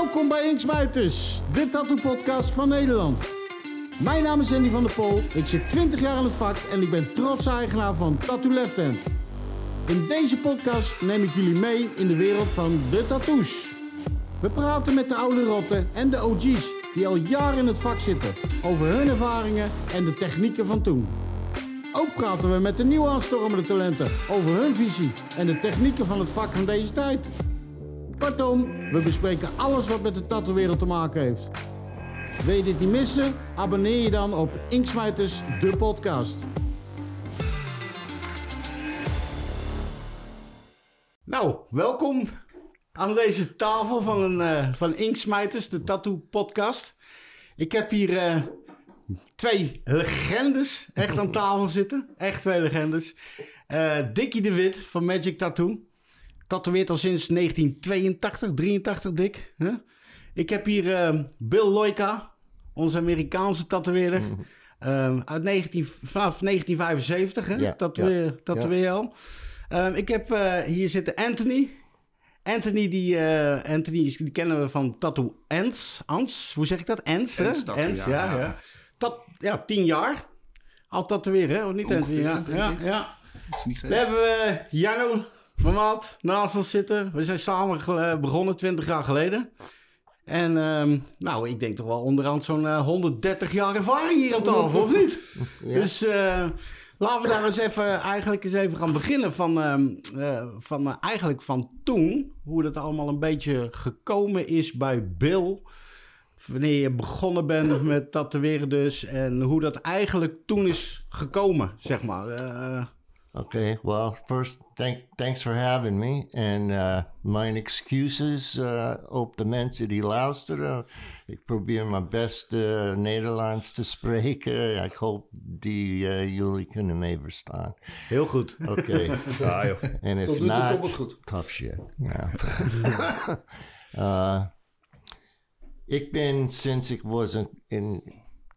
Welkom bij Inksmuiters, de tattoo-podcast van Nederland. Mijn naam is Andy van der Pol, ik zit 20 jaar in het vak en ik ben trots eigenaar van Tattoo Left Hand. In deze podcast neem ik jullie mee in de wereld van de tattoos. We praten met de oude rotten en de OG's die al jaren in het vak zitten over hun ervaringen en de technieken van toen. Ook praten we met de nieuw aanstormende talenten over hun visie en de technieken van het vak van deze tijd. Kortom, we bespreken alles wat met de tattoo-wereld te maken heeft. Wil je dit niet missen? Abonneer je dan op Inksmijters, de podcast. Nou, welkom aan deze tafel van, een, eh, van Inksmijters, de tattoo-podcast. Ik heb hier eh, twee legendes echt aan tafel zitten. Echt twee legendes. Eh Dickie de Wit van Magic Tattoo. Tatoeëert al sinds 1982, 83 Dick. Huh? Ik heb hier eh, Bill Loika, onze Amerikaanse tatoeëerder. Ehm, uit 19, vanaf 1975, hè? Ja, Tatoeëer, ja, tatoeëer je al. Ehm, ik heb eh, hier zitten Anthony. Anthony, die, eh, Anthony is- die kennen we van Tattoo Ants. Ants, hoe zeg ik dat? Ants, hè? Ants Tattoo, Ants, ja, ja. ja. ja. Dat, ja, tien jaar. Al tatoeëren, hè? Of niet, Anthony? Ja, ja, is niet We hebben eh, Van Maat naast ons zitten. We zijn samen gele- begonnen 20 jaar geleden. En ehm, nou, ik denk toch wel onderhand zo'n eh, 130 jaar ervaring hier aan tafel, of niet? Dus eh, laten we daar eens even, eigenlijk eens even gaan beginnen van, ehm, eh, van eh, eigenlijk van toen. Hoe dat allemaal een beetje gekomen is bij Bill. Wanneer je begonnen bent met tatoeëren dus. En hoe dat eigenlijk toen is gekomen, zeg maar. Okay, well, first, thank, thanks for having me. En uh, mijn excuses uh, op de mensen die luisteren. Ik probeer mijn best uh, Nederlands te spreken. Ik hoop die uh, jullie kunnen mee verstaan. heel goed. Oké. En if Tot nu toe not, komt het goed. tough shit. Ja. uh, ik ben sinds ik was een, een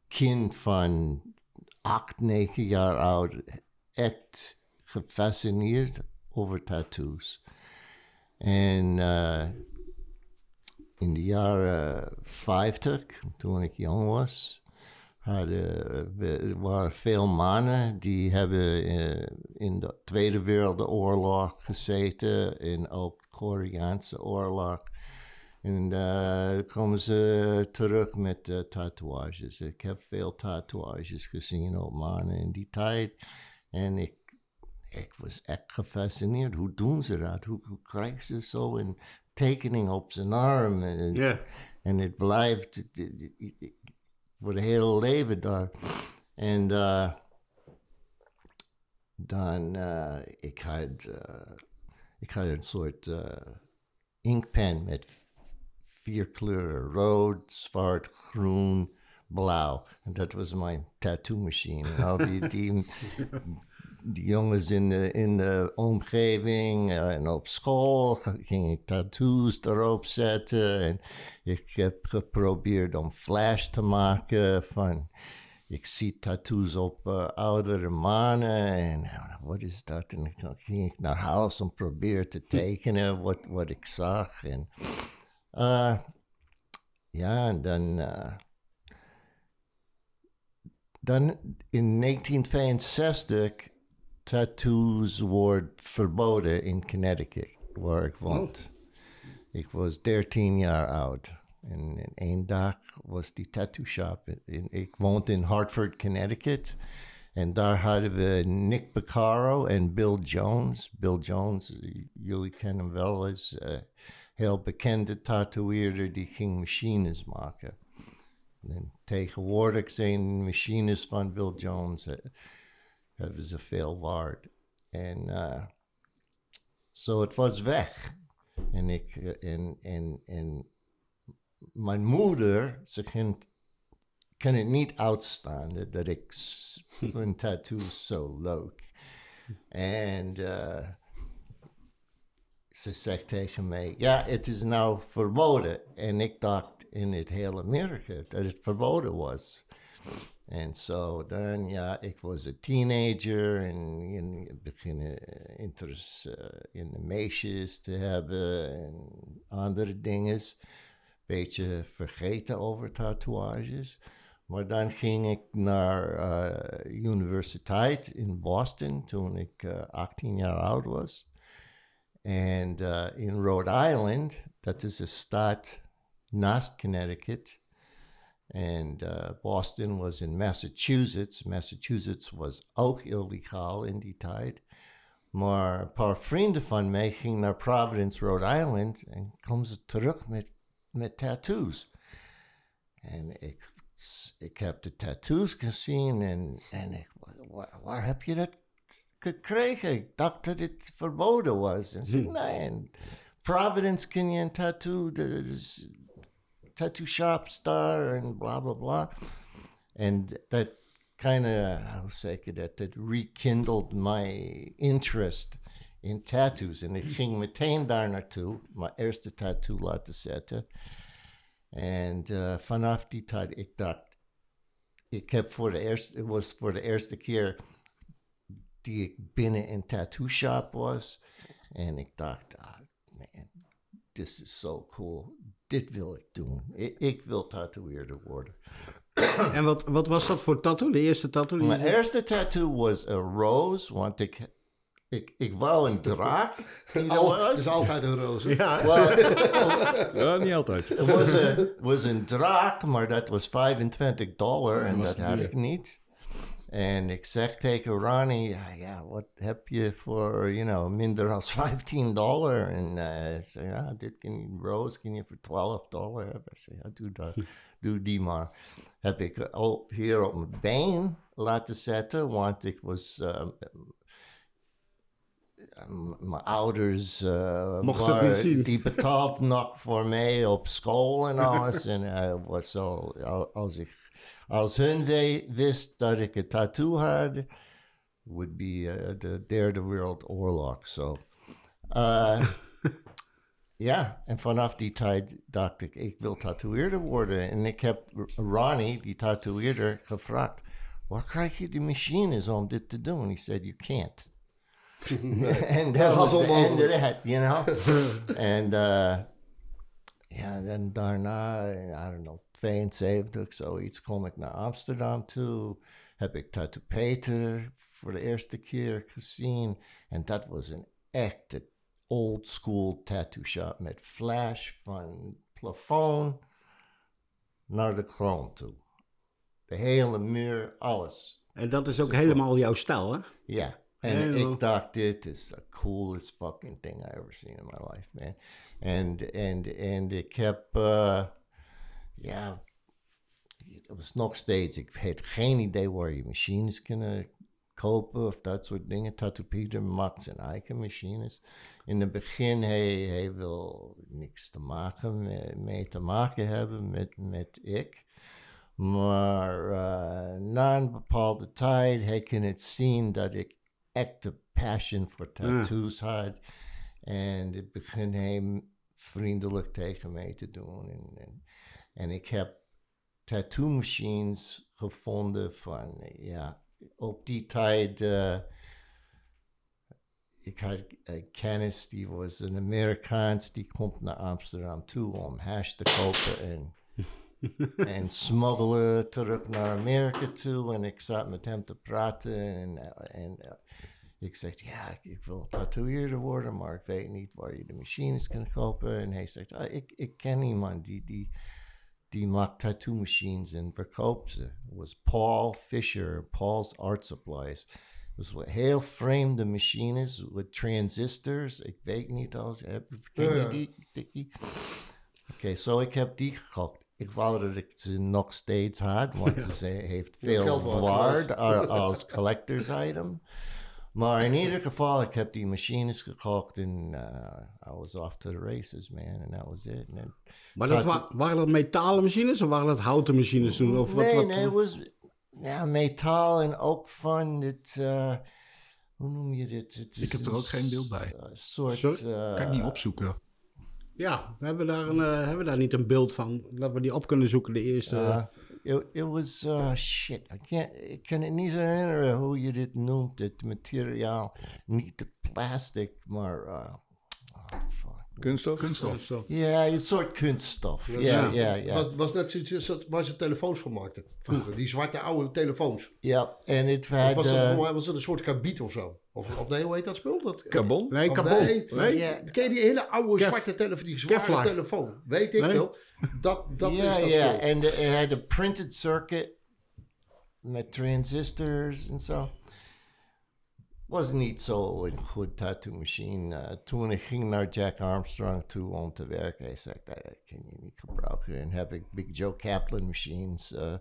kind van acht, negen jaar oud echt gefascineerd over tattoos. En uh, in de jaren 50, toen ik jong was, hadden, waren veel mannen die hebben eh, in de Tweede Wereldoorlog gezeten en ook de Koreaanse oorlog. En uh, komen ze terug met eh, tatoeages. Ik heb veel tatoeages gezien op mannen in die tijd. En ik, ik was echt gefascineerd. Hoe doen ze dat? Hoe, hoe krijgen ze zo een tekening op zijn arm? En, en het blijft voor het hele leven daar. En uh, dan, uh, ik, had, uh, ik had een soort inkpen met vier kleuren. Rood, zwart, groen, blauw. En dat was mijn tattoo machine. En al die, die, die jongens in de, in de omgeving eh, en op school ging ik tattoos erop zetten. En ik heb geprobeerd om flash te maken van... Ik zie tattoos op eh, oudere mannen en eh, wat is dat? En dan ging ik naar huis en probeerde te tekenen wat, wat ik zag. En eh, ja, en dan... dan in 1962 tattoos worden verboden in Connecticut, waar ik woont. Ik was 13 jaar oud. En in één dag was die tattoo shop. In, ik woonde in Hartford, Connecticut. En daar hadden we Nick Beccaro en Bill Jones. Bill Jones, jullie kennen hem wel als eh, heel bekende tatoeëerder die ging machines maken. En tegenwoordig zijn machines van Bill Jones eh, hebben ze veel waard. En eh, zo het was weg. En ik eh, en, en, en mijn moeder, ze kan, kan het niet uitstaan dat, ik vind tattoos zo leuk. En eh, ze zegt tegen mij, ja, het is nou verboden. En ik dacht in het hele Amerika dat het verboden was. En zo dan, ja, ik was een teenager en je beginnen interesse eh, in de meisjes te hebben en andere dingen. beetje vergeten over tatoeages. Maar dan ging ik naar uh, universiteit in Boston toen ik uh, 18 jaar oud was. En in Rhode Island, dat is een stad naast Connecticut. And uh, Boston was in Massachusetts. Massachusetts was ook illegaal in die tijd. Maar een paar vrienden van mij gingen naar Providence, Rhode Island. En komen ze terug met, met tattoos. En ik, ik heb de tattoos gezien. En, en ik, waar, waar heb je dat gekregen? Ik dacht dat het verboden was. En ze Hmm. nee, in Providence kun je een tattoo. Dus tattoo shop star and blah blah blah and that kind of, how say ik dat, that rekindled my interest in tattoos. and ik ging meteen daar naartoe, mijn eerste tattoo laten zetten. En uh, vanaf die tijd, ik dacht, ik heb voor de eerste, het was voor de eerste keer die ik binnen tattoo shop was. En ik dacht, ah, man, this is so cool. Dit wil ik doen. Ik, ik wil tatoeëerder worden. En wat, wat was dat voor tattoo? De eerste tattoo? die Mijn eerste tattoo was een rose, want ik, ik, ik wou een draak. die Al, het was. is altijd een roze. Ja, Well, Ja, niet altijd. Het was een, was een draak, maar dat was 25 dollar en dat had ik niet. En ik zeg tegen Ronnie, ja, ja, wat heb je voor, you know, minder dan 15 dollar? En eh, ik zei, ja, dit kan je, Rose kan je voor 12 dollar hebben. Ik zei, ja, doe dat, doe die maar. Heb ik op, hier op mijn been laten zetten, want ik was... ehm, m- mijn ouders uh, waren- die betaald nog voor mij op school en alles. en eh, was zo, al- als ik als hun we- wist dat ik een tattoo had, would be eh, de derde wereldoorlog. So, eh, ja, en vanaf die tijd dacht ik, ik wil tatoeëerder worden. En ik heb Ronnie, die tatoeëerder, gevraagd, waar krijg je die machines om dit te doen? He said, you can't. and that was the end of that, you know? and uh, ja, en daarna, I don't know, 72, zoiets, kom ik naar Amsterdam toe. Heb ik Tattoo Peter voor de eerste keer gezien. En dat was een echte old school tattoo shop met flash van plafond naar de kroon toe. De hele muur, alles. en dat is ook helemaal jouw stijl, hè? Ja. En Helemaal. ik dacht, dit is the coolest fucking thing I ever seen in my life, man. En, en, en ik heb, uh, ja, het was nog steeds, ik had geen idee waar je machines kunnen kopen of dat soort dingen. Tattoo Peter maakt zijn eigen machines. In het begin, hij, hij wil niks te maken mee, mee te maken hebben met, met ik. Maar uh, na een bepaalde tijd, hij kan het zien dat ik echte passion voor tattoos had. En het begin hij vriendelijk tegen mij te doen. En, en, en ik heb tattoo machines gevonden van, eh, ja, op die tijd... uh, ik had een kennis, die was een Amerikaans, die komt naar Amsterdam toe om hash te kopen en, en smuggelen terug naar Amerika toe. En ik zat met hem te praten en, eh, en uh, ik zeg, ja, ik wil tatoeëerder worden, maar ik weet niet waar je de machines kan kopen. En hij zegt, ah, ik, ik ken iemand die, die, die maakt tattoo machines en verkoopt ze. Het was Paul Fisher, Paul's Art Supplies. Het was heel vreemde machines met transistors. Ik weet niet als heb ken je Ja, ja. die? die? Oké, zo ik heb die gekocht. Ik wou dat ik ze nog steeds had, want ze heeft veel geld waard waard geweest. a- als collector's item. Maar in ieder geval, ik heb die machines gekocht en uh, I was off to the races, man. And that was it. And Maar dat wa- waren dat metalen machines of waren dat houten machines toen? Of wat, nee, wat, nee, het was ja, metaal en ook van het, uh, hoe noem je dit? Het Ik heb is er ook geen beeld bij. soort, Sorry? uh, Kan ik niet opzoeken. Ja, we hebben, daar een, hebben we daar niet een beeld van? Dat we die op kunnen zoeken, de eerste. Uh, it, it was, uh, shit, I can't, ik kan het niet herinneren hoe je dit noemt, het materiaal. Niet de plastic, maar, uh, oh, fuck. Kunststof? Kunststof. Ja, een soort kunststof. Ja, ja, ja. Was, was net zoiets waar ze telefoons van maakten. Vroeger, die zwarte oude telefoons. Ja, en het was, het, was het een soort karbiet of zo? Of, of nee, hoe heet dat spul? Dat, Carbon? Nee, carbon. Nee, ken je die hele oude Kef- zwarte telefoon, die zware Kevlar. telefoon? Weet ik Nee. veel. Dat, dat ja, is dat ja. En het had een printed circuit met transistors en zo. Was niet zo een goed tattoo machine. Eh, toen ik ging naar Jack Armstrong toe om te werken, hij zei dat kan je niet gebruiken. En heb ik Big Joe Kaplan machines eh,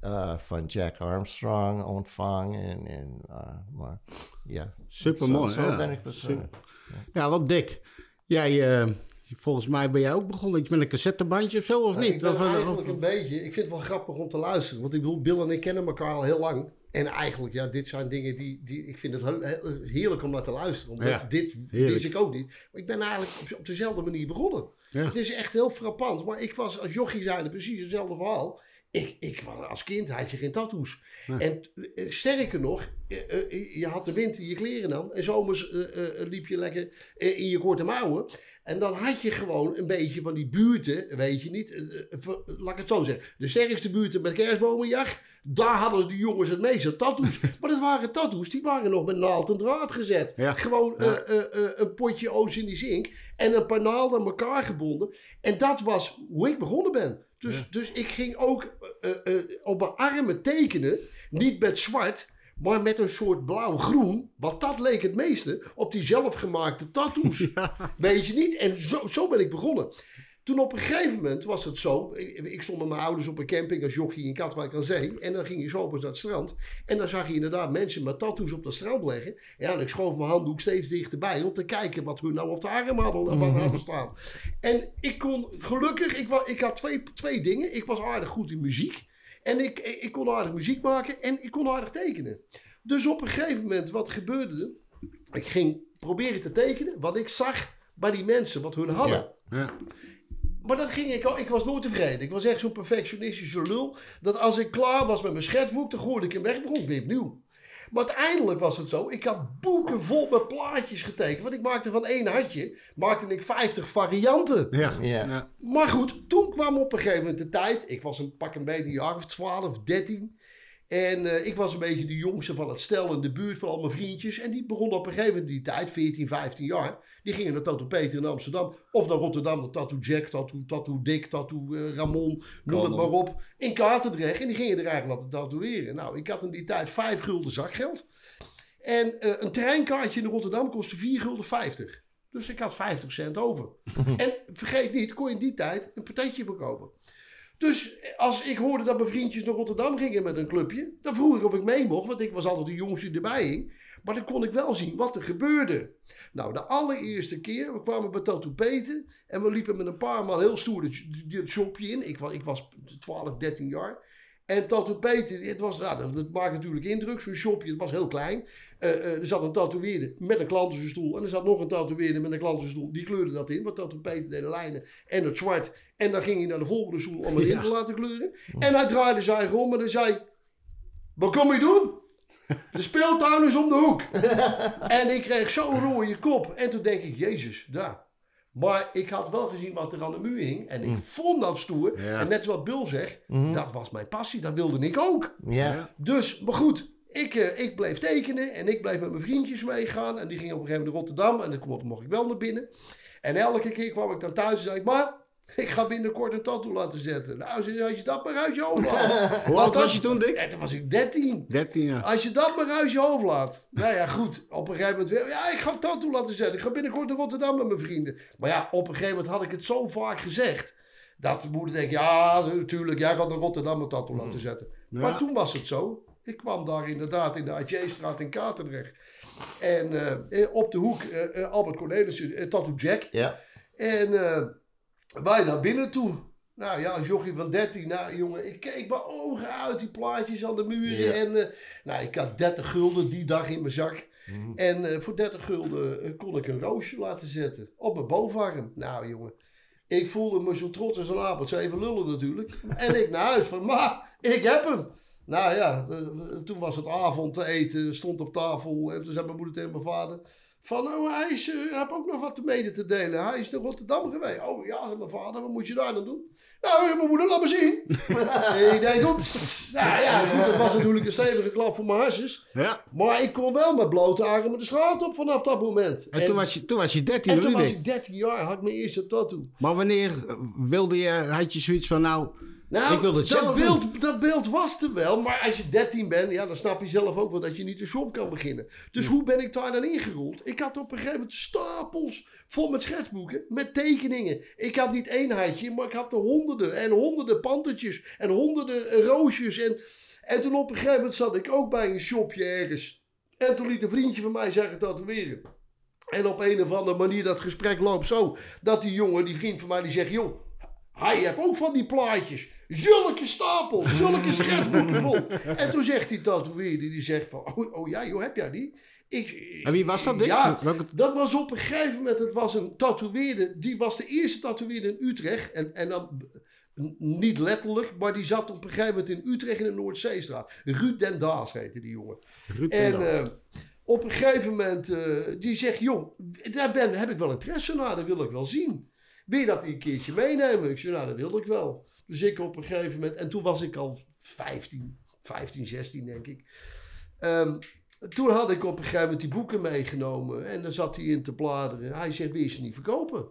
eh, van Jack Armstrong ontvangen. En, en, eh, maar ja, Supermooi, Zo, zo ja. ben ik begonnen. Ja, wat dik. Jij, eh, volgens mij ben jij ook begonnen iets met een cassettebandje of zo, of Nou, niet? ik ben Of eigenlijk een beetje... Ik vind het wel grappig om te luisteren. Want ik bedoel, Bill en ik kennen elkaar al heel lang. En eigenlijk, ja, dit zijn dingen die... die ik vind het heerlijk om naar te luisteren. Omdat Ja, dit wist ik ook niet. Maar ik ben eigenlijk op, op dezelfde manier begonnen. Ja. Het is echt heel frappant. Maar ik was als jochie zijnde precies hetzelfde verhaal. Ik, ik als kind had je geen tattoos. En eh, sterker nog, eh, eh, je had de wind in je kleren dan. En zomers liep je lekker in je korte mouwen. En dan had je gewoon een beetje van die buurten, weet je niet. laat ik het zo zeggen. De sterkste buurten met kerstbomenjacht. Daar hadden de jongens het meeste tattoos. maar dat waren tattoos, die waren nog met naald en draad gezet. Ja. Gewoon Ja. een potje oos in die zink. En een paar naalden aan elkaar gebonden. En dat was hoe ik begonnen ben. Dus, dus ik ging ook eh, eh, eh, op mijn armen tekenen. Niet met zwart, maar met een soort blauw-groen. Want dat leek het meeste op die zelfgemaakte tattoos. Weet je niet? En zo, zo ben ik begonnen. Toen op een gegeven moment was het zo. Ik, ik stond met mijn ouders op een camping als jochie in Katwijk aan Zee. En dan ging je zo op naar het strand. En dan zag je inderdaad mensen met tattoos op dat strand leggen. Ja, en ik schoof mijn handdoek steeds dichterbij om te kijken wat hun nou op de arm hadden, wat hadden staan. En ik kon gelukkig, ik, had twee, twee dingen. Ik was aardig goed in muziek. En ik, ik kon aardig muziek maken en ik kon aardig tekenen. Dus op een gegeven moment, wat gebeurde er? Ik ging proberen te tekenen wat ik zag bij die mensen, wat hun hadden. Ja. Ja. Maar dat ging ik al. Ik was nooit tevreden. Ik was echt zo'n perfectionistische lul. Dat als ik klaar was met mijn schetsboek, dan gooide ik hem weg. Begon ik weer opnieuw. Maar uiteindelijk was het zo. Ik had boeken vol met plaatjes getekend. Want ik maakte van één hartje. Maakte ik 50 varianten. Ja. Ja. Ja. Maar goed, toen kwam op een gegeven moment de tijd. Ik was een pak een beetje een jaar of 12, 13. En eh, ik was een beetje de jongste van het stel in de buurt van al mijn vriendjes. En die begonnen op een gegeven moment die tijd, 14, 15 jaar. Die gingen naar Tattoo Peter in Amsterdam. Of naar Rotterdam, naar Tattoo Jack, Tattoo, tattoo Dick, Tattoo eh, Ramon. Noem het maar op. In Katendrecht. En die gingen er eigenlijk laten tatoeëren. Nou, ik had in die tijd 5 gulden zakgeld. En eh, een treinkaartje in Rotterdam kostte 4 gulden 50. Dus ik had 50 cent over. en vergeet niet, kon je in die tijd een patatje verkopen. Dus als ik hoorde dat mijn vriendjes naar Rotterdam gingen met een clubje, dan vroeg ik of ik mee mocht, want ik was altijd de jongste die erbij hing. Maar dan kon ik wel zien wat er gebeurde. Nou, de allereerste keer, we kwamen bij Tattoo Peter en we liepen met een paar man heel stoer het, shopje in. Ik was, ik was 12, 13 jaar. En Tattoo Peter, het was, nou, dat, dat maakt natuurlijk indruk, zo'n shopje, het was heel klein. Eh, eh, er zat een tatoeëerder met een klantenstoel en er zat nog een tatoeëerder met een klantenstoel. Die kleurde dat in, want Tattoo Peter deed de lijnen en het zwart. En dan ging hij naar de volgende stoel om erin Ja. te laten kleuren. En hij draaide zijn eigen om en hij zei... Wat kom je doen? De speeltuin is om de hoek. en ik kreeg zo'n rode kop. En toen denk ik, jezus, daar. Maar ik had wel gezien wat er aan de muur hing. En ik vond dat stoer. Ja. En net zoals Bill zegt, dat was mijn passie. Dat wilde ik ook. Ja. Dus, maar goed, ik, eh, ik bleef tekenen en ik bleef met mijn vriendjes meegaan. En die gingen op een gegeven moment naar Rotterdam en dan mocht- mocht ik wel naar binnen. En elke keer kwam ik dan thuis en zei ik, maar ik ga binnenkort een tattoo laten zetten. Nou, als je dat maar uit je hoofd laat. Hoe oud was je toen, Dick? Ja, toen was ik 13. 13 jaar. Als je dat maar uit je hoofd laat. Nou ja, goed. Op een gegeven moment weer. Ja, ik ga een tattoo laten zetten. Ik ga binnenkort naar Rotterdam met mijn vrienden. Maar ja, op een gegeven moment had ik het zo vaak gezegd. Dat de moeder denkt, ja, natuurlijk, jij gaat naar Rotterdam een tattoo laten zetten. Ja. Maar toen was het zo. Ik kwam daar inderdaad in de AJ-straat in Katendrecht. En eh, eh, op de hoek eh, Albert Cornelissen, eh, Tattoo Jack. Ja. En wij naar binnen toe. Nou ja, als jochie van 13, nou jongen, ik keek mijn ogen uit die plaatjes aan de muren. Ja. En eh, nou, ik had 30 gulden die dag in mijn zak. Mhm. En eh, voor 30 gulden eh, kon ik een roosje laten zetten. Op mijn bovenarm. Nou jongen, ik voelde me zo trots als een aap. Ze even lullen natuurlijk. En ik naar huis van, maar ik heb hem. Nou ja, toen was het avond te eten, stond op tafel. En toen zei mijn moeder tegen mijn vader... Van, oh, hij is, eh, heb ook nog wat mede te delen. Hij is naar Rotterdam geweest. Oh ja, zei mijn vader, wat moet je daar dan doen? Nou, mijn moeder, laat me zien. ik denk, oeps. Nou ja, goed, dat was natuurlijk een stevige klap voor mijn hartjes. Ja. Maar ik kon wel met blote armen de straat op vanaf dat moment. En, toen, was je, toen was je 13, en toen was ik 13 jaar, had ik mijn eerste tattoo. Maar wanneer eh, wilde je, had je zoiets van, nou, Nou, Ik wilde het dat, zelf beeld, dat beeld was er wel. Maar als je 13 bent, ja, dan snap je zelf ook wel dat je niet een shop kan beginnen. Dus hoe ben ik daar dan ingerold? Ik had op een gegeven moment stapels vol met schetsboeken, met tekeningen. Ik had niet één huidje, maar ik had er honderden en honderden pantertjes en honderden roosjes. En, en toen op een gegeven moment zat ik ook bij een shopje ergens. En toen liet een vriendje van mij zeggen tatoeëren. En op een of andere manier dat gesprek loopt zo. Dat die jongen, die vriend van mij, die zegt... joh, hij heeft ook van die plaatjes. Zulke stapels, zulke schetsboeken vol. En toen zegt die tatoeëerder, die zegt van... Oh, oh ja, joh, heb jij die? Ik, En wie was dat, Dick? Ja, Welke- dat was op een gegeven moment... Het was een tatoeëerder. Die was de eerste tatoeëerder in Utrecht. En, en dan... Niet letterlijk, maar die zat op een gegeven moment in Utrecht in de Noordzeestraat. Ruud den Daas heette die jongen. Ruud En eh, op een gegeven moment, eh, die zegt, joh, daar ben, heb ik wel interesse naar, dat wil ik wel zien. Wil je dat een keertje meenemen? Ik zei, nou, dat wil ik wel. Dus ik op een gegeven moment, en toen was ik al 15, 15, 16 denk ik. Ehm, toen had ik op een gegeven moment die boeken meegenomen en dan zat hij in te bladeren. Hij zegt, wil je ze niet verkopen?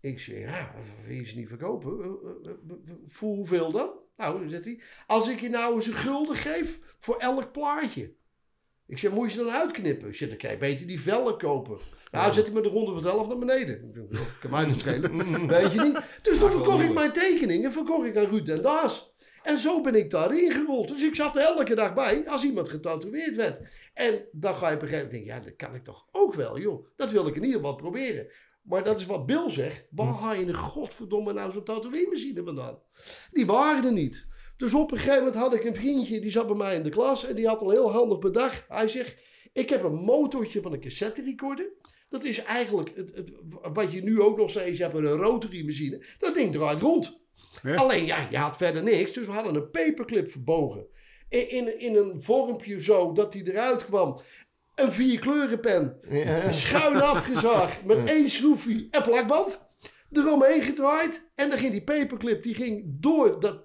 Ik zeg, ja, wil je ze niet verkopen? Eh, eh, eh, Voor hoeveel dan? Nou, dan zegt hij, als ik je nou eens een gulden geef voor elk plaatje. Ik zeg, moet je ze dan uitknippen? Ik zeg, dan je beter die vellen kopen. Nou, zet hij me de ronde van de helft naar beneden. Ik Kan mij niet schelen. Weet je niet? Dus toen verkocht ik mijn tekeningen verkocht ik aan Ruud en Daas. En zo ben ik daarin gerold. Dus ik zat er elke dag bij als iemand getatoeëerd werd. En dan ga je op een gegeven moment denken, ja, dat kan ik toch ook wel, joh. Dat wil ik in ieder geval proberen. Maar dat is wat Bill zegt. Waar haal je een godverdomme nou zo'n tatoeëermachine vandaan? Die waren er niet. Dus op een gegeven moment had ik een vriendje, die zat bij mij in de klas. En die had al heel handig bedacht. Hij zegt, ik heb een motortje van een cassette recorder. Dat is eigenlijk het, het- wat je nu ook nog steeds hebt, een rotary machine. Dat ding draait rond. Ja. Alleen ja, je had verder niks. Dus we hadden een paperclip verbogen. In, in, in een vormpje zo dat die eruit kwam. Een vierkleurenpen. Ja. Schuin afgezaagd met één schroefje en plakband. Eromheen gedraaid. En dan ging die paperclip die ging door dat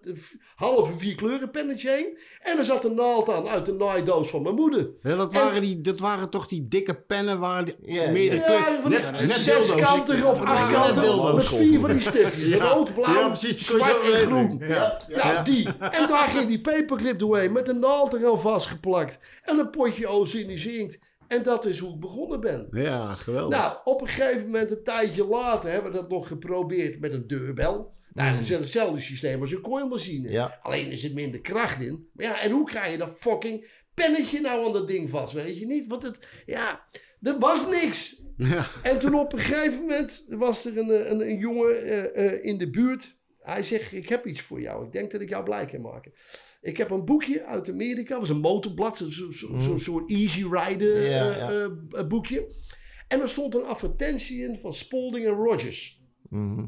halve vierkleurenpennetje heen. En er zat een naald aan uit de naaidoos van mijn moeder. Ja, dat, waren die, dat waren toch die dikke pennen waar die Ja, meerdere Ja, kleur- net, net zeskantig of achtkantig met vier van die stiftjes. Ja. Rood, blauw, Ja, precies, zwart en groen. Ja. Nou, die. En daar ging die paperclip doorheen met een naald er al vastgeplakt. En een potje ozonisch inkt. En dat is hoe ik begonnen ben. Ja, geweldig. Nou, op een gegeven moment, een tijdje later, hebben we dat nog geprobeerd met een deurbel. Nou, dat is hetzelfde systeem als een coilmachine. Ja. Alleen er zit minder kracht in. Maar ja, en hoe krijg je dat fucking pennetje nou aan dat ding vast? Weet je niet? Want het, ja, er was niks. Ja. En toen op een gegeven moment was er een, een, een jongen eh, eh, in de buurt. Hij zegt, ik heb iets voor jou. Ik denk dat ik jou blij kan maken. Ik heb een boekje uit Amerika. Dat was een motorblad. Zo'n zo, zo, zo'n soort Easy Rider Ja, eh, ja. eh, boekje. En er stond een advertentie in van Spalding en Rogers. Mhm.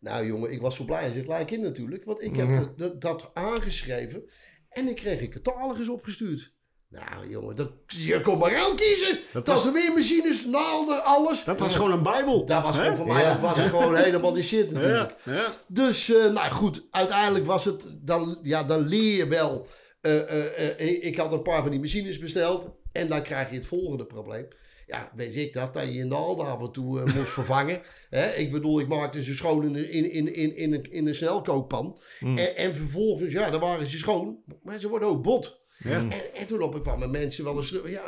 Nou jongen, ik was zo blij als een klein kind natuurlijk. Want ik heb Ja. dat, dat aangeschreven. En ik kreeg een catalogus opgestuurd. Nou jongen, dat, je kon maar aan kiezen. Dat Dat was- was weer machines, naalden, alles. Dat was gewoon een bijbel. Dat was gewoon voor mij, Ja. dat was gewoon helemaal die shit natuurlijk. Ja. Dus, eh, nou goed, uiteindelijk was het, dan, ja, dan leer je wel. eh, eh, ik had een paar van die machines besteld en dan krijg je het volgende probleem. Ja, weet ik dat, dat je je naalden af en toe moest vervangen. Hè? Ik bedoel, ik maakte ze schoon in, in, in, in, in, een, in een snelkookpan. En, en vervolgens, ja, dan waren ze schoon, maar ze worden ook bot. Ja. En, en toen op kwamen mensen wel eens... Ja,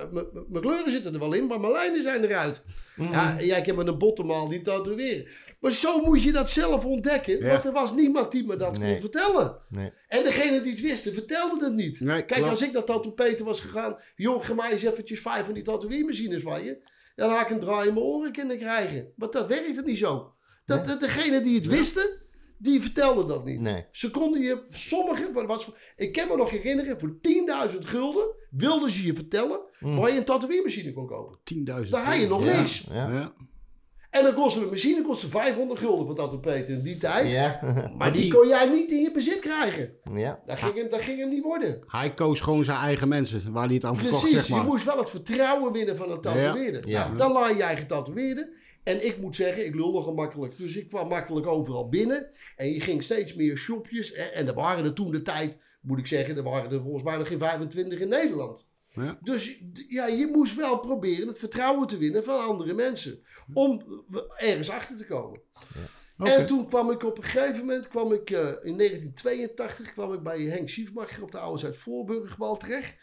mijn kleuren zitten er wel in, maar mijn lijnen zijn eruit. Ja, ja, ik heb met een bottenmaal niet tatoeëren. Maar zo moet je dat zelf ontdekken. Ja. Want er was niemand die me dat Nee. kon vertellen. Nee. En degene die het wisten, vertelde het niet. Nee, Kijk, als ik naar Tattoo Peter was gegaan... Joh, ga mij eens eventjes vijf van die tatoeëermachines van je. Dan had ik een draai in mijn oren kunnen krijgen. Maar dat werkte niet zo. Dat, dat Degene die het wisten, die vertelden dat niet. Nee. Ze konden je, sommige, wat was, ik kan me nog herinneren, voor 10.000 gulden wilden ze je vertellen waar je een tatoeëermachine kon kopen. 10.000. Daar had je nog Ja. niks. Ja. Ja. En dan kostte een machine kostte 500 gulden voor Tattoo Peter in die tijd. Ja. Maar die die- kon jij niet in je bezit krijgen. ja. Dat ging hem, dat ging hem niet worden. Hij koos gewoon zijn eigen mensen waar hij het aan verkocht, Precies, zeg maar. je moest wel het vertrouwen winnen van een tatoeëerder. Ja. Nou, dan laat jij getatoeëerden. En ik moet zeggen, ik lul nogal makkelijk. Dus ik kwam makkelijk overal binnen. En je ging steeds meer shopjes. En, en er waren er toen de tijd, moet ik zeggen, er waren er volgens mij nog geen 25 in Nederland. Ja. Dus ja, je moest wel proberen het vertrouwen te winnen van andere mensen. Om ergens achter te komen. Oké. En toen kwam ik op een gegeven moment, kwam ik, eh, in 1982, kwam ik bij Henk Schiefmacher op de oude Zuid-Voorburgwal terecht.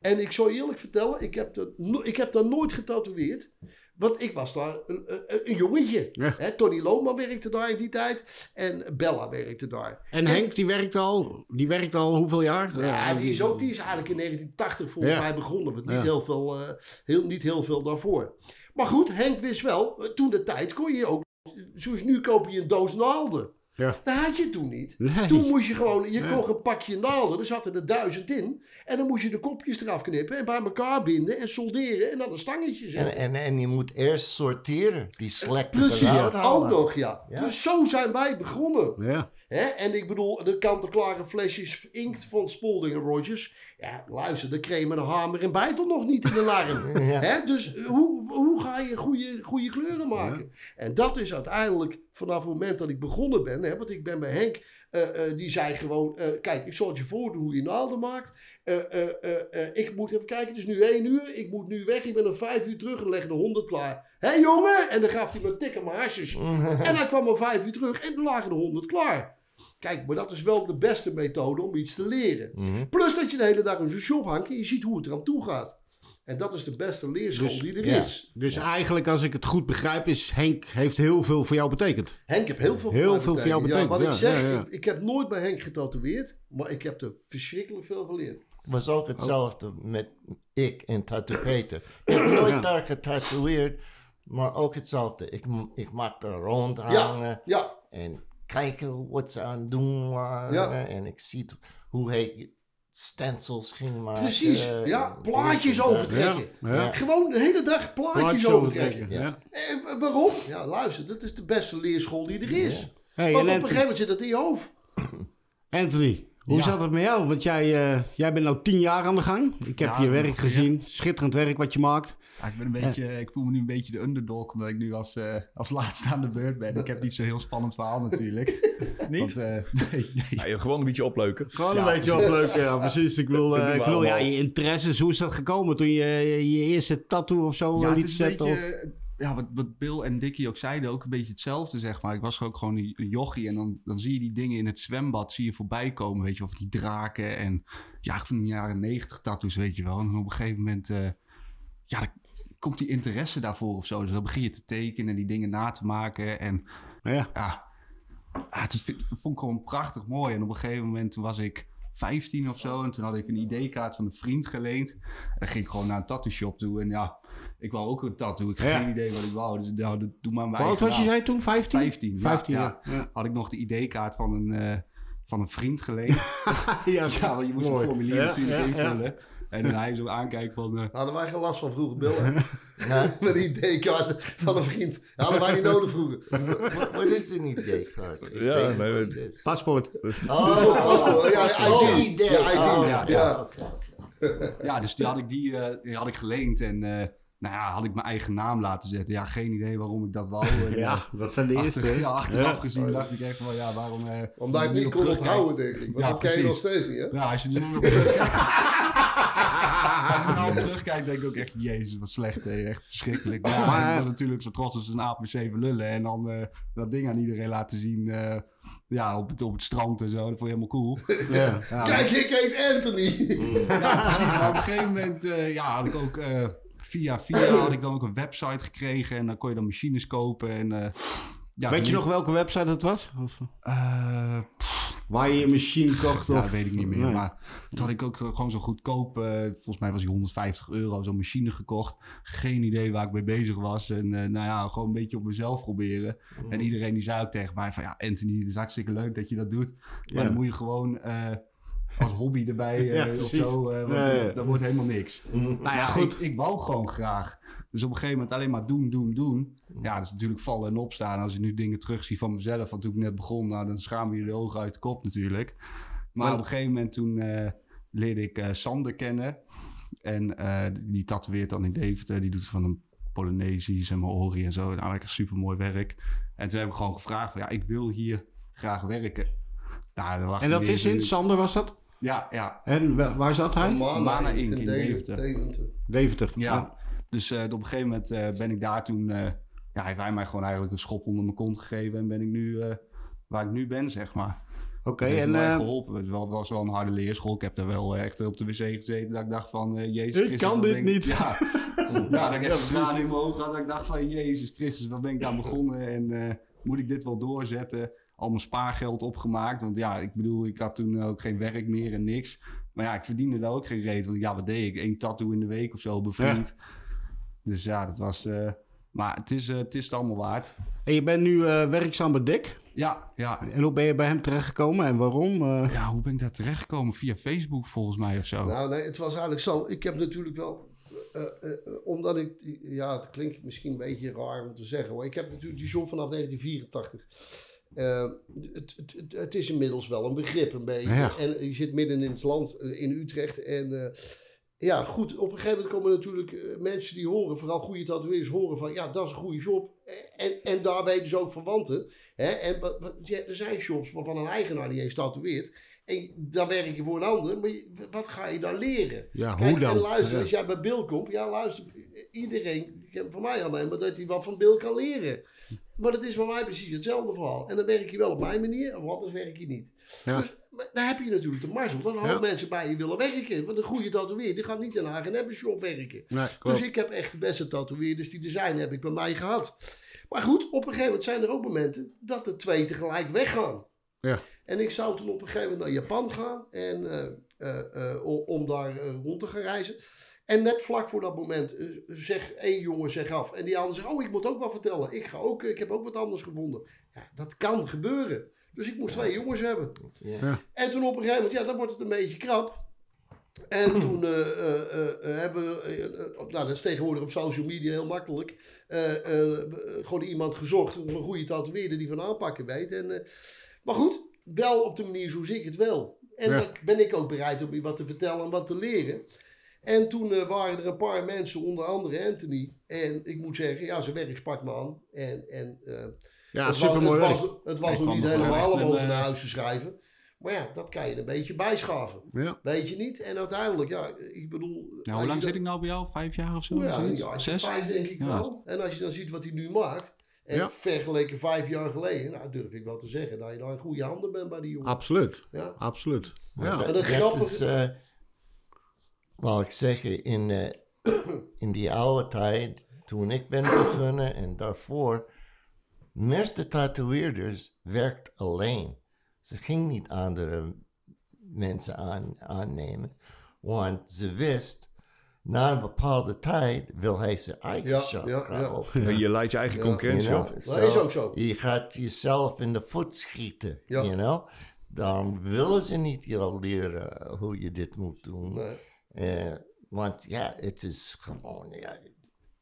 En ik zal je eerlijk vertellen, ik heb, dat ik heb daar nooit getatoeëerd. Want ik was daar een, een, een jongetje. Ja. Hè, Tony Loman werkte daar in die tijd. En Bella werkte daar. En Henk, die werkt al, die werkt al hoeveel jaar? Ja, die is, ook, die is eigenlijk in 1980 volgens Ja. mij begonnen. Want niet, heel veel, eh, heel, niet heel veel daarvoor. Maar goed, Henk wist wel, eh, toen de tijd kon je ook, zoals nu koop je een doos naalden. Ja. Dat had je toen niet. Nee. Toen moest je gewoon, je Ja. kocht een pakje naalden, er zaten er duizend in. En dan moest je de kopjes eraf knippen en bij elkaar binden en solderen en dan een stangetje En, zetten. en, en je moet eerst sorteren. Die slechte Precies, ook nog ja. Ja. Dus zo zijn wij begonnen. Ja. Hè? En ik bedoel, de kant-en-klare flesjes inkt van Spalding en Rogers. Ja, luister, de creme en de hamer en bijtel nog niet in de larm. Ja. Hè? Dus hoe, hoe ga je goede, goede kleuren maken? En dat is uiteindelijk vanaf het moment dat ik begonnen ben. Hè? Want ik ben bij Henk, eh, eh, die zei gewoon... eh, kijk, ik zal het je voordoen hoe je naalden maakt. Eh, eh, eh, eh, ik moet even kijken, het is nu één uur. Ik moet nu weg, ik ben om vijf uur terug en leg de honderd klaar. Hé jongen? En dan gaf hij me tikken mijn hasjes. En hij kwam om vijf uur terug en toen lagen de honderd klaar. Kijk, maar dat is wel de beste methode om iets te leren. Mhm. Plus dat je de hele dag in zo'n shop hangt en je ziet hoe het eraan toe gaat. En dat is de beste leerschool Dus, die er ja. is. Dus eigenlijk, als ik het goed begrijp, is Henk heeft heel veel voor jou betekend. Henk heeft heel veel Heel voor veel voor jou betekend. Ja, wat ik zeg, ja, ja. Ik, ik heb nooit bij Henk getatoeëerd, maar ik heb er verschrikkelijk veel geleerd. was ook hetzelfde met ik en Tattoo Peter. Ik heb nooit Ja. daar getatoeëerd, maar ook hetzelfde. Ik, ik maak er rond hangen Ja, en kijken wat ze aan het doen waren. Ja. En ik zie hoe hij stencils ging maken. precies. Ja, en plaatjes overtrekken. Ja, ja. Gewoon de hele dag plaatjes, Plaatjes overtrekken. overtrekken, Ja. En wa- waarom? Ja, luister, dat is de beste leerschool die er is. Ja. Hey, Want op een gegeven moment zit dat in je hoofd. Anthony, hoe Ja. zat het met jou? Want jij, eh, jij bent nou tien jaar aan de gang. Ik heb Ja, je werk gezien. Schitterend werk wat je maakt. Ja, ik, ben een beetje, ik voel me nu een beetje de underdog, omdat ik nu als, eh, als laatste aan de beurt ben. Ik heb niet zo'n heel spannend verhaal natuurlijk. Niet? Want, eh, nee, nee. Ja, je gewoon een beetje opleuken. Gewoon Ja. een beetje opleuk, ja, precies. Ik wil, eh, ik wil ja, je interesses, hoe is dat gekomen toen je je eerste tattoo of zo Ja, het liet is een zetten? beetje, of- ja, wat, wat Bill en Dickie ook zeiden, ook een beetje hetzelfde, zeg maar. Ik was ook gewoon een jochie en dan, dan zie je die dingen in het zwembad, zie je voorbij komen, weet je wel, van die draken en ja, van de jaren negentig tattoos, weet je wel. En op een gegeven moment, eh, ja, komt die interesse daarvoor of zo. Dus dan begin je te tekenen en die dingen na te maken en Ja. ja, ja het is, dat vond ik gewoon prachtig mooi. En op een gegeven moment toen was ik 15 of zo. En toen had ik een ID-kaart van een vriend geleend. En dan ging ik gewoon naar een tattoo shop toe. En ja, ik wou ook een tattoo. Ik had Ja. geen idee wat ik wou. Dus nou, dat- doe maar mijn eigen was je, zei toen? 15? 15, ja, 15, ja. ja. ja. Had ik nog de ID-kaart van een, eh, van een vriend geleend. ja. ja, want je moest Mooi. een formulier natuurlijk invullen. En dan hij zo aankijkt van... eh, Hadden wij geen last van vroeger, Bill. hè? Ja. Met een ID-kaart van een vriend. Hadden wij niet nodig vroeger. Wat is ID-kaart? Ja, weet niet nee, het is. Paspoort. Oh, Zo'n paspoort. Ja, ID. Oh, ID. Ja, ID. Oh, Ja, ja. Ja, dus die had ik, die, eh, die had ik geleend en eh, nou ja, had ik mijn eigen naam laten zetten. Ja, geen idee waarom ik dat wou. En, eh, Ja, dat zijn de eerste. achter- ja, achteraf Ja. gezien dacht ik echt van ja, waarom... eh, Omdat je het nu niet op kon onthouden, denk ik. Want Ja, dat ken je nog precies. steeds niet, hè? Ja, als je nu op terugkijkt... als je nou op terugkijkt, denk ik ook echt, jezus, wat slecht. hè. Echt verschrikkelijk. Maar ik was natuurlijk zo trots als een aap met zeven lullen. En dan eh, dat ding aan iedereen laten zien eh, ja, op, het, op het strand en zo. Dat vond je helemaal cool. Ja. Ja, Kijk, ik heet Anthony. Ja, precies. Maar op een gegeven moment eh, ja, had ik ook eh, via via had ik dan ook een website gekregen en dan kon je dan machines kopen. En, eh, ja, Weet je nog welke website het was? Of, Eh, waar je je machine kocht? ja, of... dat weet ik niet meer. Nee. Maar toen had ik ook gewoon zo goedkoop, eh, volgens mij was die 150 euro, zo'n machine gekocht. Geen idee waar ik mee bezig was. En eh, nou ja, gewoon een beetje op mezelf proberen. En iedereen die zei ook tegen mij van ja, Anthony, het is hartstikke leuk dat je dat doet. Maar Ja. dan moet je gewoon, eh, als hobby erbij eh, Ja, of zo. eh, want ja. Dat wordt helemaal niks. Nou ja, goed. Ik, ik wou gewoon graag. Dus op een gegeven moment alleen maar doen, doen, doen. Ja, dat is natuurlijk vallen en opstaan. Als je nu dingen terugziet van mezelf, van toen ik net begon, nou, dan schaam je de ogen uit de kop natuurlijk. Maar op een gegeven moment toen eh, leerde ik eh, Sander kennen. En eh, die tatoeëert dan in Deventer. Die doet van een Polynesisch en Maori en zo. Nou, echt super mooi werk. En toen heb ik gewoon gevraagd van, ja, ik wil hier graag werken. Nou, En dat is in Sander, was dat? Ja, ja. En wa- waar zat hij? Mana, Mana Inc. Inc. in Deventer. Deventer. Deventer. Ja, dus eh, op een gegeven moment eh, ben ik daar toen... eh, ja, heeft hij mij gewoon eigenlijk een schop onder mijn kont gegeven... en ben ik nu eh, waar ik nu ben, zeg maar. Oké, en mij eh, geholpen. Het was, was wel een harde leerschool. Ik heb daar wel echt op de wc gezeten... dat ik dacht van, Jezus Ik kan dit ik- niet. Ja, ja dat ik echt tranen in mijn ogen had. Dat ik dacht van, Jezus Christus, wat ben ik daar begonnen... en eh, moet ik dit wel doorzetten... Al mijn spaargeld opgemaakt. Want ja, ik bedoel, ik had toen ook geen werk meer en niks. Maar ja, ik verdiende daar ook geen reet. Want ja, wat deed ik? Eén tattoo in de week of zo, bevriend. Dus ja, dat was... eh, maar het is, eh, het is het allemaal waard. en je bent nu eh, werkzaam bij Dick. Ja, ja. En hoe ben je bij hem terechtgekomen en waarom? Eh, Ja, hoe ben ik daar terechtgekomen? Via Facebook volgens mij of zo. Nou, nee, het was eigenlijk zo. Ik heb natuurlijk wel. eh, eh, eh, omdat ik. Ja, het klinkt misschien een beetje raar om te zeggen hoor. Ik heb natuurlijk die job vanaf 1984. Eh, het, het, het, is inmiddels wel een begrip, een beetje. Ja. En je zit midden in het land, eh, in Utrecht. En eh, ja, goed, op een gegeven moment komen natuurlijk eh, mensen die horen, vooral goede tatoeëerders, horen van ja, dat is een goede job. En, en daarbij dus ook verwanten. Hè? En wat- wat- ja, er zijn shops waarvan een eigenaar die eens tatoeëert. En daar werk je voor een ander, maar wat ga je dan leren? ja, Kijk, hoe dan? En luister, Ja. als jij bij Bill komt, ja luister, iedereen, ik heb van mij alleen maar dat hij wat van Bill kan leren. Maar dat is bij mij precies hetzelfde verhaal. En dan werk je wel op mijn manier, of anders werk je niet. Ja. Dus maar daar heb je natuurlijk de mazzel, dat er Ja. mensen bij je willen werken. Want een goede tatoeëer, die gaat niet in een H&M shop werken. Nee. Dus ik heb echt de beste tatoeëerders die er zijn, heb ik bij mij gehad. Maar goed, op een gegeven moment zijn er ook momenten dat er twee tegelijk weggaan. Ja. En ik zou toen op een gegeven moment naar Japan gaan en, eh, eh, eh, om, daar rond te gaan reizen. En net vlak voor dat moment eh, zegt één jongen zich af. En die ander zegt, oh ik moet ook wat vertellen. Ik, ga ook, ik heb ook wat anders gevonden. Ja, dat kan gebeuren. Dus ik moest twee jongens hebben. Ja. En toen op een gegeven moment, ja, dan wordt het een beetje krap. En toen eh, eh, eh, eh, hebben we, eh, eh, nou dat is tegenwoordig op social media heel makkelijk, eh, eh, eh, gewoon iemand gezocht, een goede tatoeëerder die van aanpakken weet. En, eh, maar goed, wel op de manier zoals ik het wil. En Ja. dan ben ik ook bereid om je wat te vertellen en wat te leren. En toen eh, waren er een paar mensen, onder andere Anthony. En ik moet zeggen, ja, zijn werk sprak me aan. En, en eh, Ja, het, super was, mooi het, was, het was Hij nog niet helemaal om over een, naar eh, huis te schrijven. Maar ja, dat kan je een beetje bijschaven. Ja. Weet je niet? En uiteindelijk, ja, ik bedoel... Nou, hoe lang zit ik nou bij jou? Vijf jaar of zo? Ja, jaar, Zes? vijf denk ik Ja. wel. En als je dan ziet wat hij nu maakt... En Ja. vergeleken vijf jaar geleden... Nou, durf ik wel te zeggen dat je daar in goede handen bent bij die jongen. Absoluut. Ja. Absoluut. Ja. dat, En grappige- is, eh, wou ik zeggen, in, eh, in die oude tijd, toen ik ben begonnen en daarvoor, meeste tatoeëerders werkt alleen. Ze ging niet andere mensen aan, aannemen, want ze wist, na een bepaalde tijd wil hij zijn eigen Ja, shop ja, gaan ja. je leidt je eigen Ja. concurrentie You op. Dat is ook zo. Je gaat jezelf in de voet schieten, Ja. you know? Daarom willen ze niet jou leren hoe je dit moet doen. Nee. Eh, want ja, het is gewoon, ja,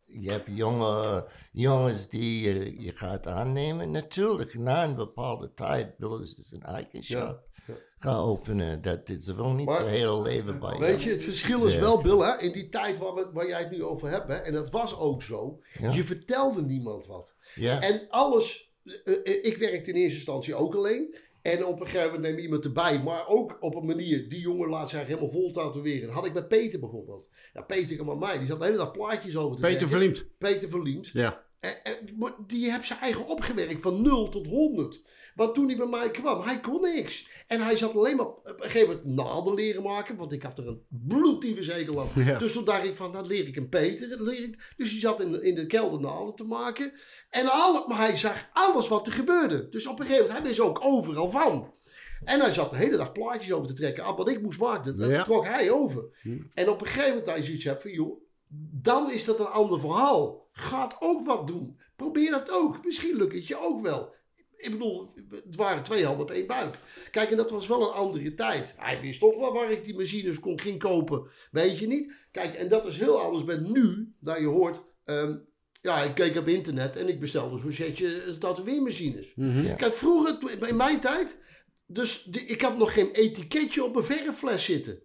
je hebt jonge jongens die je, je gaat aannemen. Natuurlijk, na een bepaalde tijd willen ze zijn eigen shop ja. gaan openen. Dat, ze wil niet Maar- zijn hele leven bij Weet je, het verschil is wel, Bill, hè, in die tijd waar, we, waar jij het nu over hebt, hè, en dat was ook zo, Ja. je vertelde niemand wat. Ja, En alles, eh, eh, ik werkte in eerste instantie ook alleen. En op een gegeven moment neem iemand erbij, maar ook op een manier, die jongen laat zich helemaal vol tatoeëren. Dat had ik bij Peter bijvoorbeeld. Peter kwam bij mij, die zat de hele dag plaatjes over te Peter trekken. Verliemd. Peter Verliemd. Ja. En, maar die heeft zijn eigen opgewerkt van 0 tot 100. Want toen hij bij mij kwam, hij kon niks. En hij zat alleen maar op een gegeven moment naden leren maken. Want ik had er een bloedtieve zekel aan. Ja. Dus toen dacht ik van, dat leer ik een Peter. dat Leer ik. Dus hij zat in, de- in de kelder naden te maken. En alle, maar hij zag alles wat er gebeurde. Dus op een gegeven moment, hij wist ook overal van. En hij zat de hele dag plaatjes over te trekken. Af wat ik moest maken, dat Ja. trok hij over. En op een gegeven moment als je iets hebt van, joh, dan is dat een ander verhaal. Gaat ook wat doen. Probeer dat ook. Misschien lukt het je ook wel. Ik bedoel, het waren twee handen op één buik. Kijk, en dat was wel een andere tijd. Hij wist toch wel waar ik die machines kon ging kopen. Weet je niet? Kijk, en dat is heel anders met nu, dat je hoort... ehm, ja, ik keek op internet en ik bestelde zo'n setje tatoeëermachines. Mhm. Ja. Kijk, vroeger, in mijn tijd... Dus de- ik had nog geen etiketje op mijn verfles zitten.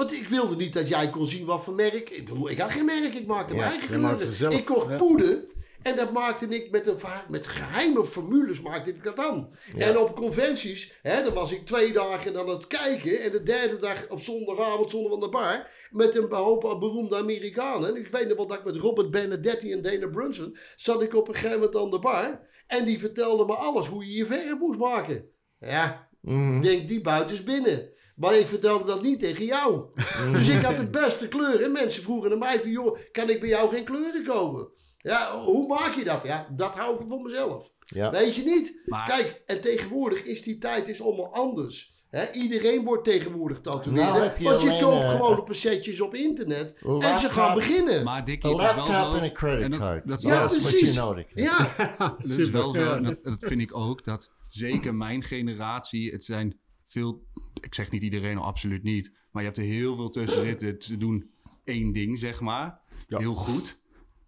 Want ik wilde niet dat jij kon zien wat voor merk. Ik bedoel, ik had geen merk, ik maakte mijn eigen kleuren. Ik kocht poeder en dat maakte ik met, een, met geheime formules maakte ik dat aan. Ja. En op conventies, hè, dan was ik twee dagen aan het kijken. En de derde dag op zondagavond stonden we aan de bar. Met een hoop beroemde Amerikanen. Ik weet nog wel dat ik met Robert Benedetti en Dana Brunson zat ik op een gegeven moment aan de bar. En die vertelden me alles, hoe je je verf moest maken. Ja, Mhm. denk, die buiten is binnen. Maar ik vertelde dat niet tegen jou. Dus ik had de beste kleuren. En mensen vroegen naar mij van, joh, kan ik bij jou geen kleuren kopen? Ja, hoe maak je dat? Ja, dat hou ik voor mezelf. Ja. Weet je niet? Maar- Kijk, en tegenwoordig is die tijd is allemaal anders. Hè, iedereen wordt tegenwoordig tatoeëerder. Nou je want je alleen, koopt eh, gewoon op een setjes op internet. En ze gaan beginnen. Maar Dikkie, Een is laptop zo... en een credit en dat- is Ja, what precies. you nodig. Ja, Dat is wel zo, dat vind ik ook, dat zeker mijn generatie, het zijn veel, ik zeg niet iedereen, al absoluut niet, maar je hebt er heel veel tussen zitten. Ze doen één ding, zeg maar, Ja. heel goed.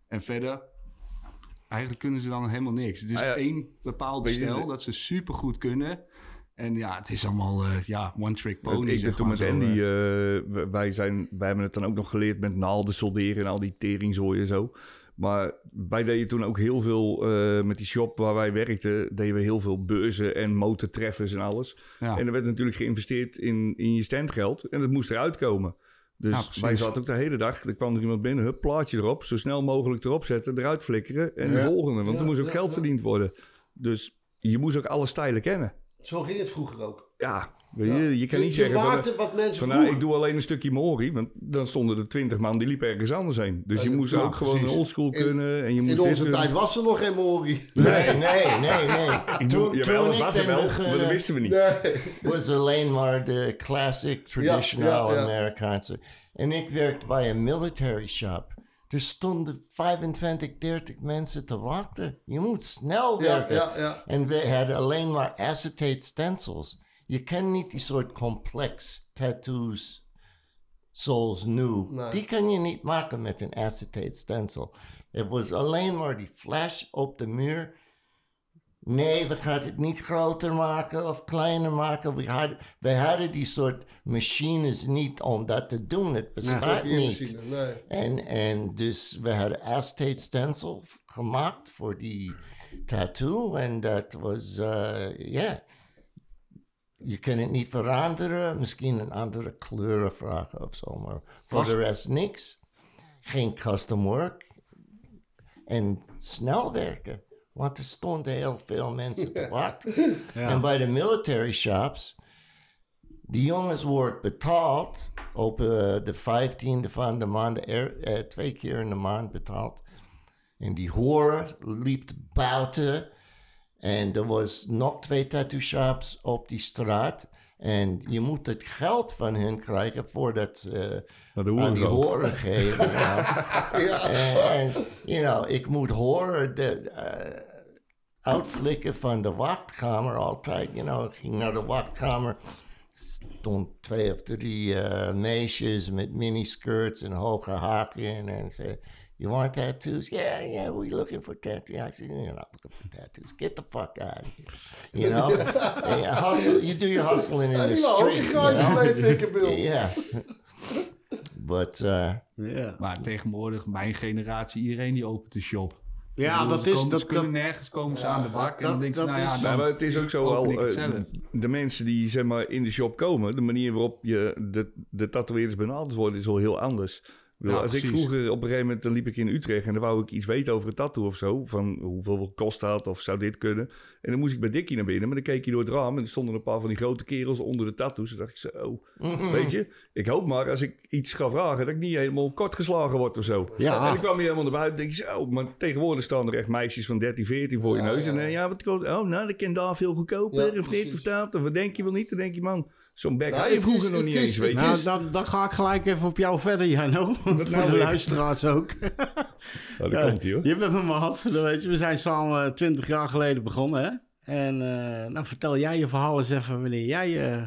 En verder, eigenlijk kunnen ze dan helemaal niks. Het is Ah ja, één stijl de- dat ze super goed kunnen. En ja, het is allemaal, eh, ja, one trick Want pony, ik ben toen met Andy, eh. eh, wij, zijn, wij hebben het dan ook nog geleerd met naalden solderen en al die teringzooi en zo. Maar wij deden toen ook heel veel, eh, met die shop waar wij werkten, deden we heel veel beurzen en motortreffers en alles. ja. En er werd natuurlijk geïnvesteerd in, in je standgeld en dat moest eruit komen. Dus Ja, wij zaten ook de hele dag, er kwam er iemand binnen, hup, plaatje erop, zo snel mogelijk erop zetten, eruit flikkeren en de volgende. Want Ja, er moest ook ja, geld ja. verdiend worden. Dus je moest ook alle stijlen kennen. zo ging het vroeger ook. Ja, je, je kan niet zeggen van... maakte wat mensen Van nou, ik doe alleen een stukje Mori, want dan stonden er twintig man die liepen ergens anders heen. Dus Ja, je moest ook gewoon precies. oldschool kunnen en je moest In onze kunnen. tijd was er nog geen Mori. Nee, nee, nee, nee. Ik doe, jawel, dat ik was er wel, maar dat wisten we niet. Nee. was alleen maar de classic, traditional ja. Amerikaanse. En ik werkte bij een military shop. Er stonden 25, 30 mensen te wachten. Je moet snel werken. En we hadden alleen maar acetate stencils. Je kan niet die soort complex tattoos zoals nu. Nee. Die kan je niet maken met een acetate stencil. Het was alleen maar die flash op de muur. Nee, we gaan het niet groter maken of kleiner maken. We hadden, we hadden die soort machines niet om dat te doen. Het bestaat niet. Nee. En, en dus we hadden acetate stencil gemaakt voor die tattoo. En dat was, eh, ja. Je kan het niet veranderen. Misschien een andere kleuren vragen of zo. Maar voor de rest niks. Geen custom work. En snel werken. Want er stonden heel veel mensen te wachten. En bij de military shops, die jongens worden betaald op eh, de 15e van de maand, er, eh, twee keer in de maand betaald. En die horen liep buiten. En er was nog twee tattoo shops op die straat. En je moet het geld van hen krijgen voordat ze Naar de aan die horen geven. ja. En, en, you know, ik moet horen de eh, uitflikken van de wachtkamer altijd. You know, ik ging naar de wachtkamer. Stond twee of drie eh, meisjes met miniskirts en hoge haken. En ze you want tattoos? Yeah, yeah, we looking for tattoos. I said, you're not looking for tattoos. Get the fuck out of here. You know? Yeah, hustle, you do your hustling in the een street. You know? Bill. Yeah. But, uh, Ja, Maar tegenwoordig, mijn generatie, iedereen die opent de shop. Ja bedoel, dat ze is... komen- Dat, ze kunnen dat, nergens komen ze aan de bak. en dat- dan denk je, dat nou ja, is- dan Nee, maar het is ook zo wel, eh, de mensen die zeg maar in de shop komen, de manier waarop je de, de tatoeëerders benaderd worden, is wel heel anders. Ik bedoel, Ja, als ik vroeger op een gegeven moment, dan liep ik in Utrecht en dan wou ik iets weten over een tattoo of zo, van hoeveel kost dat of zou dit kunnen. En dan moest ik bij Dikkie naar binnen, maar dan keek je door het raam en er stonden een paar van die grote kerels onder de tattoos. En dacht ik zo, weet je, ik hoop maar als ik iets ga vragen, dat ik niet helemaal kort geslagen word of zo. Ja. En ik kwam hier helemaal naar buiten en denk ik zo, maar tegenwoordig staan er echt meisjes van 13, 14 voor je neus. En dan, ja, wat kost, oh nou, dat kan daar veel goedkoper of dit of dat. Of wat denk je wel niet? Dan denk je, man, zo'n bek Nou, had je vroeger is- nog niet is- eens, weet je. nou, dan, dan ga ik gelijk even op jou verder, Jano. Voor nou de weer? luisteraars ook. Nou, daar Ja, komt hij hoor. Je hebt hem gehad, dat weet je. We zijn samen twintig jaar geleden begonnen, hè? En eh, nou, vertel jij je verhaal eens even wanneer jij... eh,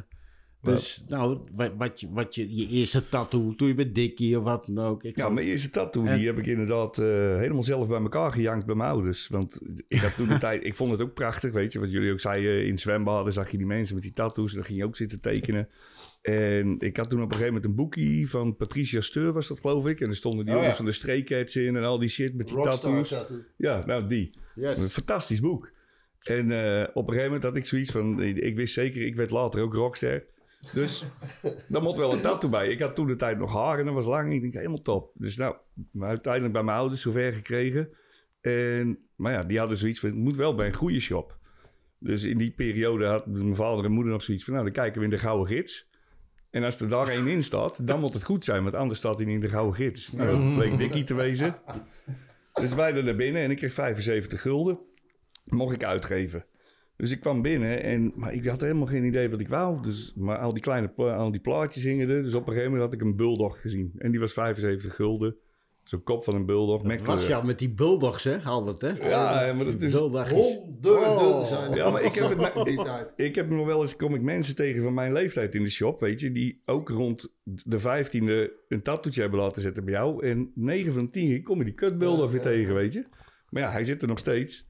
dus, nou, wat, wat, je, wat je, je eerste tattoo, toen je bij Dickie of wat dan ook. Ik Ja, mijn eerste tattoo, En- die heb ik inderdaad eh, helemaal zelf bij elkaar gejankt bij mijn ouders. Want ik had toen de tijd, ik vond het ook prachtig, weet je. Wat jullie ook zeiden, in zwembaden zag je die mensen met die tattoos en dan ging je ook zitten tekenen. En ik had toen op een gegeven moment een boekje van Patricia Steur, was dat geloof ik. En er stonden die Oh, jongens ja. van de Stray Cats in en al die shit met die Rockstar tattoos. tattoo. Ja, nou die. Yes. Een fantastisch boek. En eh, op een gegeven moment had ik zoiets van... Ik wist zeker, ik werd later ook rockster. Dus daar moet wel een tattoo bij. Ik had toen de tijd nog haar en dat was lang. Ik denk, helemaal top. Dus nou, uiteindelijk bij mijn ouders zover gekregen. En, maar ja, die hadden zoiets van... Het moet wel bij een goede shop. Dus in die periode had mijn vader en moeder nog zoiets van... Nou, dan kijken we in de Gouden Gids. En als er daar één in staat, dan moet het goed zijn. Want anders staat hij niet in de Gouden Gids. Nou, dat bleek Dickie te wezen. Dus wij er naar binnen en ik kreeg 75 gulden. Mocht ik uitgeven. Dus ik kwam binnen en maar ik had helemaal geen idee wat ik wou. Dus, maar al die kleine al die plaatjes hingen er. Dus op een gegeven moment had ik een bulldog gezien. En die was 75 gulden. Zo'n kop van een bulldog. met was jou met die bulldogs, hè? Altijd, hè? Ja, maar dat is... Honderden Oh. zijn er. Ja, maar ik heb het- die tijd. Ik heb nog wel eens, kom ik mensen tegen van mijn leeftijd in de shop, weet je, die ook rond de vijftiende een tattoetje hebben laten zetten bij jou. En 9 van de 10 keer kom je die kutbulldog weer tegen, weet je. Maar ja, hij zit er nog steeds.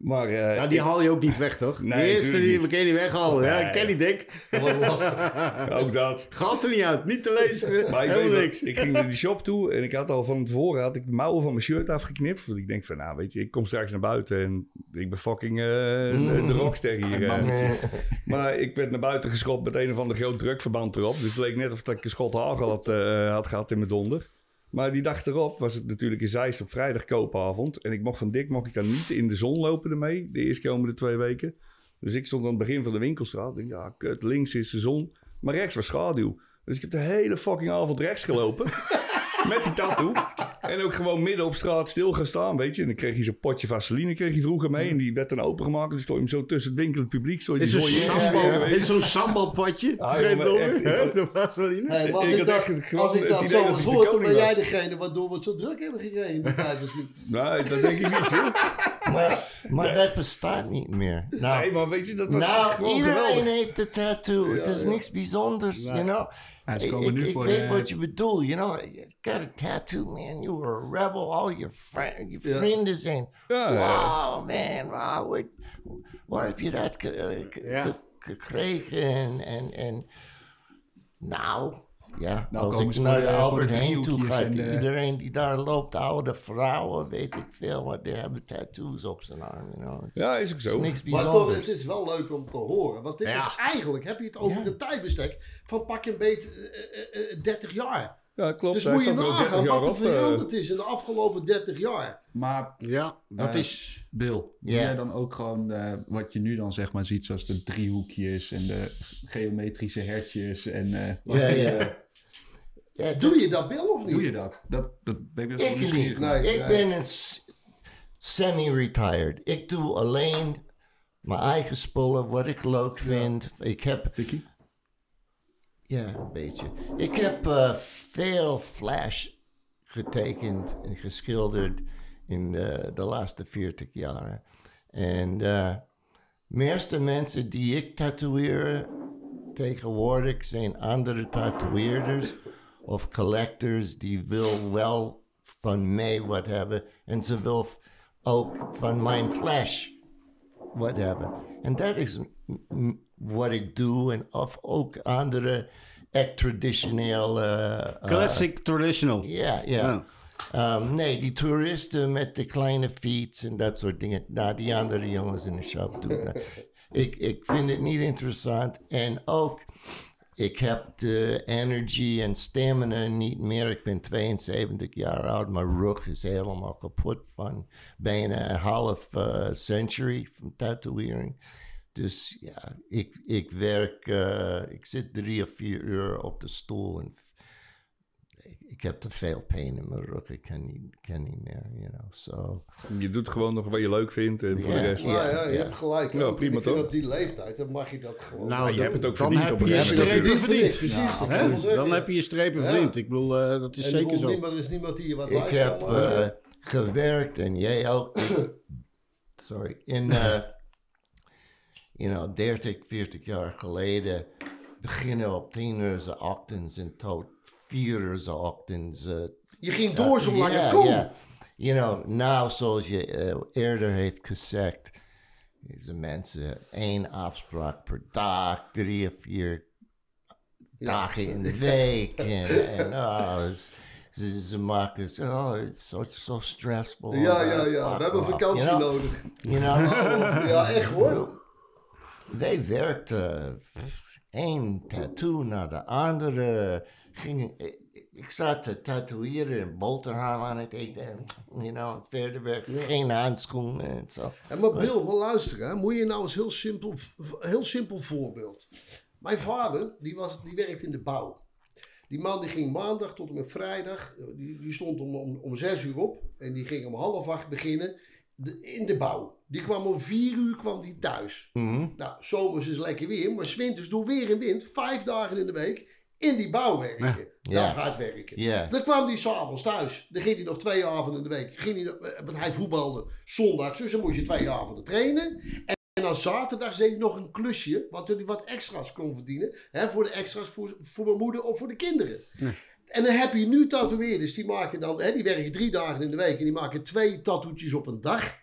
Maar eh, Ja, die ik- haal je ook niet weg, toch? Nee, de eerste die we niet weghalen. Ja, Nee. ken die dik. Dat was lastig. ook dat. Gaat er niet uit. Niet te lezen. Maar ik, Helemaal weet niks. ik ging naar die shop toe en ik had al van tevoren had ik de mouwen van mijn shirt afgeknipt. Want ik denk van, nou weet je, ik kom straks naar buiten en ik ben fucking eh, de- de rockster hier. eh. Maar ik werd naar buiten geschopt met een of ander groot drukverband erop. Dus het leek net of ik een schot hagel had, had gehad in mijn donder. Maar die dag erop was het natuurlijk in Zeist op vrijdag koopavond. En ik mocht van Dick mocht ik dan niet in de zon lopen ermee. De eerstkomende twee weken. Dus ik stond aan het begin van de winkelstraat. Denk, ja, kut, links is de zon. Maar rechts was schaduw. Dus ik heb de hele fucking avond rechts gelopen. met die tattoo. En ook gewoon midden op straat stil gaan staan, weet je. En dan kreeg je zo'n potje vaseline kreeg je vroeger mee. En die werd dan opengemaakt. Dus stond je hem zo tussen het winkelend publiek. Stond je Is die zo'n sambalpotje. Ah, De vaseline. Hey, maar als Ik ik, had dat, echt als ik dat zo hoor, dan ben jij degene waardoor we het zo druk hebben gekregen in die tijd misschien. Nee, dat denk ik niet, joh. Maar, maar dat bestaat niet meer. Nou, Nee, maar weet je, dat was nou iedereen geweldig. heeft een tattoo. Het is ja. niks bijzonders, you know. Ik, weet de- wat je bedoelt, you know. You got a tattoo, man. You were a rebel. All your, friend, your vrienden zijn... Wow, man. Wow, waar, waar heb je dat eh, gekregen? En, en, en nou... Ja, Nou als ik naar de Albert Heijn toe ga, en de- iedereen die daar loopt, oude vrouwen, weet ik veel, wat die hebben tattoos op zijn arm, you know. Ja, is ook is zo. Maar toch, het is wel leuk om te horen. Want dit Ja. is eigenlijk, heb je het over Ja. een tijdbestek van pak een beet eh, eh, eh, 30 jaar. Ja, klopt. Dus Hij moet je staat er al 30 nagaan jaar wat er op. eh. veranderd is in de afgelopen 30 jaar. Maar Ja, dat Eh, is... Bill, jij dan ook gewoon eh, wat je nu dan zeg maar ziet, zoals de driehoekjes en de geometrische hertjes en eh, Ja, ja. Ja, Doe je dat, Bill, of niet? doe je dat? Dat, dat ben ik best wel Ik nieuwsgierig niet. naar. Nee, ik ben een s- semi-retired. Ik doe alleen mijn eigen spullen, wat ik leuk vind. Ik heb? Ja, een beetje. Ik heb eh, veel flash getekend en geschilderd in de, de laatste 40 jaar. En de meeste mensen die ik tatoeëren tegenwoordig zijn andere tatoeëerders of collectors die wil wel van mij wat hebben en ze wil ook van mijn flash wat hebben. En dat is wat ik doe en of ook andere echt traditioneel eh, Classic traditional. ja, ja. Ehm, nee, die toeristen met de kleine fiets en dat soort dingen. Nou, die andere jongens in de shop doen ik, ik vind het niet interessant. En ook, ik heb de energy en stamina niet meer. Ik ben 72 jaar oud. Mijn rug is helemaal kapot van bijna een half eh, century van tatoeëring. Dus ja, ik, ik werk, eh, ik zit drie of vier uur op de stoel en ik, ik heb te veel pijn in mijn rug. Ik kan niet, kan niet meer, you know. So, Je doet gewoon nog wat je leuk vindt en voor Ja. de rest... Ja, je ja. hebt gelijk. Ja, ook. prima ik vind toch? op die leeftijd, dan mag je dat gewoon. Nou, je hebt het ook dan verdiend heb op een je je gegeven moment strepen verdiend. Precies, Hè? Dan ja. heb je je strepen Ja. verdiend. Ik bedoel, eh, dat is En zeker er, zo. niemand, er is niemand die je wat ik heb eh, gewerkt en jij ook. sorry. In, you know, 30, 40 jaar geleden beginnen op 10 uur 's ochtends en tot 4 uur ochtends. eh, Je ging door zolang ja, het kon. ja. You know, nou, zoals je eh, eerder heeft gezegd, is de mensen één afspraak per dag, drie of vier dagen in de week. En, en oh, ze, ze, maken, zo, oh, so, it's so stressful. Ja, ja, Uh, ja. We hebben vakantie you know? nodig. You know? Ja, echt hoor. Wij werkten één tattoo na de andere. Ging, ik, zat te tatoeëren en boterham aan het eten. En, you know, verder werken. Geen handschoenen en zo. En maar Bill, maar luister, hè. moet je nou eens heel simpel, heel simpel voorbeeld. Mijn vader, die, was, die werkte in de bouw. Die man die ging maandag tot en met vrijdag, eh, die, die stond om, om, om zes uur op en die ging om half acht beginnen de- in de bouw. Die kwam om vier uur kwam die thuis. Mhm. Nou, zomers is lekker weer, maar winters door weer en wind, vijf dagen in de week, in die bouw werken. Dat Ja. is hard werken. Ja. Dan kwam hij s'avonds thuis. Dan ging hij nog twee avonden in de week. Ging hij, eh, want hij voetbalde zondags, dus dan moest je twee avonden trainen. En, en dan zaterdag deed hij nog een klusje, want hij wat extra's kon verdienen. Hè, voor de extra's voor, voor mijn moeder of voor de kinderen. En dan heb je nu tatoeëerders, die maken dan, hè, die werken drie dagen in de week en die maken twee tattoetjes op een dag.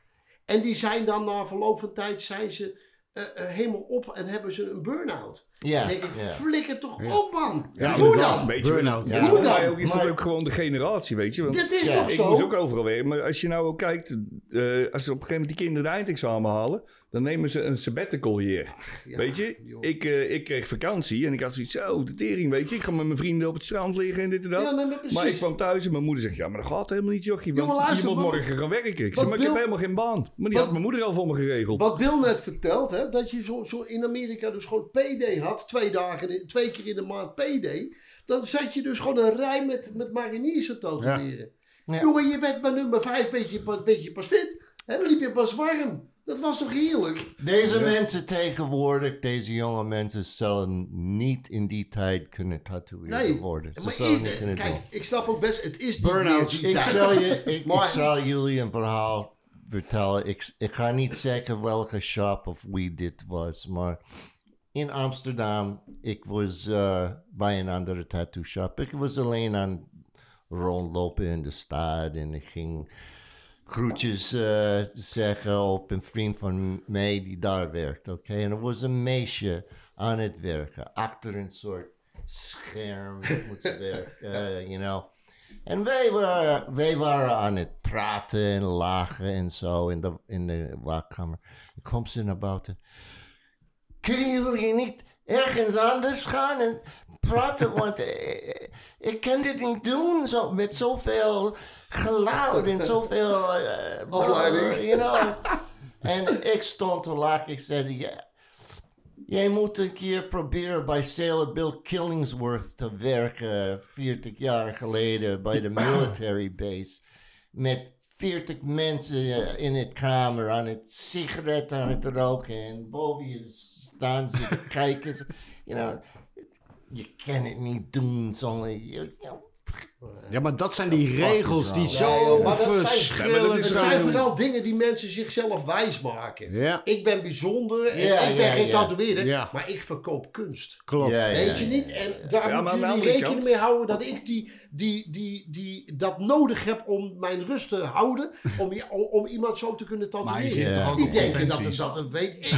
En die zijn dan na verloop van tijd zijn ze eh, eh, helemaal op en hebben ze een burn-out. Ja. Dan denk ik, ja. flikker toch op man. Ja, Hoe dan? een beetje. Burn-out, Ja, ja. Volgens Hoe mij dan? ook is dat Maar- ook gewoon de generatie, weet je. Want Dit is Ja, toch ik zo? moest ook overal werken. Maar als je nou ook kijkt, eh, als ze op een gegeven moment die kinderen de eindexamen halen, dan nemen ze een sabbatical hier. Ja, weet je, joh. ik, eh, ik kreeg vakantie en ik had zoiets, zo, de tering, weet je. Ik ga met mijn vrienden op het strand liggen en dit en dat. Ja, nee, maar precies. maar ik kwam thuis en mijn moeder zegt, ja, maar dat gaat helemaal niet, jochie. Want Jongen, luister, je moet morgen gaan werken. Ik zeg, maar ik heb helemaal geen baan. Maar die wat- had mijn moeder al voor me geregeld. Wat Bill net vertelt, hè, dat je zo, zo in Amerika dus gewoon PD had, twee, dagen, in- twee keer in de maand PD. Dan zet je dus gewoon een rij met, met mariniers te tatoeëren. Ja. Jongen, je werd bij nummer vijf beetje, pa- beetje pas fit. Hè, dan liep je pas warm. Dat was toch heerlijk? Deze mensen tegenwoordig, deze jonge mensen, zullen niet in die tijd kunnen tatoeëren Nee. worden. Ze Maar zullen is, niet kijk, doen. ik snap ook best, het is niet Burn-out. meer die Ik zal, je, ik, zal jullie een verhaal vertellen. Ik, ik ga niet zeggen welke shop of wie dit was, maar in Amsterdam, ik was eh, bij een andere tattoo shop. Ik was alleen aan rondlopen in de stad en ik ging groetjes eh, zeggen op een vriend van mij die daar werkt, oké? En er was een meisje aan het werken, achter een soort scherm moet werken, you know. En wij waren, wij waren aan het praten en lachen en zo in de, in de wachtkamer. Ik kom ze naar. Kunnen jullie niet ergens anders gaan en praten? Want eh, ik kan dit niet doen zo, met zoveel geluid en zoveel... eh, Afleiding. You know. En ik stond te lachen. Ik zei, ja, Jij moet een keer proberen bij Sailor Bill Killingsworth te werken, 40 jaar geleden bij de military base. Met 40 mensen eh, in het kamer aan het sigaret aan het roken en boven je ze te kijken. You know, je kan het niet doen zonder. You know, Ja, maar dat zijn die regels die Ja, zo joh, maar dat zijn- verschillend Ja, maar dat Het is zijn. zijn vooral dingen die mensen zichzelf wijs maken. Ja, Ik ben bijzonder en Ja, ik ben ja, geen ja. tatoeëerder, Ja. maar ik verkoop kunst. klopt. Ja, ja, Weet je ja, niet? ja, En ja. daar Ja, moeten jullie andere rekening kant- mee houden dat ik die, die, die, die, dat nodig heb om mijn rust te houden. Om, om, om iemand zo te kunnen Maar je tatoeëren. Ja. Die denken dat het, dat het weet. Eh,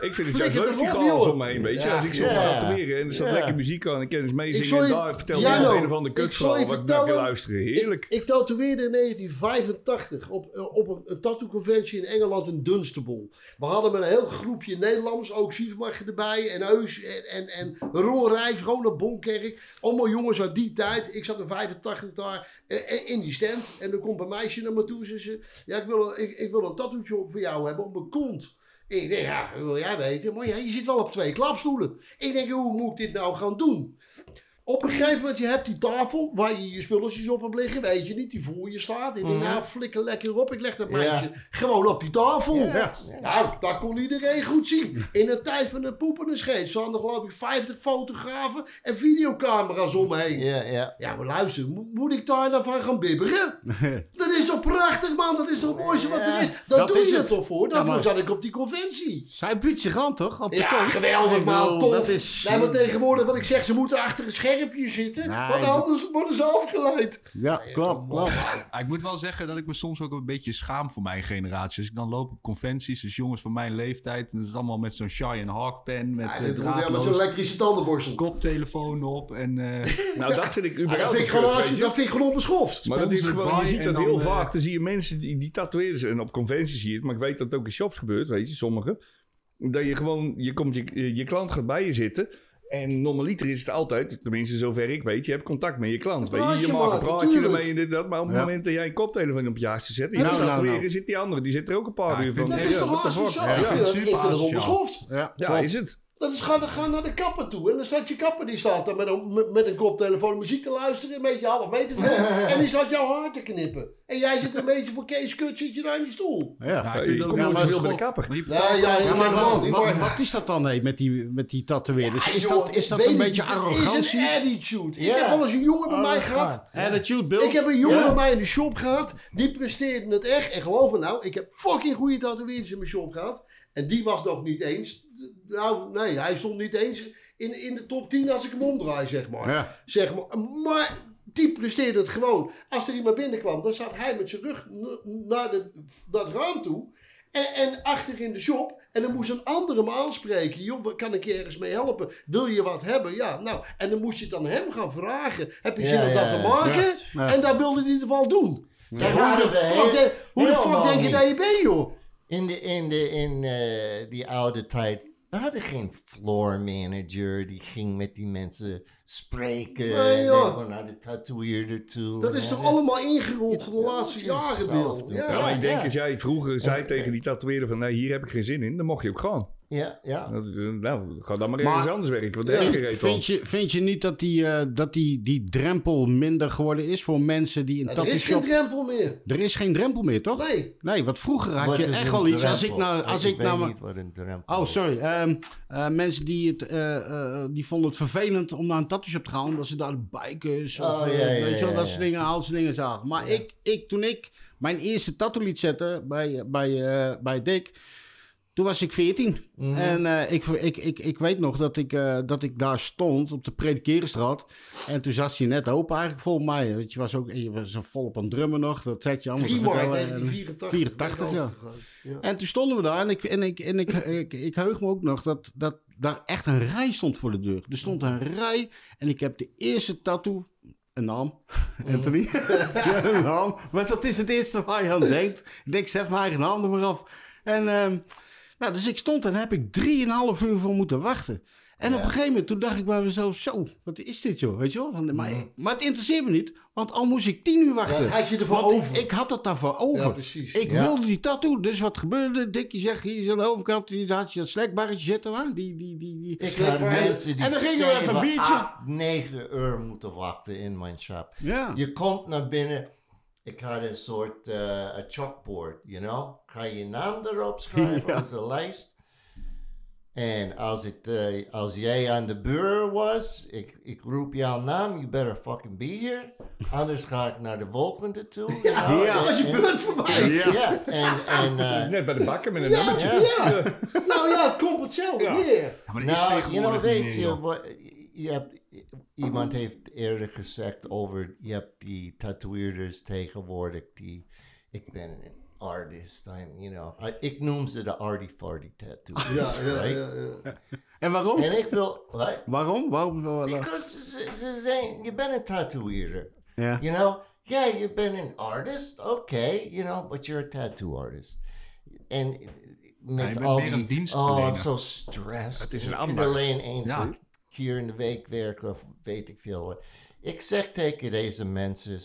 Ik vind het juist leuk, die chaos joh. om me heen, weet je. Ja, Als ik zo ja. tatoeëren en er staat Ja. lekker muziek aan en kennis mee Ik zingen zal en je- daar vertel Ja, je een of ander ik zal kutverhaal ik naar luisteren. Heerlijk. Ik, ik tatoeëerde in 1985 op, eh, op een, een tattoo-conventie in Engeland in Dunstable. We hadden met een heel groepje Nederlanders, ook Siefmacher erbij, en Heus en, en, en Ron Rijks, Ronald Bonkerk. Allemaal jongens uit die tijd. Ik zat in 85 daar eh, eh, in die stand. En er komt een meisje naar me toe en ze ja, ik wil, een- ik, ik wil een tattooetje voor jou hebben op mijn kont. Ik denk, ja, dat wil jij weten. Maar ja, je zit wel op twee klapstoelen. Ik denk, hoe moet ik dit nou gaan doen? Op een gegeven moment, je hebt die tafel waar je je spulletjes op hebt liggen, weet je niet, die voor je staat. Ik denk, nou, flikker lekker op, ik leg dat meisje gewoon op die tafel. Ja. Nou, dat kon iedereen goed zien. In de tijd van de poep en scheet staan er geloof ik 50 fotografen en videocamera's omheen. Ja, ja. Ja, maar luister, mo- moet ik daar dan van gaan bibberen? dat is toch prachtig, man? Dat is toch het mooiste wat er is? Daar dat doe is je het. toch voor? Daarvoor maar- zat ik op die conventie. Zij biedt zich aan, toch? Op de Ja, geweldig, man. Tof. Dat is... Nee, maar tegenwoordig, wat ik zeg, ze moeten achter een schermpje zitten. Nee, want dat- anders worden ze afgeleid. Ja, klopt, klopt. Ja, ik moet wel zeggen dat ik me soms ook een beetje schaam voor mijn generatie. Als ik dan loop op conventies, dus jongens van mijn leeftijd. En dat is allemaal met zo'n Shy en Hawk pen. Met Ja, eh, met draadloos zo'n elektrische tandenborstel. koptelefoon op. En eh, Nou, dat vind ik überhaupt dat, vind ik een gewoon, je- dat vind ik gewoon onbeschoft. Maar dat is gewoon, je ziet dat dan, heel eh, vaak. Dan zie je mensen die, die tatoeëren ze. En op conventies zie je het. Maar ik weet dat het ook in shops gebeurt, weet je, sommige. Dat je gewoon, je, komt je, je klant gaat bij je zitten. En normaliter is het altijd, tenminste zover ik weet, je hebt contact met je klant. Een Weet je, je maakt een praatje tuurlijk. ermee en dit dat. Maar op het Ja. moment dat jij een koptelefoon op je haast te zetten, je Nou, nou, nou. zit die andere, die zit er ook een paar Ja, uur van. Dat Ja, is toch asociaal? Ja, ik vind het onbeschoft. Ja, Ja, is het. Dat is, ga, ga naar de kapper toe. En dan staat je kapper, die staat daar met een, met, een koptelefoon muziek te luisteren. Een beetje half meter. en die staat jouw haar te knippen. En jij zit een beetje voor Kees Kut, zit je daar in die stoel. Ja. ik vind wel nooit zoveel bij de kapper. Maar Ja, maar maar wat, man, wat, maar- wat is dat dan nee, met die, met die tatoeëerders? Ja, is, joh, dat, is dat een beetje Het arrogantie? is een attitude. Ik Ja. heb wel eens een jongen bij Oh, mij dat gehad. Attitude, Bill. Ik heb een jongen Ja. bij mij in de shop gehad. Die presteerde het echt. En geloof me nou, ik heb fucking goede tatoeëerders in mijn shop gehad. En die was nog niet eens. Nou, nee, hij stond niet eens in, in de top 10 als ik hem omdraai, zeg maar. Ja. Zeg maar. Maar die presteerde het gewoon. Als er iemand binnenkwam, dan zat hij met zijn rug naar de, dat raam toe. En, en achter in de shop. En dan moest een andere me aanspreken. Joh, kan ik je ergens mee helpen? Wil je wat hebben? Ja, nou. En dan moest je het aan hem gaan vragen. Heb je Ja, zin om ja, dat te maken? Ja, ja. En dat wilde hij in ieder geval doen. Hoe de fuck, denk- hoe de fuck denk je dat je bent, joh? In, de, in, de, in eh, die oude tijd, we hadden geen floor manager die ging met die mensen spreken. Nee, en gewoon naar de tatoeëerder toe. Dat is toch allemaal ingerold voor de laatste jaren, Bill? Ja. Ja, maar ik denk, als jij vroeger zei tegen die tatoeëerder van, nee, hier heb ik geen zin in, dan mocht je ook gaan. Ja, ja. Dat, eh, Nou, ga dan maar Maar- ergens anders werken, heb je Vind, vind, je, vind je niet dat, die, eh, dat die, die drempel minder geworden is voor mensen die een Er tattoo is geen drempel meer. Er is geen drempel meer, toch? Nee. Nee, want vroeger had Wat je is echt wel iets. Als ik nou, als ik ik nou niet wat een drempel Oh, sorry. Ehm, eh, mensen die, het, eh, eh, die vonden het vervelend om naar een tattoo shop te gaan, omdat ze daar de bikers of Oh, ja, ja, weet je wel, ja, dat ja. soort dingen, al soort dingen zagen. Maar ik, ik, toen ik mijn eerste tattoo liet zetten bij, bij, eh, bij Dick, toen was ik 14. Mhm. En eh, ik, ik, ik, ik weet nog dat ik, eh, dat ik daar stond op de Predikerenstraat. En toen zat hij net open eigenlijk volgens mij. Want je was ook je was zo vol op aan drummen nog. Dat zet je allemaal Drie mark, vertellen. En- 1984. 84, ja. ja. en toen stonden we daar en ik, en ik, en ik, ik, ik heug me ook nog dat, dat daar echt een rij stond voor de deur. Er stond een rij en ik heb de eerste tattoo, een naam, Anthony. ja, een naam. Maar dat is het eerste waar je aan denkt. Ik denk, zet mijn eigen naam er maar af. En ehm, nou, dus ik stond en daar heb ik drieënhalf uur voor moeten wachten. En op een gegeven moment, toen dacht ik bij mezelf, zo, wat is dit joh, weet je wel? Maar, maar het interesseert me niet, want al moest ik tien uur wachten. Ja, had je ervoor Want over. Ik, ik had het daarvoor over. Ja, precies. Ik Ja. wilde die tattoo, dus wat gebeurde? Dikkie zegt, hier is aan de overkant, hier had je dat snackbarretje zitten, hè? Die, die, die, die. Ik had mensen die En dan gingen we even een biertje. acht, negen uur moeten wachten in mijn shop. Ja. Je komt naar binnen. Ik had een soort eh, a chalkboard, you know. Ga je naam erop schrijven Ja. als een lijst. En als, het, eh, als jij aan de bureau was, ik, ik roep jouw naam, you better fucking be here. Anders ga ik naar de volgende toe. ja. En- was je beurt voorbij. en- Ja, en, en Dat is eh, net bij de bakker met een Ja, nummertje. ja. Nou ja, het komt hetzelfde Ja. maar dat is Nou, je tegenwoordig know, weet je, je hebt, iemand heeft eerder gezegd over, je hebt die tatoeëerders tegenwoordig die, ik ben een artist, I'm, you know, I- ik noem ze de arty farty tattoo. Ja, ja, right? ja. ja. En waarom? En ik wil, what? Waarom? Waarom? Because ze, ze zijn, je bent een tattooeerder, Ja. you know, ja, je bent een artist, okay, you know, but you're a tattoo artist. En met je bent al meer die, een oh. I'm so stressed. Het is een ambacht. alleen één Ja. Keer in de week werken of weet ik veel. Ik zeg tegen deze mensen,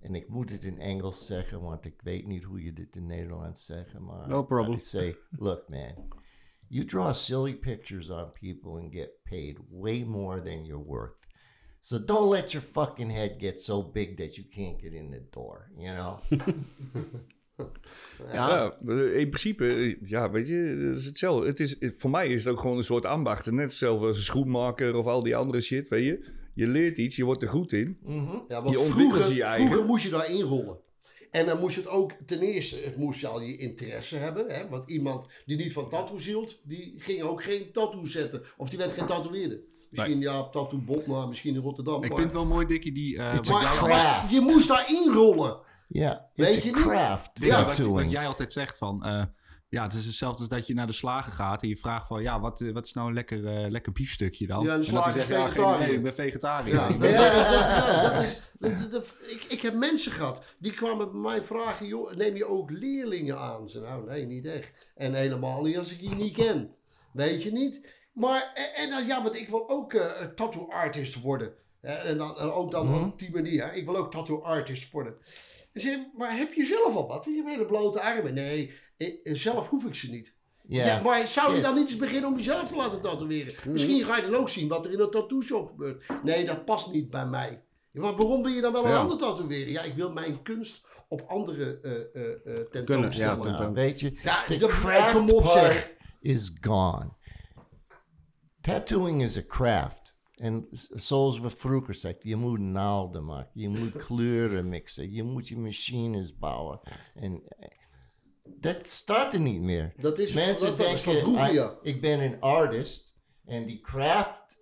en ik moet het in Engels zeggen, want ik weet niet hoe je dit in Nederlands zegt. Maar No problem. I say, look man, you draw silly pictures on people and get paid way more than you're worth. So don't let your fucking head get so big that you can't get in the door, you know? Ja, in principe, ja, weet je, het is hetzelfde. Het is, voor mij is het ook gewoon een soort ambacht. Net hetzelfde als een schoenmaker of al die andere shit, weet je. Je leert iets, je wordt er goed in. Ja, want Je ontwikkelt vroeger, je eigen. vroeger moest je daar inrollen. En dan moest je het ook, ten eerste, het moest je al je interesse hebben. Hè? Want iemand die niet van tattoos hield, die ging ook geen tattoo zetten. Of die werd geen tatoeëerder. Misschien ja, op Tattoo Botna, misschien in Rotterdam. Ik maar, vind het wel mooi, Dikkie, die... eh, a jij maar, je moest daar inrollen. Yeah, Weet it's je a niet? craft, Ja, wat, wat jij altijd zegt van... eh, ja, het is hetzelfde als dat je naar de slager gaat en je vraagt van... Ja, wat, eh, wat is nou een lekker, eh, lekker biefstukje dan? Ja, en de dat hij slager is ja, vegetariër. idee, ik ben vegetariër. Ja, Ik dat, ben- dat- dat- dat is, dat- dat- dat- ik, ik heb mensen gehad die kwamen bij mij vragen: joh, neem je ook leerlingen aan? Ze nou, nee, niet echt. En helemaal niet als ik je niet ken. Weet je niet? Maar, en, en ja, want ik wil ook eh, een tattoo artist worden. Hè, En, dan, en ook dan op die manier. hè. Ik wil ook tattoo artist worden. Maar heb je zelf al wat? Je hebt hele blote armen. Nee, zelf hoef ik ze niet. Yeah. Ja, maar zou je Ja. dan niet eens beginnen om jezelf te laten tatoeëren? Misschien ga je dan ook zien wat er in een tattoo shop gebeurt. Nee, dat past niet bij mij. Ja, maar waarom wil je dan wel een Ja. ander tatoeëren? Ja, ik wil mijn kunst op andere eh eh eh Kunnen, tentoonstellen. ja, Nou, tentoon- weet je, Ja, de kom op, zeg. is gone. Tattooing is a craft. En zoals we vroeger zeiden, je moet naalden maken, je moet kleuren mixen, je moet je machines bouwen. En eh, dat staat er niet meer. Dat is- Mensen dat- dat is van denken, vroeger, ah, ja. ik ben een artist en die craft,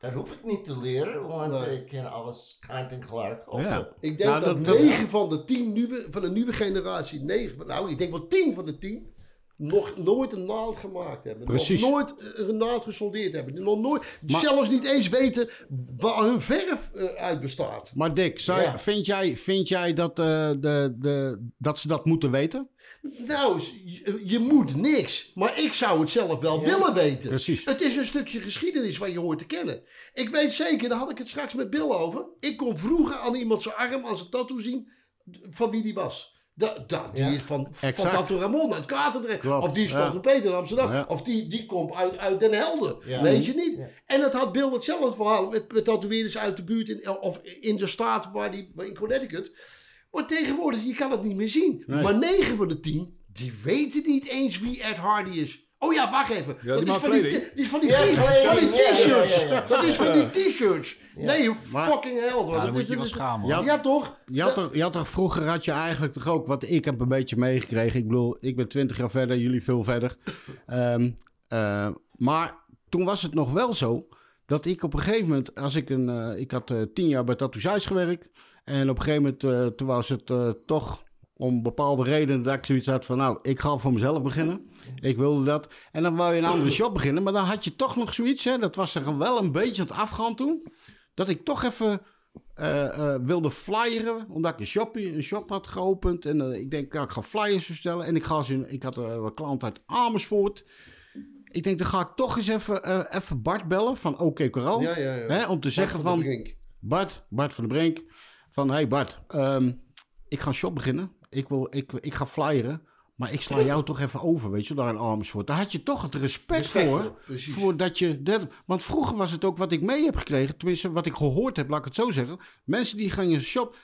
dat hoef ik niet te leren, want Nee. ik ken alles kant en klaar. Ja. Ik denk Nou, dat, dat- dat- 9 van de 10 nieuwe, van de nieuwe generatie, 9, van- nou ik denk wel 10 van de 10, nog nooit een naald gemaakt hebben. Precies. Nog nooit een naald gesoldeerd hebben. Nog nooit, zelfs niet eens weten waar hun verf eh, uit bestaat. Maar Dick, zou Ja. vind, jij, vind jij dat, eh, de, de, dat ze dat moeten weten? Nou, je, moet niks. Maar ik zou het zelf wel willen weten. Precies. Het is een stukje geschiedenis wat je hoort te kennen. Ik weet zeker, daar had ik het straks met Bill over. Ik kon vroeger aan iemand zijn arm, aan zijn tattoo zien van wie die was. Da, da, die Ja. is van, van. Tattoo Ramon uit Katendrecht. Of die is ja. Tattoo Peter in Amsterdam. Ja. Of die, die komt uit, uit Den Helder. Ja. Weet je niet? Ja. En dat had Bill hetzelfde verhaal met, met tatoeëerders uit de buurt in, of in de staat waar die, in Connecticut. Maar tegenwoordig, je kan het niet meer zien. Nee. Maar 9 van de 10, die weten niet eens wie Ed Hardy is. Oh ja, wacht even. Ja, dat die is van die, is van die Ja, van ja, ja, t-shirts. ja, ja. Dat is van die t-shirts. Nee, Maar- fucking hell. man. Ja, dan Dat moet je wel is- schamen. Ja. toch? Je had, toch, je had toch vroeger had je eigenlijk toch ook, wat ik heb een beetje meegekregen. Ik bedoel, ik ben 20 jaar verder, jullie veel verder. Ehm, eh, maar toen was het nog wel zo dat ik op een gegeven moment, als ik een, eh, ik had eh, tien jaar bij Tattoos gewerkt. En op een gegeven moment, eh, toen was het eh, toch om bepaalde redenen dat ik zoiets had van, nou, ik ga voor mezelf beginnen. Ik wilde dat. En dan wou je een andere shop beginnen, maar dan had je toch nog zoiets, hè, dat was er wel een beetje aan het afgaan toen. Dat ik toch even eh, eh, wilde flyeren, omdat ik een shop, een shop had geopend. En eh, ik denk, ja, ik ga flyers verstellen. En ik, ga ze, ik had een klant uit Amersfoort. Ik denk, dan ga ik toch eens even, even Bart bellen van OK Coral. Ja, ja, ja. Hè, om te zeggen van. Bart, Bart van de Brink. Van, hey Bart, ehm, ik ga een shop beginnen. Ik, wil, ik, ik ga flyeren. Maar ik sla jou toch even over, weet je, daar in Amersfoort. Daar had je toch het respect, Respect voor. voor, precies. Voordat je... Dat, want vroeger was het ook wat ik mee heb gekregen. Tenminste, wat ik gehoord heb, laat ik het zo zeggen. Mensen die gingen shop...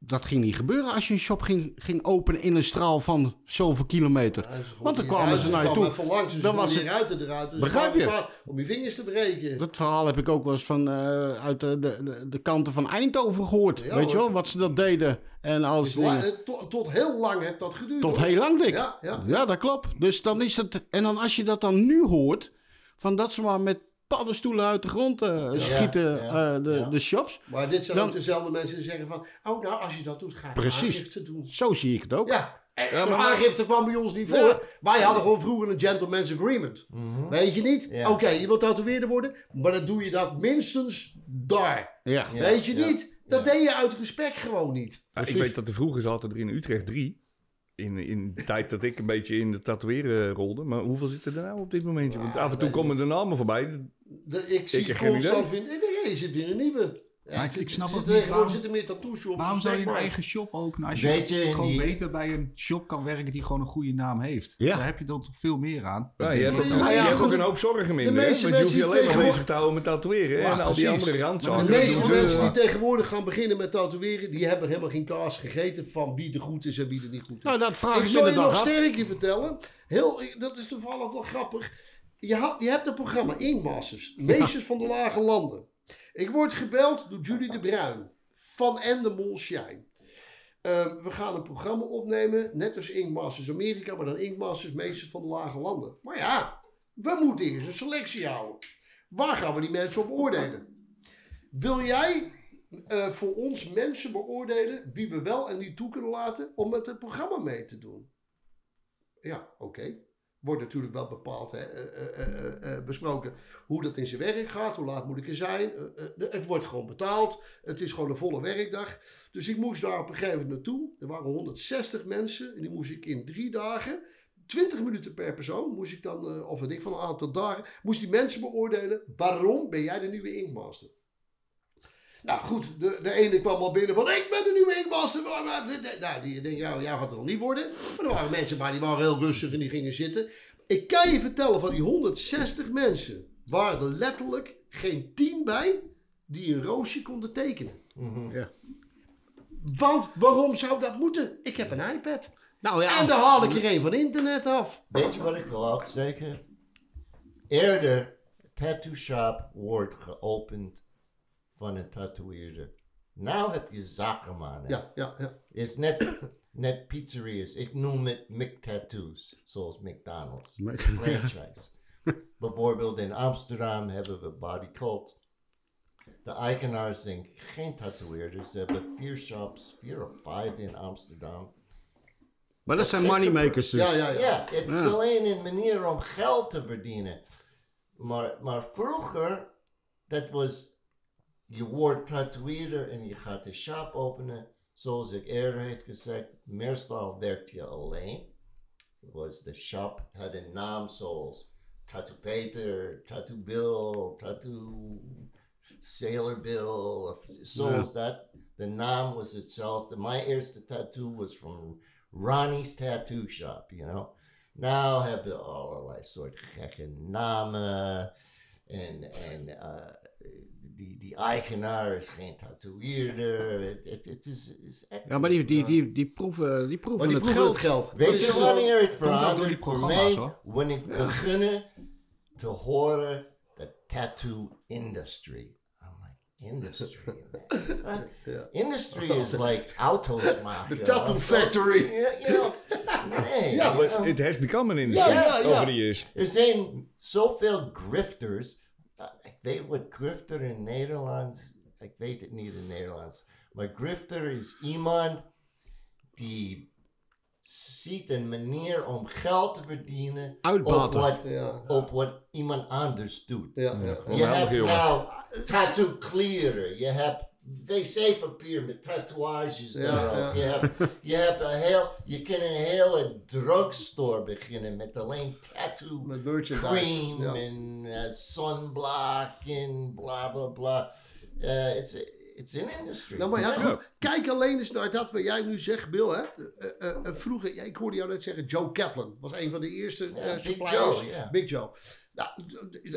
Dat ging niet gebeuren als je een shop ging, ging openen in een straal van zoveel kilometer. Ja, Want dan kwamen ze naar je toe. langs, dus Dan was die ruiten eruit. Dus Begrijp je? Om je vingers te breken. Dat verhaal heb ik ook wel eens van, eh, uit de, de, de, kanten van Eindhoven gehoord. Ja, weet je wel, wat ze dat deden. En Dus als la- dingen. eh, tot, tot heel lang heeft dat geduurd. Tot hoor. heel lang, dik. Ja, ja. Ja, dat klopt. Dus dan is het. En dan als je dat dan nu hoort, van dat ze maar met paddenstoelen uit de grond eh, schieten, ja, eh, de, ja. de shops. Maar dit zijn Dan- ook dezelfde mensen die zeggen van... Oh, nou, als je dat doet, ga ik Precies. aangifte doen. Zo zie ik het ook. Ja, maar- aangifte kwam bij ons niet voor. Ja. Wij hadden gewoon vroeger een gentleman's agreement. Weet je niet? Ja. Oké, je wilt tatoeëerder worden, maar dan doe je dat minstens daar. Ja. Ja. Weet je ja, niet? Dat deed je uit respect gewoon niet. Ja, ik weet dat er vroeger zaten er in Utrecht drie. In, in de tijd dat ik een beetje in de tatoeëren rolde. Maar hoeveel zitten er nou op dit momentje? Want af en toe komen de namen voorbij. De, ik zie constant weer... Nee, nee, je zit weer een nieuwe. Ja, ik snap het- niet waarom- zitten meer tattoo shops. Waarom zou je een eigen shop openen als je Weet je, in gewoon die- beter bij een shop kan werken die gewoon een goede naam heeft? Ja. Daar heb je dan toch veel meer aan? Ja, je hebt, ook, maar je ja, hebt ook goed, een hoop zorgen minder. hè? meeste Want je hoeft je mensen alleen maar tegenwoordig- bezig te houden met tatoeëren. Ja, en al die andere randzaken. De meeste mensen die tegenwoordig gaan beginnen met tatoeëren, die hebben helemaal geen kaas gegeten van wie er goed is en wie er niet goed is. Nou, dat vraag ik ik zal je nog sterker vertellen. Heel, dat is toevallig wel grappig. Je, had, je hebt een programma, Inkmasters. Meesters van de Lage Landen. Ik word gebeld door Judy de Bruin van Endemol Shine. Ehm, we gaan een programma opnemen, net als Inkmasters Amerika, maar dan Inkmasters Meesters van de Lage Landen. Maar ja, we moeten eerst een selectie houden. Waar gaan we die mensen op oordelen? Wil jij eh, voor ons mensen beoordelen wie we wel en niet toe kunnen laten om met het programma mee te doen? Ja, oké. Wordt natuurlijk wel bepaald, hè, eh, eh, eh, besproken hoe dat in zijn werk gaat, hoe laat moet ik er zijn. Het wordt gewoon betaald, het is gewoon een volle werkdag. Dus ik moest daar op een gegeven moment naartoe. Er waren 160 mensen en die moest ik in drie dagen, 20 minuten per persoon, moest ik dan, of weet ik van een aantal dagen, moest die mensen beoordelen, waarom ben jij de nieuwe Inkmaster? Nou goed, de, de ene kwam al binnen van ik ben de nieuwe Inkmaster. Nou, die denkt, ja, jij gaat er nog niet worden. Maar er waren mensen bij die waren heel rustig en die gingen zitten. Ik kan je vertellen, van die 160 mensen waren er letterlijk geen 10 bij die een roosje konden tekenen. Ja. Want waarom zou dat moeten? Ik heb een iPad. Nou ja, En daar haal ik er een van internet af. Weet je wat ik wil zeggen? Eerder, tattoo shop wordt geopend van een tatoeëerder. Nou heb je zakenmannen. Ja, ja, ja. is net, net pizzerias. Ik noem het Mick Tattoos, zoals McDonald's. Franchise. Bijvoorbeeld in Amsterdam hebben we Body Cult. De eigenaars zijn geen tatoeëerders. Ze hebben vier shops, vier of vijf in Amsterdam. maar dat zijn moneymakers dus. Ja, ja, ja. Ja, het is Ja. alleen een manier om geld te verdienen. Maar, maar vroeger, dat was, je wordt tatoeëerder en je gaat de shop openen. Zoals ik eerder heb gezegd, meestal werkt je alleen. Was de shop had een naam zoals Tattoo Peter, Tattoo Bill, Tattoo Sailor Bill, of zoals dat. De naam was hetzelfde. My eerste tattoo was from Ronnie's Tattoo Shop, you know. Nou hebben allerlei soort gekke namen. En, en eh, die, die eigenaar is geen tatoeëerder. Het, het, het is, is echt... Ja, maar die, die, die, die proeven, die proeven Maar die het proeven geld. het geld. Weet je wanneer het verandert voor mij? hoor. Wanneer ik beginnen te horen de tattoo industry. I'm like, industry, man. Ja. Industry is like auto's maken. The tattoo factory. Ja, you know, nee. Ja, you know. Het has become an industry Ja, ja, ja. over de years. Er zijn zoveel grifters. Ik weet wat grifter in Nederlands. Ik weet het niet in Nederlands. Maar grifter is iemand die ziet een manier om geld te verdienen op wat, Ja. op wat iemand anders doet. Ja, ja. Je hebt nou tattoo kleren. Je hebt wc-papier met tatoeages Ja, erop. ja. Je, hebt, je, hebt een heel, je kan een hele drugstore beginnen met alleen tattoo Met cream Ja. en uh, sunblock en bla bla bla. Uh, it's, it's an industry. Nou, maar ja, Ja. goed. Kijk alleen eens naar dat wat jij nu zegt, Bill. Hè? Eh, eh, eh, vroeger, ja, ik hoorde jou net zeggen, Joe Kaplan was een van de eerste Ja, Big suppliers. Joe. Big Joe. Nou,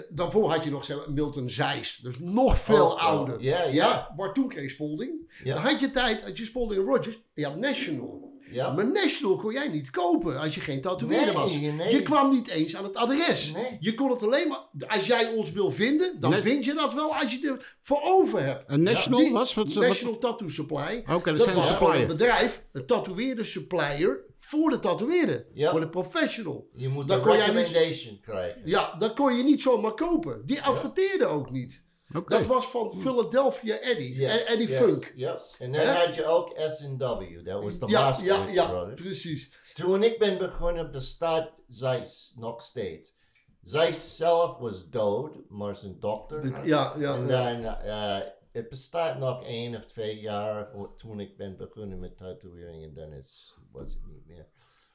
daarvoor had je nog zeg Milton Zeiss. Dus nog veel Oh, oh, ouder. ja, ja. Maar toen kreeg je Spalding. Ja. Dan had je tijd, had je Spalding en Rogers. En je had National. Ja. Maar National kon jij niet kopen als je geen tatoeëerder Nee, was. nee. Je kwam niet eens aan het adres. Nee. Je kon het alleen maar... Als jij ons wil vinden, dan Net- vind je dat wel als je er voor over hebt. Een national Die- was? Wat, wat, National Tattoo Supply. Oké, dat dat was gewoon een bedrijf, een tatoeëerder supplier voor de tatoeëerder. Ja. Voor de professional. Je moet Dan een kon jij niet- recommendation krijgen. Ja, dat kon je niet zomaar kopen. Die adverteerde ook niet. Dat was van Philadelphia Eddie. Yes, E- Eddie yes, Funk. Ja. En dan had je ook S&W. Dat was de Ja, Master ja, ja, precies. Toen ik ben begonnen bestaat Zeiss nog steeds. Zeiss zelf was dood, maar zijn dokter. Ja, ja. en ja. dan, eh, het bestaat nog één of twee jaar voor- toen ik ben begonnen met tatoeëring en dan is, was het niet meer.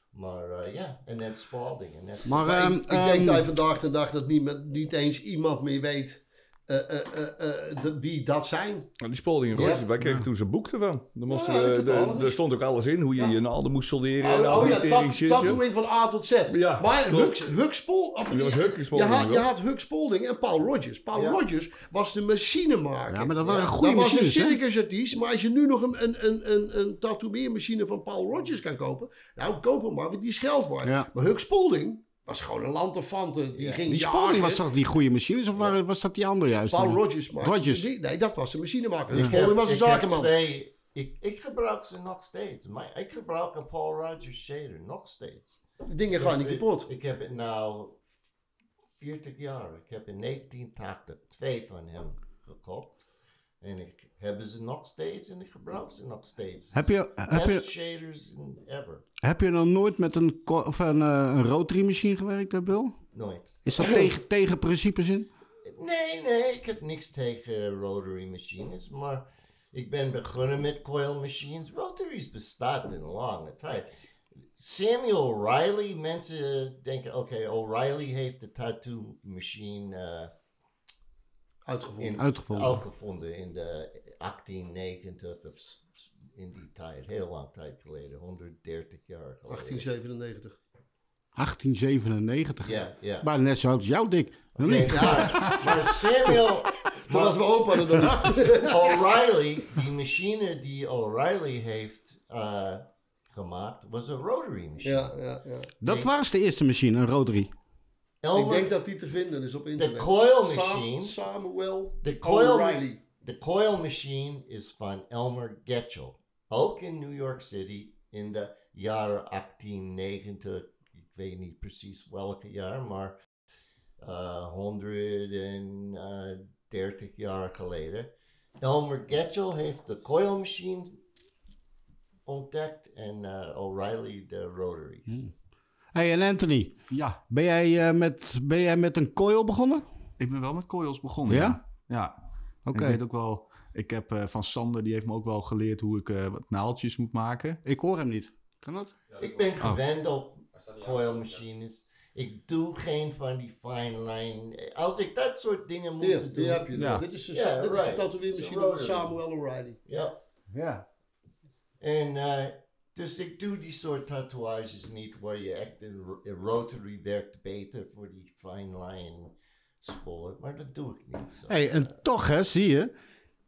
Maar eh, ja, en net Spalding. En net Maar, Maar ehm, ik, ik ehm, denk dat je vandaag de dag dat niet, met, niet eens iemand meer weet eh, eh, eh, eh, de- wie dat zijn. Nou, die Spalding en Ja. Rogers, wij kregen toen zijn boek ervan. Daar moesten Ja, we- dat de- er stond ook alles in, hoe je Ja. je naalden moest solderen. en Oh, al oh die ja, dat, dat doe ik van A tot Z. Ja, maar. Huck, Huck Spol, of, Dat was je- Spalding, had, je had Huck Spolding en Paul Rogers. Paul Ja. Rogers was de machinemaker. Ja, maar dat waren Dat goede was een circusartiest. Maar als je nu nog een, een, een, een, een tatoeëermachine van Paul Rogers kan kopen. Nou, koop hem maar, want die is geld waard. Ja. Maar Huck Spolding was gewoon een lantefante. Die Ja. ging Die jagen. Spalding was toch die goede machines of waren, was dat die andere juist? Paul Rogers. Maar Rogers. die- nee, dat was de machinemaker. Ja. Spolding was een zakenman. twee- ik, ik gebruik ze nog steeds. Maar ik gebruik een Paul Rogers shader nog steeds. Die dingen gaan niet Ik- kapot. Ik heb het nou 40 jaar. Ik heb in 1980 twee van hem gekocht. En ik heb ze nog steeds en ik gebruik ze nog steeds. Heb je, heb, Best je, shaders in ever. heb je nog nooit met een, of een, eh, een rotary machine gewerkt, hè, Bill? Nooit. Is dat tegen, tegen principes in? Nee, nee, ik heb niks tegen rotary machines, maar ik ben begonnen met coil machines. Rotaries bestaat in lange tijd. Samuel O'Reilly, mensen denken, oké, O'Reilly heeft de tattoo machine eh, Uitgevonden. in, Uitgevonden. uitgevonden in de 1890 of in die tijd, heel lang tijd geleden, 130 jaar geleden. 1897. 1897. Ja, ja. Maar net zo oud als jou, Dick. Nog Nee, niet? maar, Samuel, Toen was mijn opa er. O'Reilly, die machine die O'Reilly heeft eh, gemaakt, was een rotary machine. Ja, ja, ja. Dat was de eerste machine, een rotary. Ik denk dat die te vinden is op de internet. coil Sam- machine, Samuel de coil, O'Reilly. De coil machine is van Elmer Getchell. Ook in New York City in de jaren 1890. Ik weet niet precies welke jaar, maar eh 130 jaar geleden. Elmer Getchell heeft de coil machine ontdekt en eh, O'Reilly de rotaries. hey, en Anthony, Ja, ben jij, eh, met, ben jij met een coil begonnen? ik ben wel met coils begonnen. Ja? Ja. ja. Oké. Ik weet ook wel, ik heb eh, van Sander, die heeft me ook wel geleerd hoe ik eh, wat naaltjes moet maken. Ik hoor hem niet. Kan dat? Ik ben gewend op coil machines. Ik doe geen van die fine line. Als ik dat soort dingen moet doen. die heb je. Ja. Dit is de, Ja, is tatoeëermachine a van. Samuel O'Reilly. Ja. Ja. En eh, dus ik doe die soort tatoeages niet waar je echt een rotary werkt beter voor die fine line spoor. Maar dat doe ik niet. Zo. Hey, en toch hè, zie je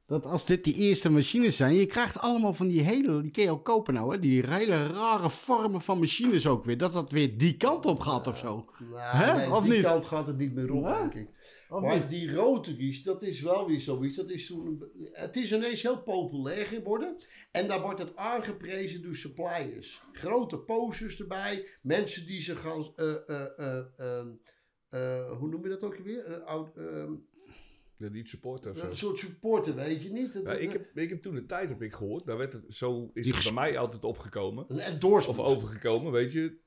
dat als dit die eerste machines zijn, je krijgt allemaal van die hele, die kun je ook kopen nou hè, die hele rare vormen van machines ook weer, dat dat weer die kant op gaat of zo. Nou, Hè? nee, Of die niet? kant gaat het niet meer op, Ja? denk ik. Of maar niet? die rotaries, dat is wel weer zoiets. Dat is toen, het is ineens heel populair geworden. En daar wordt het aangeprezen door suppliers. Grote posters erbij. Mensen die ze gaan... eh, eh, eh, eh, hoe noem je dat ook weer? Een oud, ehm, Ja, niet supporter een soort supporter, weet je niet? Ja, ik, heb, ik heb toen de tijd heb ik gehoord, daar werd het, zo is het bij mij altijd opgekomen. Een endorsement. Of overgekomen, weet je.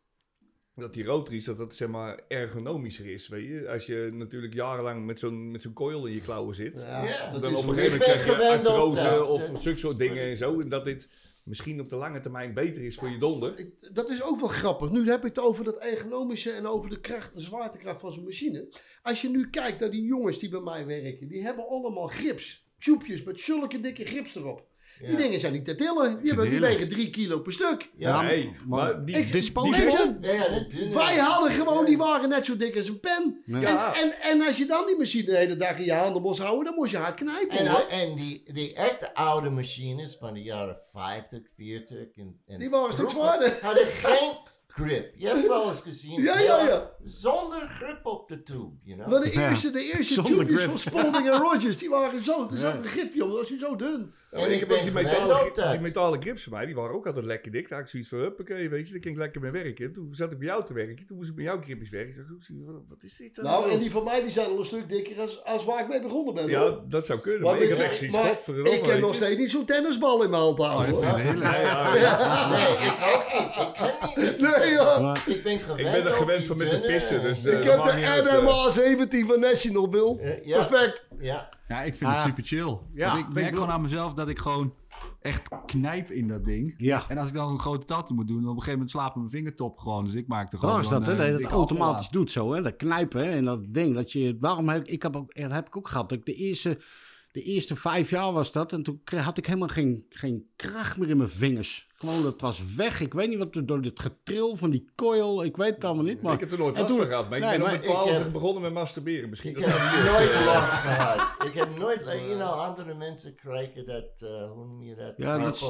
Dat die rotaries, dat dat zeg maar ergonomischer is, weet je. Als je natuurlijk jarenlang met zo'n met zo'n coil in je klauwen zit. Ja, Ja, dat dan is op een gegeven moment krijg je artrose dat. of zulke soort dingen en zo. En dat dit misschien op de lange termijn beter is voor je donder. Dat is ook wel grappig. Nu heb ik het over dat ergonomische en over de kracht, de zwaartekracht van zo'n machine. Als je nu kijkt naar die jongens die bij mij werken, die hebben allemaal grips. Tjoepjes met zulke dikke grips erop. Die dingen zijn niet te tillen. Die, hebben, die wegen drie kilo per stuk. Ja, nee, maar- die, Ik- die- wij hadden gewoon, die waren net zo dik als een pen. Ja. En, en, en als je dan die machine de hele dag in je handen moest houden, dan moest je hard knijpen. En, hoor. en die, die echte oude machines van de jaren 50, 40 en, en Die waren een stuk zwaarder. hadden geen grip. Je hebt wel eens gezien. Ja, ja, ja. Zonder grip op de tube, you know. Maar de Ja. eerste, de eerste Zonder tubes grip. van Spalding en Rogers, die waren zo. Er zat een gripje om, dat was je zo dun. Ja, En ik heb ook die metalen, die metalen grips van mij, die waren ook altijd lekker dik. Daar had ik zoiets van, huppakee, weet je, daar ging ik lekker mee werken. Toen zat ik bij jou te werken, toen moest ik met jouw gripjes werken. Ik dacht, wat, wat is dit dan? Nou, en die van mij die zijn al een stuk dikker als, als waar ik mee begonnen ben. Ja, hoor. dat zou kunnen, Maar maar, ik had je- echt zoiets maar godverdomme, ik heb nog steeds niet zo'n tennisbal in mijn hand houden. Oh, ik hoor. vind het heel Nee, ja, Nee, ik ook niet. Ik kan niet. Nee, Ik ben gewend Ik ben er gewend van met dunne- pissen, dus, Ik eh, heb de eh. NMA 17 van National, Bill. Eh, ja. Perfect. Ja. Ja, ik vind Ah. het super chill. Ja, ik merk gewoon aan mezelf dat ik gewoon echt knijp in dat ding. Ja. En als ik dan een grote tattoo moet doen, dan op een gegeven moment slaapt mijn vingertop gewoon. Dus ik maak er gewoon Dat is dat, hè? eh, Dat je dikke het automatisch doet zo, hè? Dat knijpen en dat ding. Dat je, waarom heb ik, ik heb ook, dat heb ik ook gehad. Dat ik de eerste, de eerste vijf jaar was dat. En toen had ik helemaal geen, geen kracht meer in mijn vingers. Gewoon, dat was weg. Ik weet niet wat, door het getril van die coil. Ik weet het allemaal niet, maar... ik heb er nooit last toen- van gehad. Maar ik Nee, ben maar op mijn twaalf heb- begonnen met masturberen. Misschien Ik dat heb dat nooit last gehad. Ik heb nooit, you know, andere mensen krijgen dat, eh, hoe noem je dat? Ja, dat is-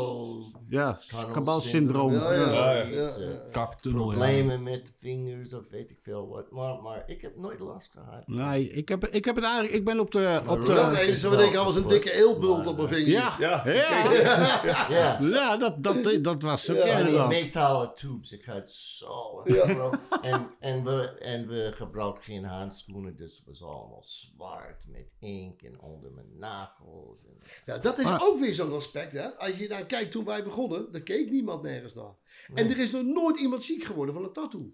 Ja, kabalsyndroom. Ja, ja. Ja. Ja, Iets, ja, eh, ja. Kaptunnel, ja. Problemen met de vingers of weet ik veel wat. Maar, maar ik heb nooit last gehad. Nee, ik heb, ik heb het eigenlijk... Ik ben op de... Op Dat de wat ik was een dikke eelbult op mijn vinger. ja, Ja, ja. Ja. Ja, dat, dat, dat was het. Ja, Ja, En die metalen tubes, ik had zo en, en, we, en we gebruikten geen handschoenen, dus het was allemaal zwart met ink en onder mijn nagels. En, Ja, dat is Maar- ook weer zo'n aspect. Hè? Als je nou kijkt toen wij begonnen, dan keek niemand nergens naar. En er is nog nooit iemand ziek geworden van een tattoo.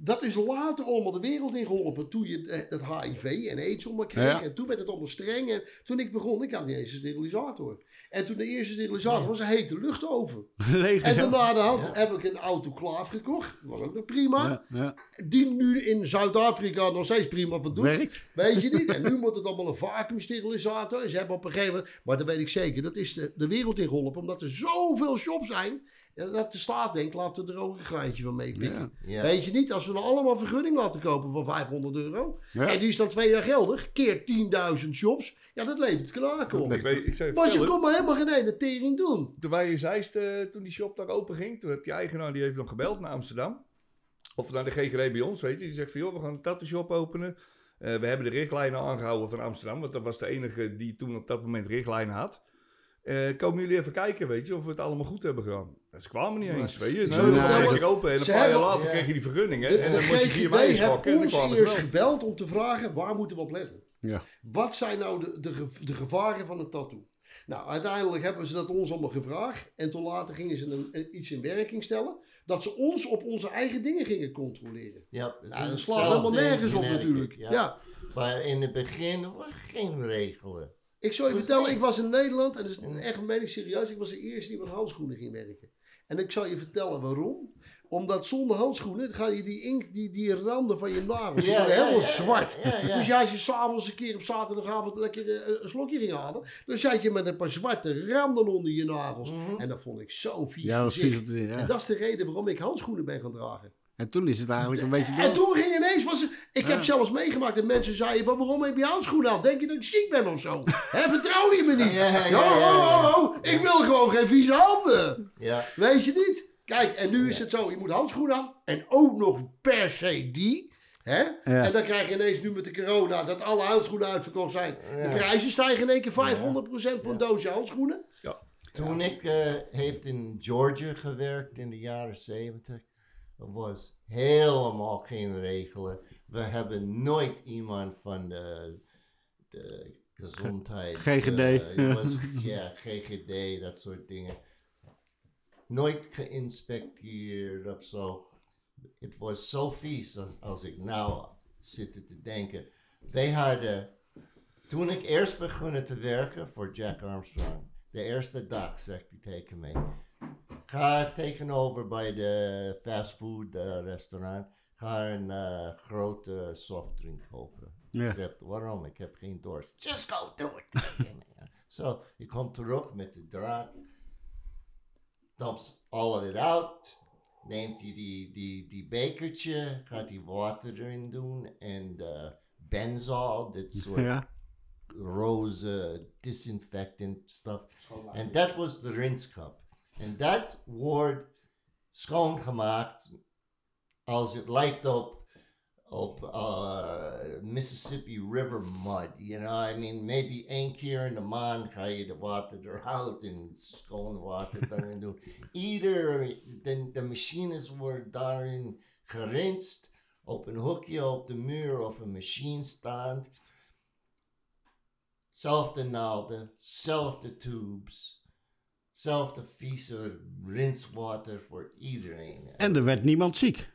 Dat is later allemaal de wereld ingeholpen. Toen je eh, dat HIV en AIDS allemaal kreeg. Ja. En toen werd het allemaal streng. En toen ik begon, ik had niet eens een sterilisator. En toen de eerste sterilisator was een hete luchtoven. Leeg, En daarna de hand heb ik een autoclaaf gekocht. Was ook nog prima. Die nu in Zuid-Afrika nog steeds prima van doet. Werkt. Weet je niet? En nu moet het allemaal een vacuümsterilisator. En ze hebben op een gegeven moment... Maar dat weet ik zeker. Dat is de, de wereld ingeholpen. Omdat er zoveel shops zijn. Ja, Dat de staat denkt, laten we er ook een graantje van meepikken. Ja. ja. Weet je niet? Als we dan allemaal vergunning laten kopen van 500 euro. Ja. En die is dan twee jaar geldig. Keer 10.000 shops. Ja, dat levert knaken op. Ik, weet, ik zou je Maar je vertellen, kon maar helemaal geen ene tering doen. toen wij in Zeist, eh, toen die shop daar open ging, toen heb die eigenaar die heeft nog gebeld naar Amsterdam. Of naar de GGD bij ons, weet je. Die zegt van, joh, we gaan een tattoo shop openen. Eh, we hebben de richtlijnen aangehouden van Amsterdam, want dat was de enige die toen op dat moment richtlijnen had. Eh, komen jullie even kijken, weet je, of we het allemaal goed hebben gedaan. Dus ze kwamen niet eens, weet je. Dan kreeg ik open en een paar jaar later ja. kreeg je die vergunningen. De, en dan moest je vier meisjes heeft pakken en dan ons eerst gebeld om te vragen waar moeten we op letten. Ja. Wat zijn nou de, de, de gevaren van een tattoo? Nou, uiteindelijk hebben ze dat ons allemaal gevraagd. En toen later gingen ze een, een- iets in werking stellen. Dat ze ons op onze eigen dingen gingen controleren. Ja, Nou, dat slaat helemaal nergens op natuurlijk. Ja. Ja. Maar in het begin waren geen regelen. Ik zal je vertellen, ik was in Nederland. En dat is echt meen ik serieus. Ik was de eerste die met handschoenen ging werken. En ik zal je vertellen waarom. Omdat zonder handschoenen ga je die ink, die, die randen van je nagels, die Ja, worden ja, helemaal ja, zwart. ja, ja. Dus ja, als je s'avonds een keer op zaterdagavond lekker eh, een slokje ging halen, dan zat je met een paar zwarte randen onder je nagels. Mhm. En dat vond ik zo vies. Ja, dat was gezicht. vies. En dat is de reden waarom ik handschoenen ben gaan dragen. En toen is het eigenlijk een beetje... En toen ging ineens, was het, ik heb zelfs meegemaakt dat mensen zeiden, "Maar waarom heb je handschoenen aan? Denk je dat ik ziek ben of zo? Hè, vertrouw je me niet? Ja, ho, ho. Ik wil gewoon geen vieze handen. Ja, Weet je niet? Kijk, en nu is het zo, je moet handschoenen aan. En ook nog per se die. Hè? En dan krijg je ineens nu met de corona dat alle handschoenen uitverkocht zijn. De prijzen stijgen in één keer 500% voor een doosje handschoenen. Toen ik eh, heeft in Georgia gewerkt in de jaren 70, er was helemaal geen regelen. We hebben nooit iemand van de, de gezondheid. GGD. eh, was, ja, GGD, dat soort dingen. Nooit geïnspecteerd of zo. Het was zo vies als, als ik nou zit te denken. Wij hadden, toen ik eerst begon te werken voor Jack Armstrong, de eerste dag zegt hij tegen mij, ga tegenover bij de fastfood eh, restaurant, ga een eh, grote softdrink kopen. Ik zeg, waarom? Ik heb geen dorst. Just go do it. Zo, ik kom terug met de drank, dumps all of it out, neemt hij die, die, die bekertje, gaat hij water erin doen en eh benzol, dit soort Ja. roze disinfectant stuff. En dat was de rinse cup. En dat wordt schoongemaakt als het lijkt op, op uh, Mississippi River mud. You know, I mean, maybe één keer in de maand ga je de water eruit en schoon water daarin doen. Ieder, de, de machines worden daarin gerinst op een hoekje op de muur of een machine stand. Zelfde naalden, zelfde tubes, zelfde vieze rinswater voor iedereen. En er werd niemand ziek.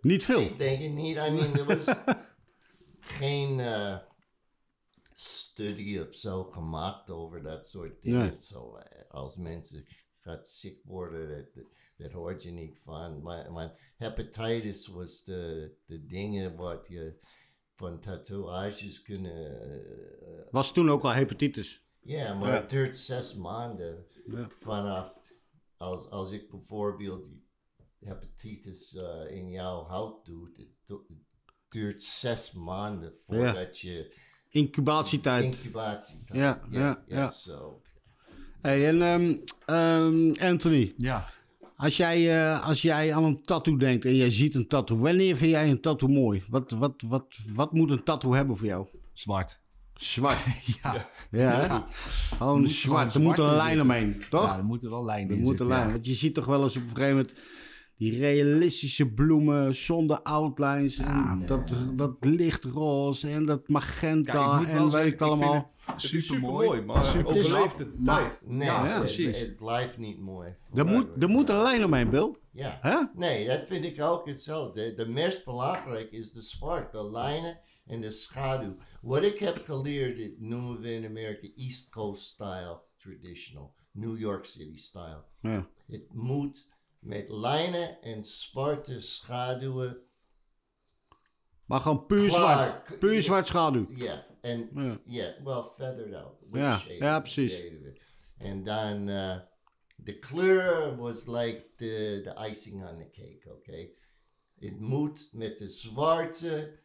Niet veel. Ik denk het niet. I mean, er was geen uh, studie of zo gemaakt over dat soort dingen. Nee. Zo, eh, als mensen gaat ziek worden, dat, dat, hoort je niet van. Maar, maar hepatitis was de, de dingen wat je van tatoeages kunnen... eh, Was toen ook al hepatitis. Ja, maar Ja. het duurt zes maanden Ja. vanaf als, als ik bijvoorbeeld hepatitis eh, in jouw hout doe. Het du- het duurt zes maanden voordat je Incubatietijd. incubatietijd. Ja, ja, ja. zo. Hey, en ehm, ehm, Anthony, Ja. als jij, eh, als jij aan een tattoo denkt en jij ziet een tattoo, wanneer vind jij een tattoo mooi? Wat, wat, wat, wat moet een tattoo hebben voor jou? Zwart. Zwart. Ja. Ja. Gewoon moet zwart. Er moet een lijn omheen, toch? Ja, er moeten wel lijnen er in moet een zitten, lijn. ja. Want je ziet toch wel eens op een gegeven moment die realistische bloemen zonder outlines. En dat, dat lichtroze en dat magenta en weet ik het allemaal. Het super mooi, maar Super- overleeft de maar- tijd. Nee, Ja, het- precies. Het, blijft niet mooi. Er moet, er moet een lijn omheen, Bill. Ja. Hè? Nee, dat vind ik ook hetzelfde. De meest belangrijk is de zwart, de lijnen en de schaduw. Wat ik heb geleerd, noemen we in Amerika East Coast style, traditional, New York City style. Ja. Het moet met lijnen en zwarte schaduwen. Maar gewoon puur Klaar. zwart. Puur zwart schaduw. Ja, en Ja. well, feathered out. Ja, ja, precies. En dan uh, de kleur was like the, the icing on the cake, okay? Het moet met de zwarte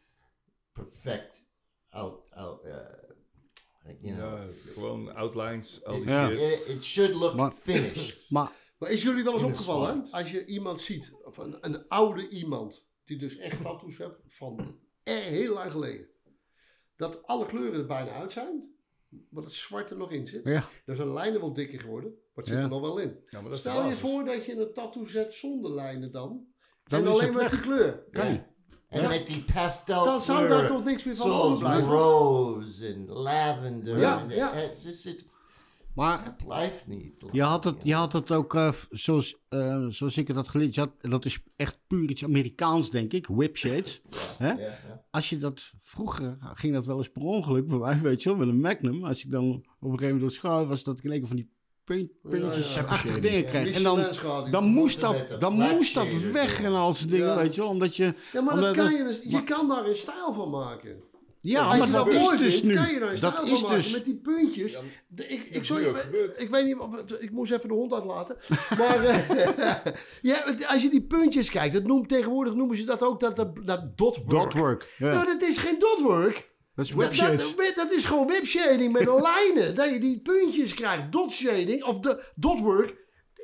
perfect out, out uh, you know. Ja, gewoon outlines, al die Ja. shit. It, it should look Maar- finished. Maar Maar is jullie wel eens de opgevallen, als je iemand ziet, of een, een oude iemand, die dus echt tattoos heeft van eh, heel lang geleden, dat alle kleuren er bijna uit zijn, maar het zwart er nog in zit. ja, Dan zijn de lijnen wel dikker geworden, maar het zit Ja. er nog wel in. Ja, maar de Stel je voor dat je een tattoo zet zonder lijnen dan, Dan en alleen weg. die kleur. kan. En Ja. met die pastel Dan zou daar toch niks meer van zoals overblijven? rose en lavender. Ja, en, ja. Het, Maar het blijft niet. je had het, je had het ook, eh, zoals, eh, zoals ik het had geleerd, had, dat is echt puur iets Amerikaans, denk ik, whipshades. Hè? Ja, ja. Als je dat, vroeger ging dat wel eens per ongeluk, bij mij, weet je wel, met een Magnum. Als ik dan op een gegeven moment door schouw was, dat ik in één keer van die puntjes ja. achtige dingen Ja, kreeg. En dan, dan moest dat, dan moest dat weg en al zijn dingen, Ja. weet je wel. Omdat je, Ja, maar omdat dat kan dat- je, dus- je kan daar een stijl van maken. ja, Als maar je dat dat is dus vindt, nu. kan je daar een stijl Dat van is maken dus, met die puntjes. Ja, De- ik, ik, sorry, ik, weet niet, ik moest even de hond uitlaten. Maar eh, ja, als je die puntjes kijkt, dat noemt, tegenwoordig noemen ze dat ook dat, dat, dat dotwork. dotwork. Ja. Nou, dat is geen dotwork. Dat is Dat, whipshades. dat, dat is gewoon whipshading met lijnen. Dat je die puntjes krijgt. Dot shading of de dotwork.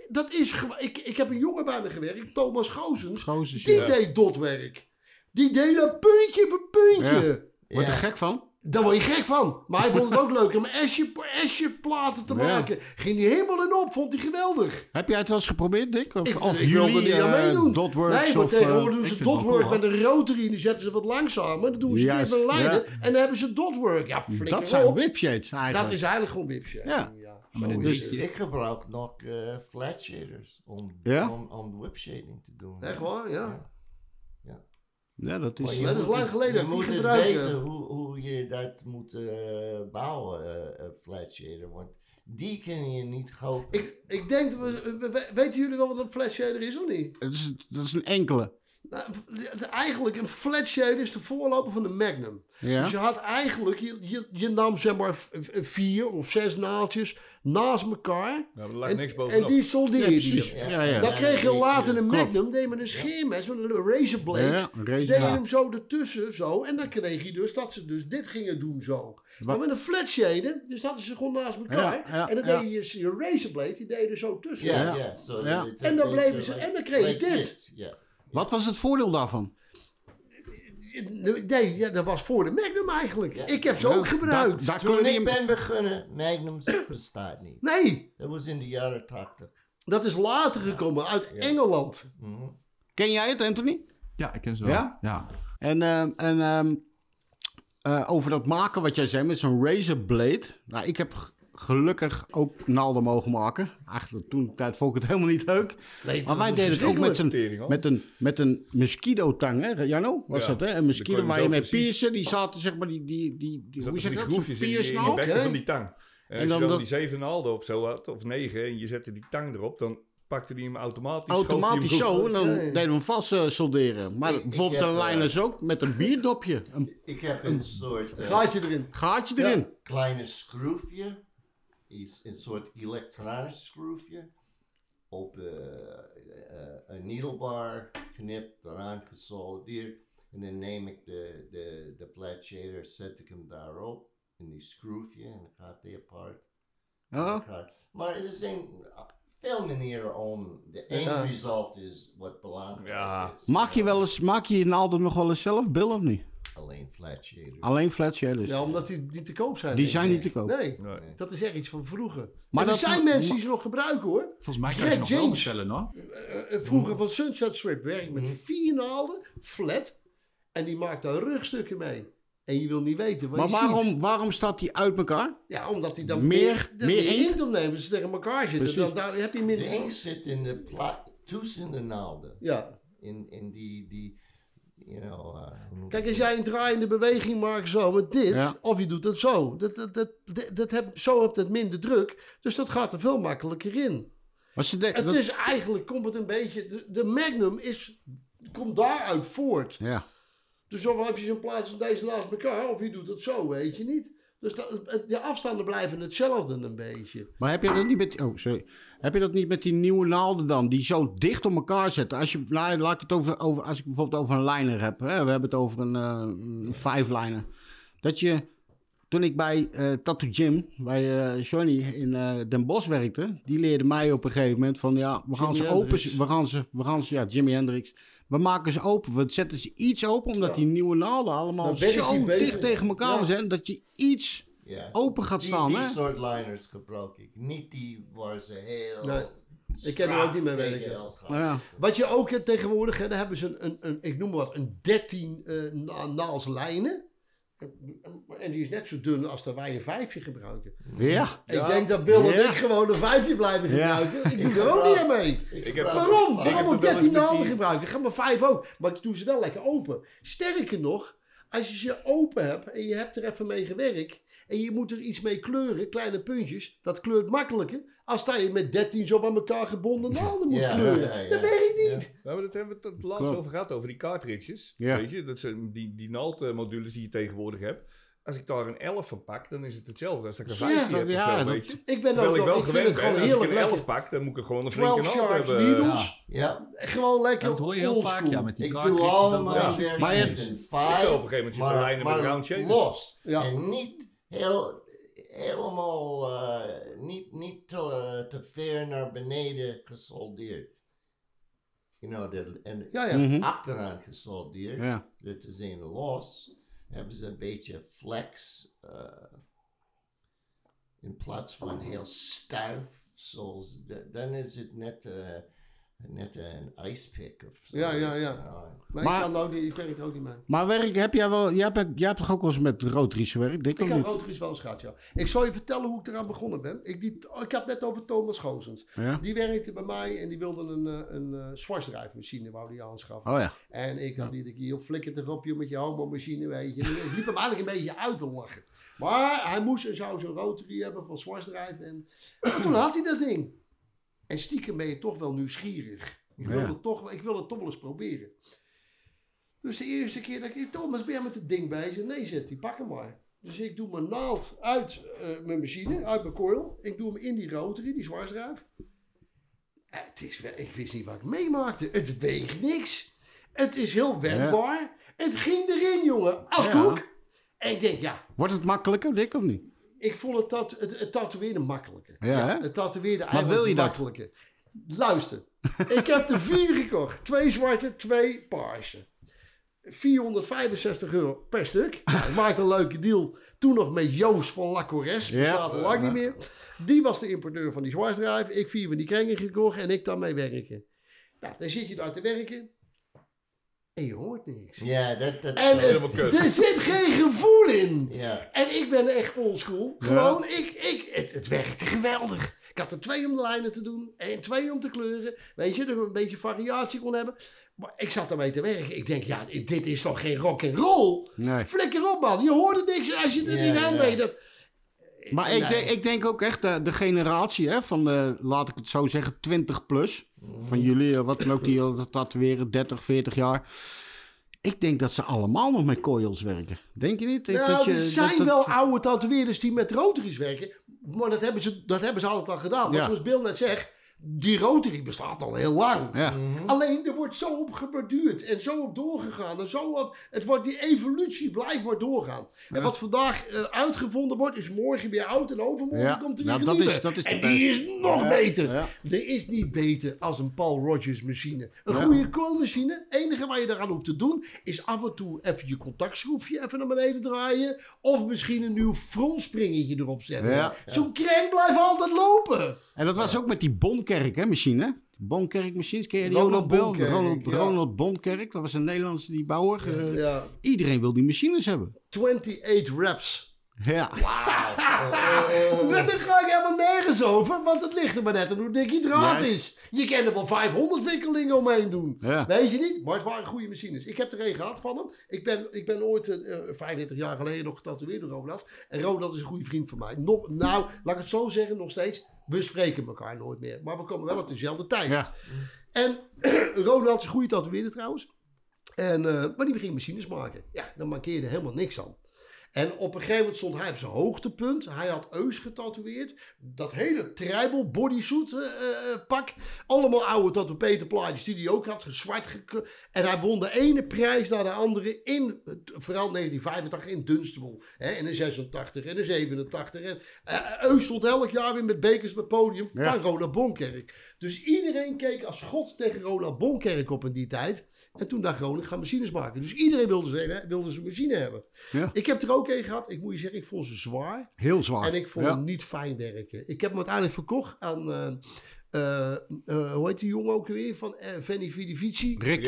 Dat is. Ik, ik heb een jongen bij me gewerkt, Thomas Gozens. Gozens, Die ja. deed dotwerk. Die deed dat puntje voor puntje. Word je Ja. er gek van? Daar word je gek van. Maar hij vond het ook leuk om esje, esje platen te Ja. maken. Ging hij helemaal in op. Vond hij geweldig. Heb jij het wel eens geprobeerd, Dick? Of, Ik, of ik wilde jullie niet aan eh, meedoen. dotworks nee, maar of... tegenwoordig eh, doen ik ze dotwork cool, met een rotary. Die zetten ze wat langzamer. Dan doen ze met lijnen. ja. En dan hebben ze dotwork. Ja, flikker dat zijn whipshades eigenlijk. Dat is eigenlijk gewoon wipje. Ja. zo Maar dus-. Ik gebruik nog eh, flat shaders om, Ja? om, om whip shading te doen. Echt waar, ja. Ja, dat is... Maar Dat is moet lang geleden Je moet weten hoe, hoe je dat moet eh, bouwen, eh, een flat shader. Want die kun je niet kopen. Ik, ik denk, dat we, we- we- weten jullie wel wat een flat shader is of niet? Het is, dat is een enkele. Nou, eigenlijk een flat shader is de voorloper van de Magnum. Ja? Dus je had eigenlijk, je, je, je nam zeg maar vier of zes naaldjes naast elkaar. Er lag En, niks en bovenop. die soldeer Ja, je. Ja, ja. Dan kreeg je later een. Magnum, deed met een scheermes, met een razorblade. Ja, een razor- deed je ja. hem zo ertussen, zo. En dan kreeg je dus dat ze dus dit gingen doen, zo. Maar met een flat shader, dus hadden ze gewoon naast elkaar. Ja, ja, en dan ja. deed je je razorblade, die deed je er zo tussen. Ja, Ja. ja. so Ja. that it's En dan bleven ze- like- en dan kreeg je like dit. Wat was het voordeel daarvan? Nee, ja, dat was voor de Magnum eigenlijk. Ja. Ik heb ze ook gebruikt. Daar, daar Toen ik ben begonnen, Magnums bestaat niet. Nee, Dat was in de jaren 80. dat is later gekomen uit Engeland. Mhm. Ken jij het, Anthony? Ja, ik ken ze wel. Ja? Ja? En, ehm, en ehm, eh, over dat maken wat jij zei met zo'n razorblade. Nou, ik heb gelukkig ook naalden mogen maken. Eigenlijk toen de tijd vond ik het helemaal niet leuk. Nee, Maar wij deden het ook met een, met een, met een mosquito-tang, hè? Jano, was Ja, dat, hè? Een mosquito waar je mee piercen. Die zaten, zeg maar, die, die, die, die hoe zeg je dat? Zo'n groefjes in, piersnaald, bekken hè? van die tang. En, En als dan je dan dat- die zeven naalden of zo had, of negen, en je zette die tang erop, dan pakte die hem automatisch. Automatisch zo, en dan Nee. deden we hem vast eh, solderen. Maar Ik- ik bijvoorbeeld heb, een eh, lijners ook, met een bierdopje. Een Ik heb een soort eh, Gaatje erin. gaatje erin. kleine schroefje. Iets, een soort elektronisch schroefje. Op eh, eh, een needlebar knipt, eraan gesolideerd. En dan neem ik de, de, de flat shader, zet ik hem daarop. In die schroefje en dan gaat die apart. Gaat- Maar er zijn veel manieren om. De Ja. end result is wat belangrijk Ja. is. Maak je, wel eens, maak je je naalden nog wel eens zelf, Bill, of niet? Alleen flat shader. Alleen flat shaders. Ja, omdat die niet te koop zijn. Die ik. zijn niet te koop. Nee, Nee. dat is echt iets van vroeger. Maar er zijn mensen die ze nog gebruiken hoor. Volgens mij kan je ze nog Greg wel James. bestellen, hoor. Eh, eh, vroeger van Sunset Strip werk met Mhm. vier naalden, flat. En die maakt daar rugstukken mee. En je wil niet weten wat Maar je ziet. waarom, waarom staat die uit elkaar? Ja, omdat hij dan Meer- meer, meer inkt? opneemt. Dus ze tegen elkaar zitten. Precies. Dan daar heb je meer inkt. zit in de pla- tussen de naalden. Ja. In, in die, die, you know... uh, hoe noem Kijk, je als jij een draaiende beweging maakt zo met dit, Ja. of je doet het zo. Dat, dat, dat, dat, dat heb, zo hebt het minder druk. Dus dat gaat er veel makkelijker in. Ze de- Het dat- is eigenlijk, komt het een beetje, de, de Magnum is, komt daaruit voort. Ja. Dus of heb je ze in plaats van deze naast elkaar, of je doet het zo, weet je niet. Dus dat, de afstanden blijven hetzelfde een beetje. Maar heb je dat niet met... Oh, sorry. Heb je dat niet met die nieuwe naalden dan? Die zo dicht op elkaar zetten. Als, je, laat ik het over, over... Als ik bijvoorbeeld over een liner heb. Hè? We hebben het over een, eh een vijfliner. Dat je... Toen ik bij eh Tattoo Gym, bij eh Johnny in Den Bosch werkte... Die leerde mij op een gegeven moment van... Ja, we gaan ze open... We gaan ze... We gaan ze ja, Jimi Hendrix. We maken ze open. We zetten ze iets open, omdat die nieuwe naalden allemaal die zo dicht tegen elkaar Ja. zijn... Dat je iets Ja. open gaat Die, staan, die hè? soort liners gebruik ik. Niet die waar ze heel... Nee, ik ken er ook niet mee strak werken. tegen elkaar Nou ja. Wat je ook hebt tegenwoordig, hè, daar hebben ze een, een, een ik noem maar wat, een 13 eh na- naalslijnen. En die is net zo dun als dat wij een vijfje gebruiken. Ja. Ik denk dat Bill en Ja. ik gewoon een vijfje blijven Ja. gebruiken. Ik doe er ook niet aan mee. Ik Ik heb- Waarom? Ik Waarom moet het wel 13 eens met naalden die- gebruiken? Ga maar 5 ook. Maar ik doe ze wel lekker open. Sterker nog, als je ze open hebt en je hebt er even mee gewerkt. En je moet er iets mee kleuren, kleine puntjes. Dat kleurt makkelijker. Als dat je met 13 zo bij elkaar gebonden naalden moet Ja, kleuren. ja, ja. Dat werkt niet. Nou, maar dat hebben we het laatst Klopt. over gehad, over die cartridges. Ja. Weet je, dat zijn die, die naaldmodules die je tegenwoordig hebt. Als ik daar een 11 van pak, dan is het hetzelfde als dat ik een Ja, 15 heb of ja, zo, weet je. Ik ben Terwijl ook ik wel, ik vind gewend het ben, gewoon als ik heerlijk een 11 lekker. pak, dan moet ik gewoon een flinke 12 naald hebben. needles. Ja, Gewoon lekker Ja, dat hoor je heel vaak, ja, met die ik doe cartridges. allemaal Ja. Maar je- met een Ik zou op een gegeven moment zitten lijnen met round shaders. los. Ja. En niet heel, helemaal, eh, niet, niet te, te ver naar beneden gesoldeerd. You know, de, en Ja, ja. Mhm. achteraan gesoldeerd. Ja. Dat is een los. Hebben ze een beetje flex. eh, in plaats van heel stijf. Zoals, dan is het net, eh, net een ice pick of zo. Ja, ja, ja. Nou, Maar- ik, kan ook niet, ik werk er ook niet mee. Maar werk, heb jij wel... Jij hebt, jij hebt toch ook wel eens met rotaries gewerkt? Denk Ik ik heb niet? Rotaries wel eens gehad, ja. Ik zal je vertellen hoe ik eraan begonnen ben. Ik, die, ik had net over Thomas Goosens. Ja? Die werkte bij mij en die wilde een, eh, een eh zwarsdrijfmachine wou die aanschaffen. Oh ja. En ik had iedere keer op flikker erop, joh, met je homo-machine, weet je. Ik liep hem eigenlijk een beetje uit te lachen. Maar hij moest en zou zo'n rotary hebben van zwarsdrijf. En, en toen had hij dat ding. En stiekem ben je toch wel nieuwsgierig. Ik wil, Ja. het, toch, ik wil het toch wel eens proberen. Dus de eerste keer dat ik, Thomas, ben jij met het ding bezig? Nee, zet die, pak hem maar. Dus ik doe mijn naald uit eh, mijn machine, uit mijn coil. Ik doe hem in die rotary, die zwarsdrijf. Eh, Het is, wel- ik wist niet wat ik meemaakte. Het weegt niks. Het is heel wendbaar. Het ging erin, jongen. Als Ja. koek. En ik denk, ja, Wordt het makkelijker, Dick, of niet? Ik vond het, tat, het, het tatoeëren makkelijker. Ja, het tatoeëren eigenlijk wil je dat? makkelijker. Luister, ik heb er vier gekocht. Twee zwarte, twee paarse. 465 euro per stuk. Nou, ik maakte een leuke deal. Toen nog met Joost van Lacores. Ja. Bestaat al lang niet meer. Die was de importeur van die zwarsdrijf. Ik vier van die kringen gekocht en ik daarmee werken. Nou, dan zit je daar te werken. En je hoort niks. Ja, dat... dat En helemaal kut. er zit geen gevoel in. ja. En ik ben echt oldschool. Gewoon, ik, ik, het, het werkte geweldig. Ik had er twee om de lijnen te doen en twee om te kleuren. Weet je, dat ik een beetje variatie kon hebben. Maar ik zat daarmee te werken. Ik denk, ja, dit is toch geen rock and roll? Nee. Flikker op, man. Je hoorde niks als je er Ja, niet aan deed. Maar ik, denk, ik denk ook echt de, de generatie hè, van de, laat ik het zo zeggen, 20 plus. Van jullie, eh, wat dan ook, die al tatoeëren, 30, 40 jaar. Ik denk dat ze allemaal nog met coils werken. Denk je niet? Ik- Nou, dat je- er zijn dat- dat- wel oude tatoeëerders die met rotaries werken. Maar dat hebben ze, dat hebben ze altijd al gedaan. Want Ja. zoals Bill net zegt, die rotary bestaat al heel lang. Ja. Mhm. Alleen er wordt zo op geborduurd en zo op doorgegaan. En zo op, het wordt, die evolutie blijft maar doorgaan. En wat vandaag eh, uitgevonden wordt, is morgen weer oud en overmorgen Ja. komt er Nou, weer dat nieuwe. is- dat is en die is nog Ja. beter. Ja. Er is niet beter als een Paul Rogers machine. Een Ja. goede coilmachine, het enige waar je daaraan hoeft te doen, is af en toe even je contactschroefje even naar beneden draaien. Of misschien een nieuw frontspringetje erop zetten. Ja. Zo'n crank blijft altijd lopen. En dat was ook met die Bonkerk hè, machine. Bonkerk machines, ken je die Ronald? Bonkerk, Ronald, ja. Ronald Bonkerk, dat was een Nederlandse die bouwer. Eh, Ja. Iedereen wil die machines hebben. 28 reps. Ja. Daar ga ik helemaal nergens over, want het ligt er maar net aan hoe dik die draad is. Je kan er wel 500 wikkelingen omheen doen. Ja. Weet je niet? Maar het waren goede machines. Ik heb er een gehad van hem. Ik ben, ik ben ooit eh, eh, 35 jaar geleden nog getatoeëerd door Ronald. En Ronald is een goede vriend van mij. Nog, nou, laat ik het zo zeggen, nog steeds. We spreken elkaar nooit meer. Maar we komen wel uit dezelfde tijd. Ja. En Ronald is een goede tatoeëerder trouwens. En, eh, maar die ging machines maken. Ja, dan markeerde helemaal niks aan. En op een gegeven moment stond hij op zijn hoogtepunt. Hij had Eus getatoeëerd. Dat hele tribal bodysuit eh, eh, pak. Allemaal oude tatoeëerplaatjes die hij ook had. Zwart En hij won de ene prijs naar de andere in, eh, vooral 1985, in Dunstable. Hè, in de 86 en de 87. En eh, Eus stond elk jaar weer met bekers op het podium Ja. van Ronald Bonkerk. Dus iedereen keek als god tegen Ronald Bonkerk op in die tijd. En toen dacht Ronald, ik ga machines maken. Dus iedereen wilde zijn, wilde zijn machine hebben. Ja. Ik heb er ook een gehad. Ik moet je zeggen, ik vond ze zwaar. Heel zwaar. En ik vond ja. hem niet fijn werken. Ik heb hem uiteindelijk verkocht aan, eh, eh, eh, hoe heet die jongen ook weer? Van uh, Venny Vidivici. Rick,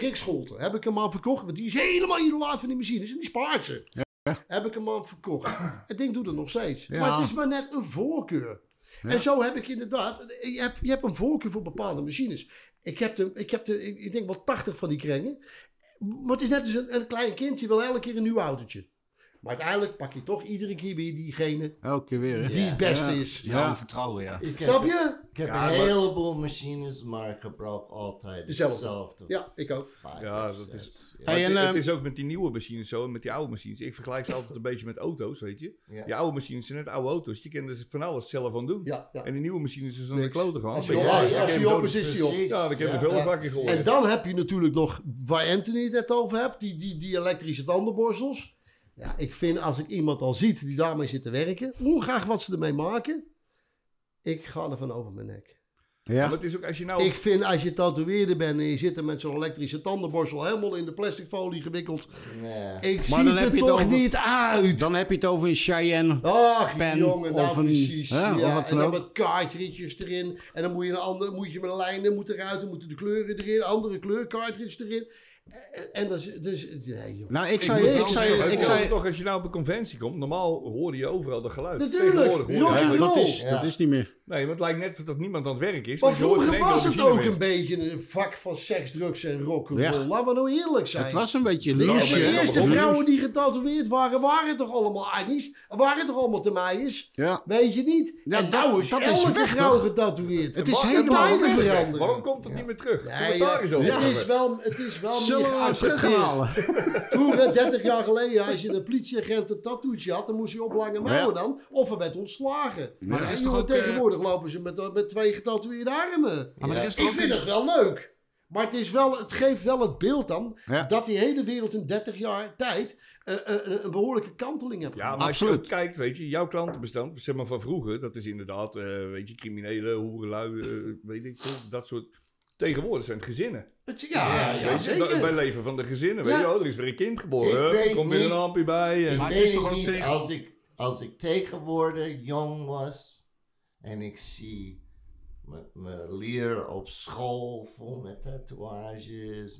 Rick Scholten. Heb ik hem aan verkocht. Want die is helemaal idolaat van die machines. En die spaart ze. Heb ik hem aan verkocht. Het ding doet het nog steeds. Ja. Maar het is maar net een voorkeur. En zo heb ik inderdaad... Je hebt, je hebt een voorkeur voor bepaalde machines. Ik heb, de, ik heb de, ik, denk wel 80 van die krengen. Maar het is net als een, een klein kindje wil elke keer een nieuw autootje. Maar uiteindelijk pak je toch iedere keer weer diegene Elke keer weer. hè? die het beste Ja. is. Ja, vertrouwen, ja. Ik Snap heb, je? ik heb Ja, een heleboel machines, maar ik gebruik altijd Dezelfde. hetzelfde. Ja, ik ook. Vijf Ja, dat zes. is- Ja. Hey, en, het, het ehm, is ook met die nieuwe machines zo en met die oude machines. Ik vergelijk ze altijd een beetje met auto's, weet je. Ja. Die oude machines zijn net oude auto's. Je kan er van alles zelf aan doen. Ja, ja. En die nieuwe machines is aan de Niks. kloten gaan. Als je je, op- ja, als ik je op is, is die op. Precies. Ja, ik heb Ja. er veel Ja. gegooid. En dan heb je natuurlijk nog, waar Anthony het net over hebt, die, die, die elektrische tandenborstels. Ja, ik vind als ik iemand al ziet die daarmee zit te werken, ongeacht wat ze ermee maken, ik ga er van over mijn nek. Maar Ja. het is ook als je nou... Ik vind als je tatoeëerder bent en je zit er met zo'n elektrische tandenborstel helemaal in de plastic folie gewikkeld. Nee. Ik Maar zie dan het heb er je het toch over- niet uit. Dan heb je het over een Cheyenne. Ach, pen jongen, nou of een- precies. hè, ja, wat en dan met kaartjes erin. En dan moet je een ander, moet je met lijnen moet eruit, dan moeten de kleuren erin, andere kleurkaartjes erin. En, is, dus, nee joh. Nou, ik zei... moet Ik zeggen, ik zei toch als je nou op een conventie komt. Normaal hoorde je overal dat geluid. Natuurlijk, Tegenwoordig hoor je ja, dat is, Ja. dat is niet meer. Nee, maar het lijkt net dat niemand aan het werk is. Maar want vroeger was het ook een beetje een vak van seks, drugs en rock'n'roll. Ja. Laten we nou eerlijk zijn. Het was een beetje de, loesje. de eerste vrouwen die getatoeëerd waren, waren toch allemaal Agnes? Waren toch allemaal Temeijers? Ja. Weet je niet? Ja, en nou dat- is dat elke weg, vrouw getatoeëerd. Het is helemaal tijden veranderen. Waarom komt het niet meer terug? Het Nee, is wel, het is wel Zullen meer we het geaccepteerd. terughalen? Vroeger, 30 jaar geleden, als je een politieagent een tattoetje had, dan moest je op lange mouwen dan. Of er werd ontslagen. Maar En is toch eh, tegenwoordig lopen ze met, met twee getatoeëerde armen. Ah, maar is Ik vind het wel leuk. Maar het, is wel, het geeft wel het beeld dan Ja. dat die hele wereld in 30 jaar tijd eh, eh, een, een behoorlijke kanteling heeft Ja, maar als je Absoluut. ook kijkt, weet je, jouw klantenbestand, zeg maar van vroeger, dat is inderdaad, eh, weet je, criminelen, hoerenlui, eh, weet ik veel, dat soort. Tegenwoordig zijn het gezinnen. Het- ja, ja, zeker. dat- wij leven van de gezinnen, weet Ja. je, oh, er is weer een kind geboren, er komt weer een lampje bij. En, Ik Maar het weet is toch ook tegen- als ik, als ik tegenwoordig jong was en ik zie mijn- leer op school vol met tatoeages,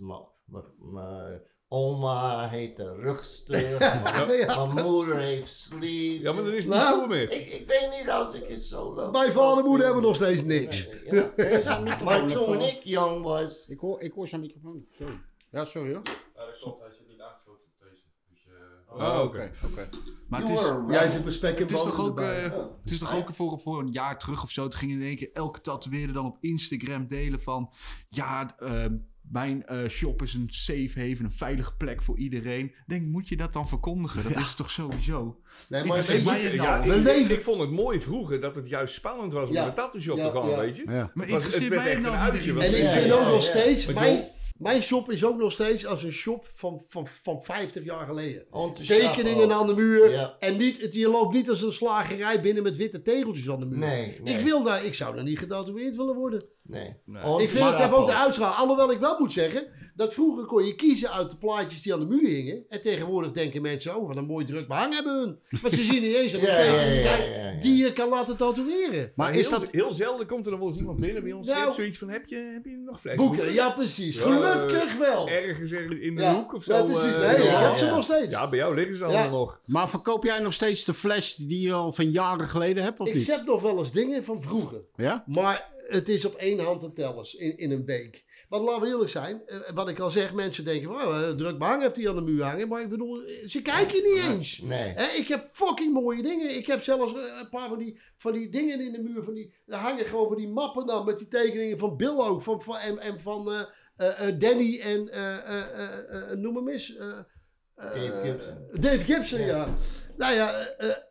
mijn oma heeft een rugstuk. Mijn Ja. mijn moeder heeft sleeves. Ja, maar dan is niet Nou, meer. Ik, ik weet niet als ik het zo loop. Mijn vader en moeder hebben nog steeds niks. Ja. Er Maar toen ik jong was, Ik hoor, ik hoor zijn microfoon. Sorry. Ja, sorry hoor. Ja, dat klopt. Hij zit niet aangesloten op deze. Dus, eh, Oh, oké. oké. Maar het is, Jij zit en het is toch ook, eh, het is toch ook voor, voor een jaar terug of zo. Het ging in één keer elke tatoeëerder dan op Instagram delen van... Ja, eh, mijn eh, shop is een safe haven, een veilige plek voor iedereen. Ik Denk, moet je dat dan verkondigen? Dat is toch sowieso? Nee, maar Interesseert weet je, Ja, nou? ik, ik vond het mooi vroeger dat het juist spannend was om Ja. naar tattoo shop Ja, te gaan, ja. weet je. Ja. Maar Het was- het interesseert werd mij het echt nou een uitje, En ik Ja, vind ja, ook nog ja. steeds, mijn, mijn shop is ook nog steeds als een shop van, van, van 50 jaar geleden. Tekeningen aan de muur. Ja. En niet, het, je loopt niet als een slagerij binnen met witte tegeltjes aan de muur. Nee, nee. Ik, wil daar, ik zou daar niet getatoeëerd willen worden. Nee. Nee. Onze ik vind het heb ook de uitstraling. Alhoewel ik wel moet zeggen, dat vroeger kon je kiezen uit de plaatjes die aan de muur hingen. En tegenwoordig denken mensen, oh wat een mooi druk behang hebben hun. Want ze zien niet eens dat Ja, ja, tekeningen ja, ja, ja. die je kan laten tatoeëren. Maar heel, is dat... heel zelden komt er nog wel eens iemand binnen bij ons. die Nou, heeft zoiets van, heb je, heb je nog fles Boeken, ja precies. Gelukkig wel. Ergens er in de Ja, hoek of zo. ja, precies. eh, Nee, ik ja, heb ze nog steeds. Ja, bij jou liggen ze Ja. allemaal nog. Maar verkoop jij nog steeds de flash die je al van jaren geleden hebt, of ik niet? zet nog wel eens dingen van vroeger. Ja? Maar het is op één hand te tellen in, in een week. Want laten we eerlijk zijn, eh, wat ik al zeg, mensen denken van, oh, eh, druk behang hebt hij aan de muur hangen. Maar ik bedoel, eh, ze kijken niet eens. Nee. Ik heb fucking mooie dingen. Ik heb zelfs een paar van die, van die dingen in de muur. Van die, er hangen gewoon van die mappen dan met die tekeningen van Bill ook. Van, van, en, en van Danny en noem hem eens. Dave Gibson. Dave Gibson, ja. Nou ja,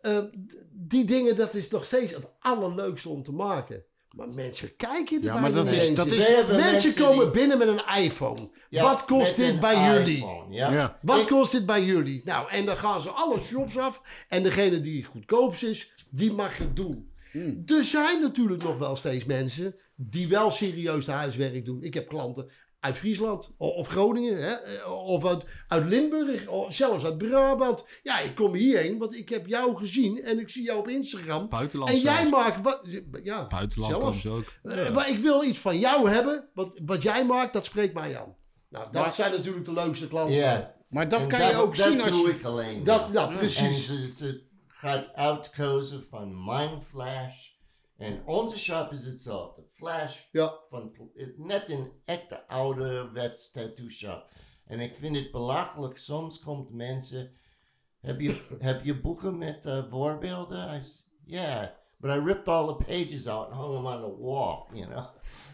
eh, d- die dingen, dat is nog steeds het allerleukste om te maken. Maar mensen kijken er Ja, maar dat niet is- dat in. is- Mensen mensen komen die- binnen met een iPhone. Ja, Wat kost dit bij jullie? Ja. Ja. Wat Ik- kost dit bij jullie? Nou, en dan gaan ze alle shops af. En degene die het goedkoopst is, die mag het doen. Hmm. Er zijn natuurlijk nog wel steeds mensen die wel serieus de huiswerk doen. Ik heb klanten uit Friesland of Groningen hè, eh, of uit, uit Limburg of zelfs uit Brabant. Ja, ik kom hierheen, want ik heb jou gezien en ik zie jou op Instagram. Buitenland En jij zelfs. maakt wat... Ja, Buitenland zelfs. ook. Eh, Maar ik wil iets van jou hebben. Wat, wat jij maakt, dat spreekt mij aan. Nou, dat Maar- zijn natuurlijk de leukste klanten. Ja. Maar dat En kan je ook dat zien als doe je... ik alleen. Dat, nou, En precies. ze, ze gaat uitkozen van mijn flash. En onze shop is hetzelfde. Flash Ja. van net een echte ouderwets tattoo shop. En ik vind het belachelijk. Soms komt mensen. Heb je, heb je boeken met eh, voorbeelden? Yeah. But I ripped all the pages out and hung them on the wall, you know.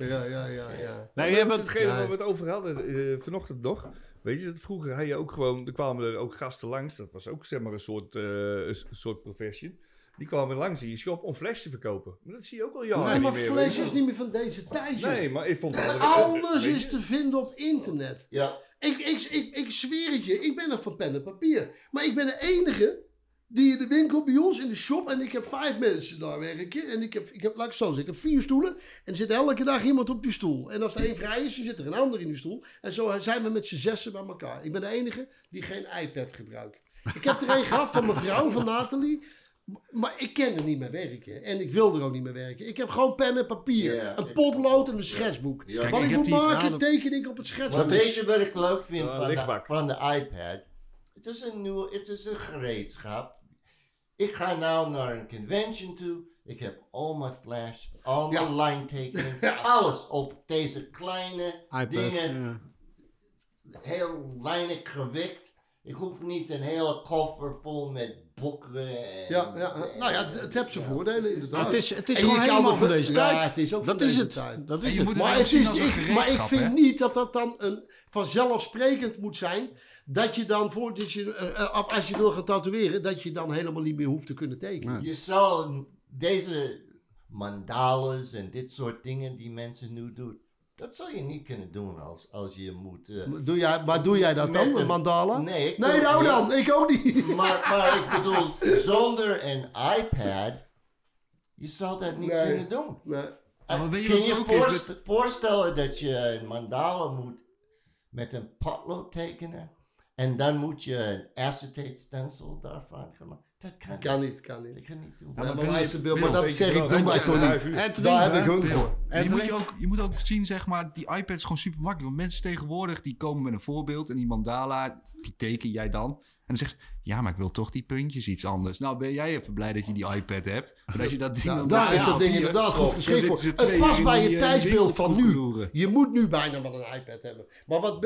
Ja, ja, ja, ja. Nee, dat je hebt waar we het over hadden eh, vanochtend nog. Weet je, dat vroeger had je ook gewoon, er kwamen er ook gasten langs. Dat was ook zeg maar een soort, eh, een soort profession. Die kwamen langs in je shop om fles te verkopen. Maar dat zie je ook al jaren Nee, niet maar meer. je. is niet meer van deze tijd. joh. Nee, maar ik vond het Alles is te vinden op internet. Ja. Ik, ik, ik, ik zweer het je, ik ben nog van pen en papier. Maar ik ben de enige die in de winkel bij ons in de shop. En ik heb vijf mensen daar werken. En ik heb, ik heb laat ik zo zeggen, ik heb vier stoelen. En er zit elke dag iemand op die stoel. En als er één vrij is, dan zit er een ander in die stoel. En zo zijn we met z'n zessen bij elkaar. Ik ben de enige die geen iPad gebruikt. Ik heb er een gehad van mijn vrouw, van Nathalie. Maar ik ken er niet meer werken. En ik wil er ook niet meer werken. Ik heb gewoon pen en papier. Een potlood en een schetsboek. Ja. Wat ik moet maken, teken ik op het Maar schetsboek. weet je wat ik leuk vind van, de, lichtbak. van de iPad? Het is een nieuw, het is een gereedschap. Ik ga nou naar een convention toe. Ik heb al mijn flash, al mijn Ja. line tekening, alles op deze kleine iPad. dingen. Heel weinig gewicht. Ik hoef niet een hele koffer vol met boeken. En, Ja, ja, nou ja, het heeft zijn voordelen inderdaad. Het is, het is En gewoon helemaal van deze ja, tijd. het is ook dat is deze het. tijd. Dat is het. Maar, het is, ik, maar ik vind hè? niet dat dat dan een vanzelfsprekend moet zijn. Dat je dan, voordat je, eh, eh, als je wil gaan tatoeëren, dat je dan helemaal niet meer hoeft te kunnen tekenen. Je zal deze mandalas en dit soort dingen die mensen nu doen. Dat zal je niet kunnen doen als, als je moet. eh, Doe jij, maar doe jij dat dan, Met een mandala? Nee, ik Nee, doe- nou dan, ik ook niet. Maar, maar ik bedoel, zonder een iPad, je zal dat niet Nee. kunnen doen. Nee. Je Kun je is? voorst- voorstellen dat je een mandala moet met een potlood tekenen en dan moet je een acetate stencil daarvan gemaakt. Dat kan, Kan niet, kan niet. Dat kan niet doen. Ja, maar maar dat zeg ik, doe mij toch niet. En Daar heb ik hun voor. Je moet, je, ook, je moet ook zien, zeg maar, die iPad is gewoon super makkelijk. Want mensen tegenwoordig, die komen met een voorbeeld en die mandala, die teken jij dan. En dan zegt ze, ja, maar ik wil toch die puntjes iets anders. Nou, ben jij even blij dat je die iPad hebt. Maar als je dat ding Ja, dan daar is dat ding inderdaad goed geschikt voor. Het past bij je tijdsbeeld van nu. Je moet nu bijna wel een iPad hebben. Maar wat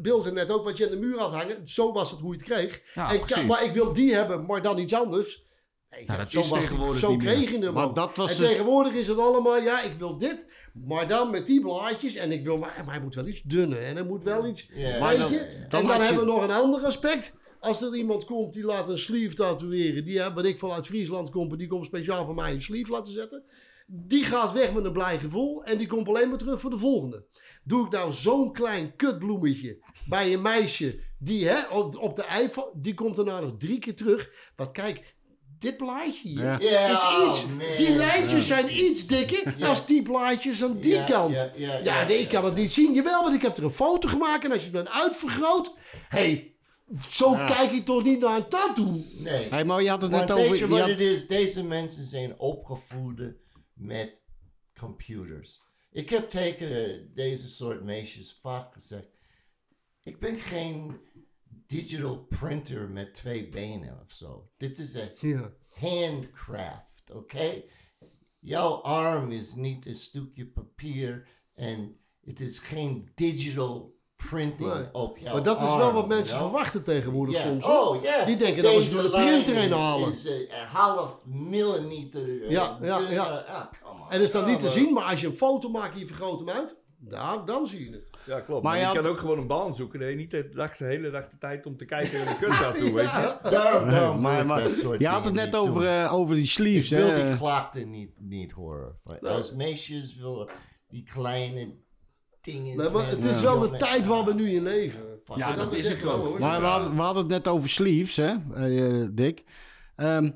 Bill- zei net ook, wat je aan de muur had hangen, zo was het hoe je het kreeg. Ja, en, precies. maar ik wil die hebben, maar dan iets anders. Nee, Nou, dat zo is was tegenwoordig Zo kreeg je hem Maar ook. dat was en dus- tegenwoordig is het allemaal, ja, ik wil dit, maar dan met die blaadjes. En ik wil, maar, maar hij moet wel iets dunner en hij moet wel iets, Ja, weet dan- je. dan en dan je- hebben we nog een ander aspect. Als er iemand komt die laat een sleeve tatoeëren, die hè, wat ik vanuit Friesland kom, en die komt speciaal voor mij een sleeve laten zetten. Die gaat weg met een blij gevoel en die komt alleen maar terug voor de volgende. Doe ik nou zo'n klein kutbloemetje bij een meisje die hè, op, op de iPhone, die komt daarna nog drie keer terug. Want kijk, dit plaatje hier Ja. Is iets. oh, die lijntjes zijn iets dikker Ja. als die plaatjes aan die Ja, kant. ja, ja, Ja, ja, nee, ja. ik kan het niet zien. Jawel, want ik heb er een foto gemaakt en als je het dan uitvergroot. Hé, hey, zo Ja. kijk ik toch niet naar een tattoo? Nee. Hey, maar je had het net over... je je wat had- het is? Deze mensen zijn opgevoed met computers. Ik heb tegen deze soort meisjes vaak gezegd: ik ben geen digital printer met twee benen of zo. Dit is een handcraft, oké? Jouw arm is niet een stukje papier en het is geen digital printing Nee. op jouw Maar dat is wel wat mensen you know? verwachten tegenwoordig Ja. soms. Oh, ja. Die denken dat we ze door de printer heen is- halen. Is een half millimeter. eh, Ja, ja, ja. eh, come on. En is dat niet te zien, maar als je een foto maakt je vergroot hem uit, nou, dan zie je het. Ja, klopt. Maar Maar, je je had- kan ook gewoon een baan zoeken. Je niet de, dag, de hele dag de tijd om te kijken naar de kut tattoo, weet je. Daarom, daarom maar, je had het net over, eh, over die sleeves, Ik wil die klachten niet, niet horen. Als meisjes willen die kleine Nee, maar het is Ja. wel de tijd waar we nu in leven. Ja, dat is het wel hoor. Maar we hadden, we hadden het net over sleeves, hè, eh, Dick. Ehm,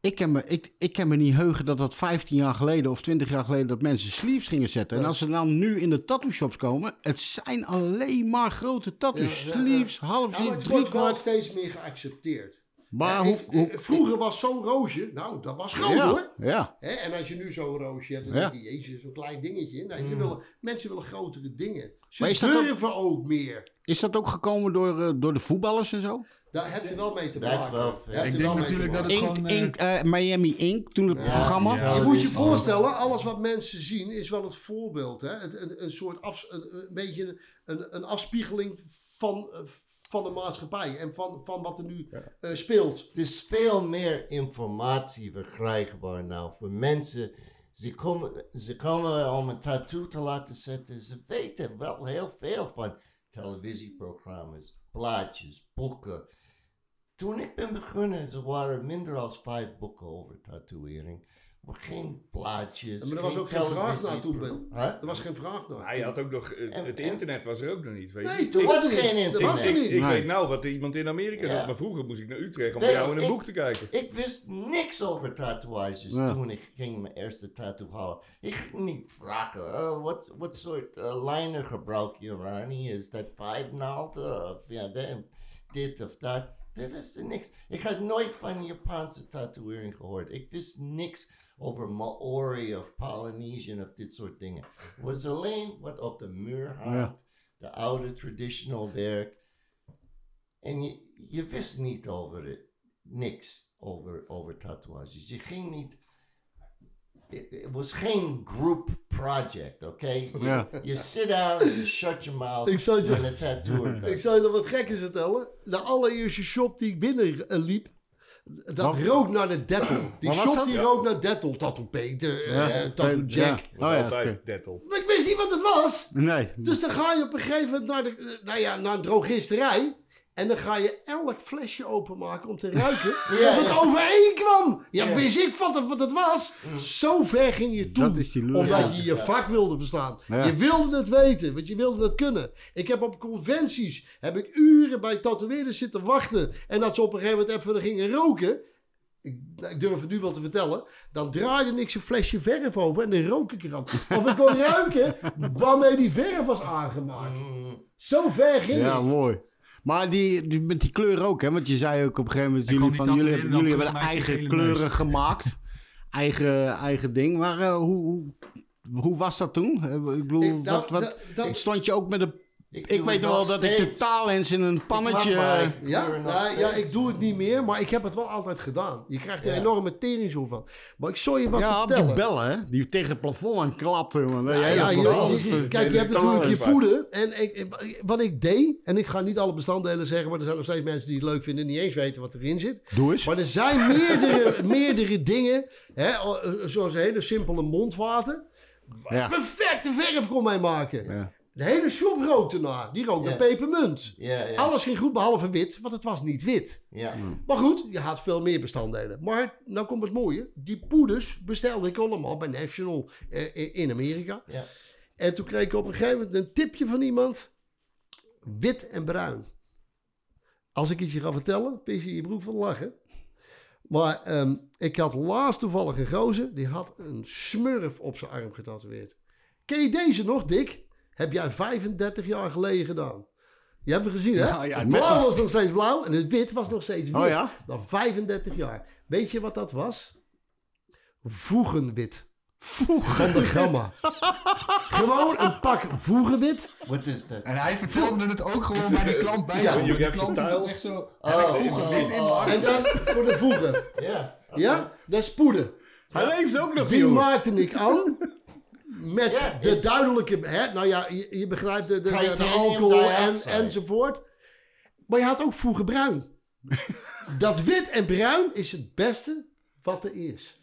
ik, kan me, ik, ik kan me niet heugen dat dat 15 jaar geleden of 20 jaar geleden dat mensen sleeves gingen zetten. En Ja. als ze dan nu in de tattoo shops komen, het zijn alleen maar grote tattoos. Ja, ja, ja. Sleeves, half Ja, maar ziet, het wordt wel steeds meer geaccepteerd. Maar Ja, hoe, ik- hoe- ik- vroeger was zo'n roosje, nou, dat was groot ja, hoor. Ja, Hè? En als je nu zo'n roosje hebt, dan Ja. denk je, jezus, zo'n klein dingetje. Nee, willen, mensen willen grotere dingen. Ze Maar is dat ook- durven ook meer. is dat ook gekomen door, eh, door de voetballers en zo? Daar hebt u wel mee te maken. wel, ja. hebt Ik denk wel mee natuurlijk dat het Ink, gewoon, Ink, eh, Miami Ink, toen het Ja, programma. ja. Je moet je voorstellen, alles wat mensen zien is wel het voorbeeld. Hè? Het, een, een soort af, een, een beetje een, een afspiegeling van, eh, van de maatschappij en van, van wat er nu eh, speelt. Er is veel meer informatie verkrijgbaar nou voor mensen. Ze komen, ze komen om een tattoo te laten zetten. Ze weten wel heel veel van televisieprogramma's, plaatjes, boeken. Toen ik ben begonnen, ze waren minder dan vijf boeken over tatoeëring. Geen plaatjes. Maar er was ook geen vraag naar toen. Huh? Er was geen vraag naar. Hij had ook nog, eh, het en- internet was er ook nog niet, weet je. Nee, toen Er was er geen internet. Was er ik, niet. ik Nee. weet nou wat iemand in Amerika Ja. doet, maar vroeger moest ik naar Utrecht om Nee, bij jou in een ik- boek te kijken. Ik wist niks over tatoeages Ja. toen ik ging mijn eerste tattoo halen. Ik ging niet vragen, uh, wat, wat soort uh, liner gebruik je, Ronnie? Is dat vijf naalden of ja, dan dit of dat? We wisten niks. Ik had nooit van Japanse tatoeëring gehoord. Ik wist niks over Maori of Polynesian of dit soort dingen. Het was alleen wat op de muur hangt, de oude traditional werk. En je, je wist niet over het, niks over, over tatoeages. Je ging niet. Het was geen group project, oké? Je, Ja. je sit down and you shut your mouth Ik zal je- a tattoo Ik zal je nog wat gekkers vertellen. De allereerste shop die ik binnen liep, dat Wat? rook naar de Dettel. Die Wat was shop dat? die Ja. rook naar Dettel. Tattoo Peter, eh, Ja. eh, Tattoo Jack. Ja. was Oh ja, altijd oké. Dettel. Maar ik wist niet wat het was. Nee. Dus dan ga je op een gegeven moment naar, de, eh, nou ja, naar een drogisterij. En dan ga je elk flesje openmaken om te ruiken Ja, of het ja. overeenkwam. Ja, Ja. wist ik wat het, wat het was. Zo ver ging je toen. Dat is die lul. Omdat je je vak wilde verstaan. Ja. Je wilde het weten, want je wilde het kunnen. Ik heb op conventies heb ik uren bij tatoeëerders zitten wachten. En dat ze op een gegeven moment even gingen roken. Ik, nou, ik durf het nu wel te vertellen. Dan draaide ik zo'n flesje verf over en dan rook ik eraan. Of ik kon ruiken waarmee die verf was aangemaakt. Mm, Zo ver ging Ja, ik. mooi. Maar die, die, met die kleuren ook, hè? Want je zei ook op een gegeven moment, En jullie, van, jullie, tatoeëerder jullie hebben eigen kleuren gemaakt. Eigen, eigen ding. Maar eh, hoe, hoe, hoe was dat toen? Eh, Ik bedoel, Ik- nou, wat, wat, dat- dat- stond je ook met een... Ik doe weet nog wel dat ik de taallens in een pannetje... Ik Ja, nou, ja, ik doe het niet meer, maar ik heb het wel altijd gedaan. Je krijgt er Ja. enorme teringzoen van. Maar ik zal je wat ja, op die vertellen. bellen, hè? Die tegen het plafond aan klapte, man. Ja, ja, je- kijk, je hebt natuurlijk je poeder. En ik, ik- wat ik deed, en ik ga niet alle bestanddelen zeggen, maar er zijn nog steeds mensen die het leuk vinden en niet eens weten wat erin zit. Doe eens. Maar er zijn meerdere, meerdere dingen, hè, al- zoals een hele simpele mondwater. Ja. Perfecte verf kon mij maken. Ja. De hele shop rookte ernaar. Die rook naar pepermunt. Ja, ja. Alles ging goed behalve wit, want het was niet wit. ja. Maar goed, je had veel meer bestanddelen. Maar nou komt het mooie. Die poeders bestelde ik allemaal bij National eh, in Amerika. Ja. En toen kreeg ik op een gegeven moment een tipje van iemand. Wit en bruin. Als ik iets je ga vertellen, pis je je broek van lachen. Maar ehm, ik had laatst toevallig een gozer. Die had een smurf op zijn arm getatoeëerd. Ken je deze nog, Dick? Heb jij 35 jaar geleden gedaan. Je hebt hem gezien, hè? Ja, ja, het blauw was nog steeds blauw en het wit was nog steeds wit. Oh ja? Dan 35 jaar. Weet je wat dat was? Voegenwit. Van de gamma. Gewoon een pak voegenwit. What is that? En hij vertelde het ook gewoon bij die klant bij Ja, klant the is tiles. zo... Oh, oh, wit in mijn oh. En dan voor de voegen. Ja. Ja? Dat is poeder. Hij leeft ook nog, Die maakte ik aan. Met de duidelijke... Hè, nou ja, je, je begrijpt de, de, de, de Titanium alcohol en, enzovoort. Maar je had ook voegen bruin. dat wit en bruin is het beste wat er is.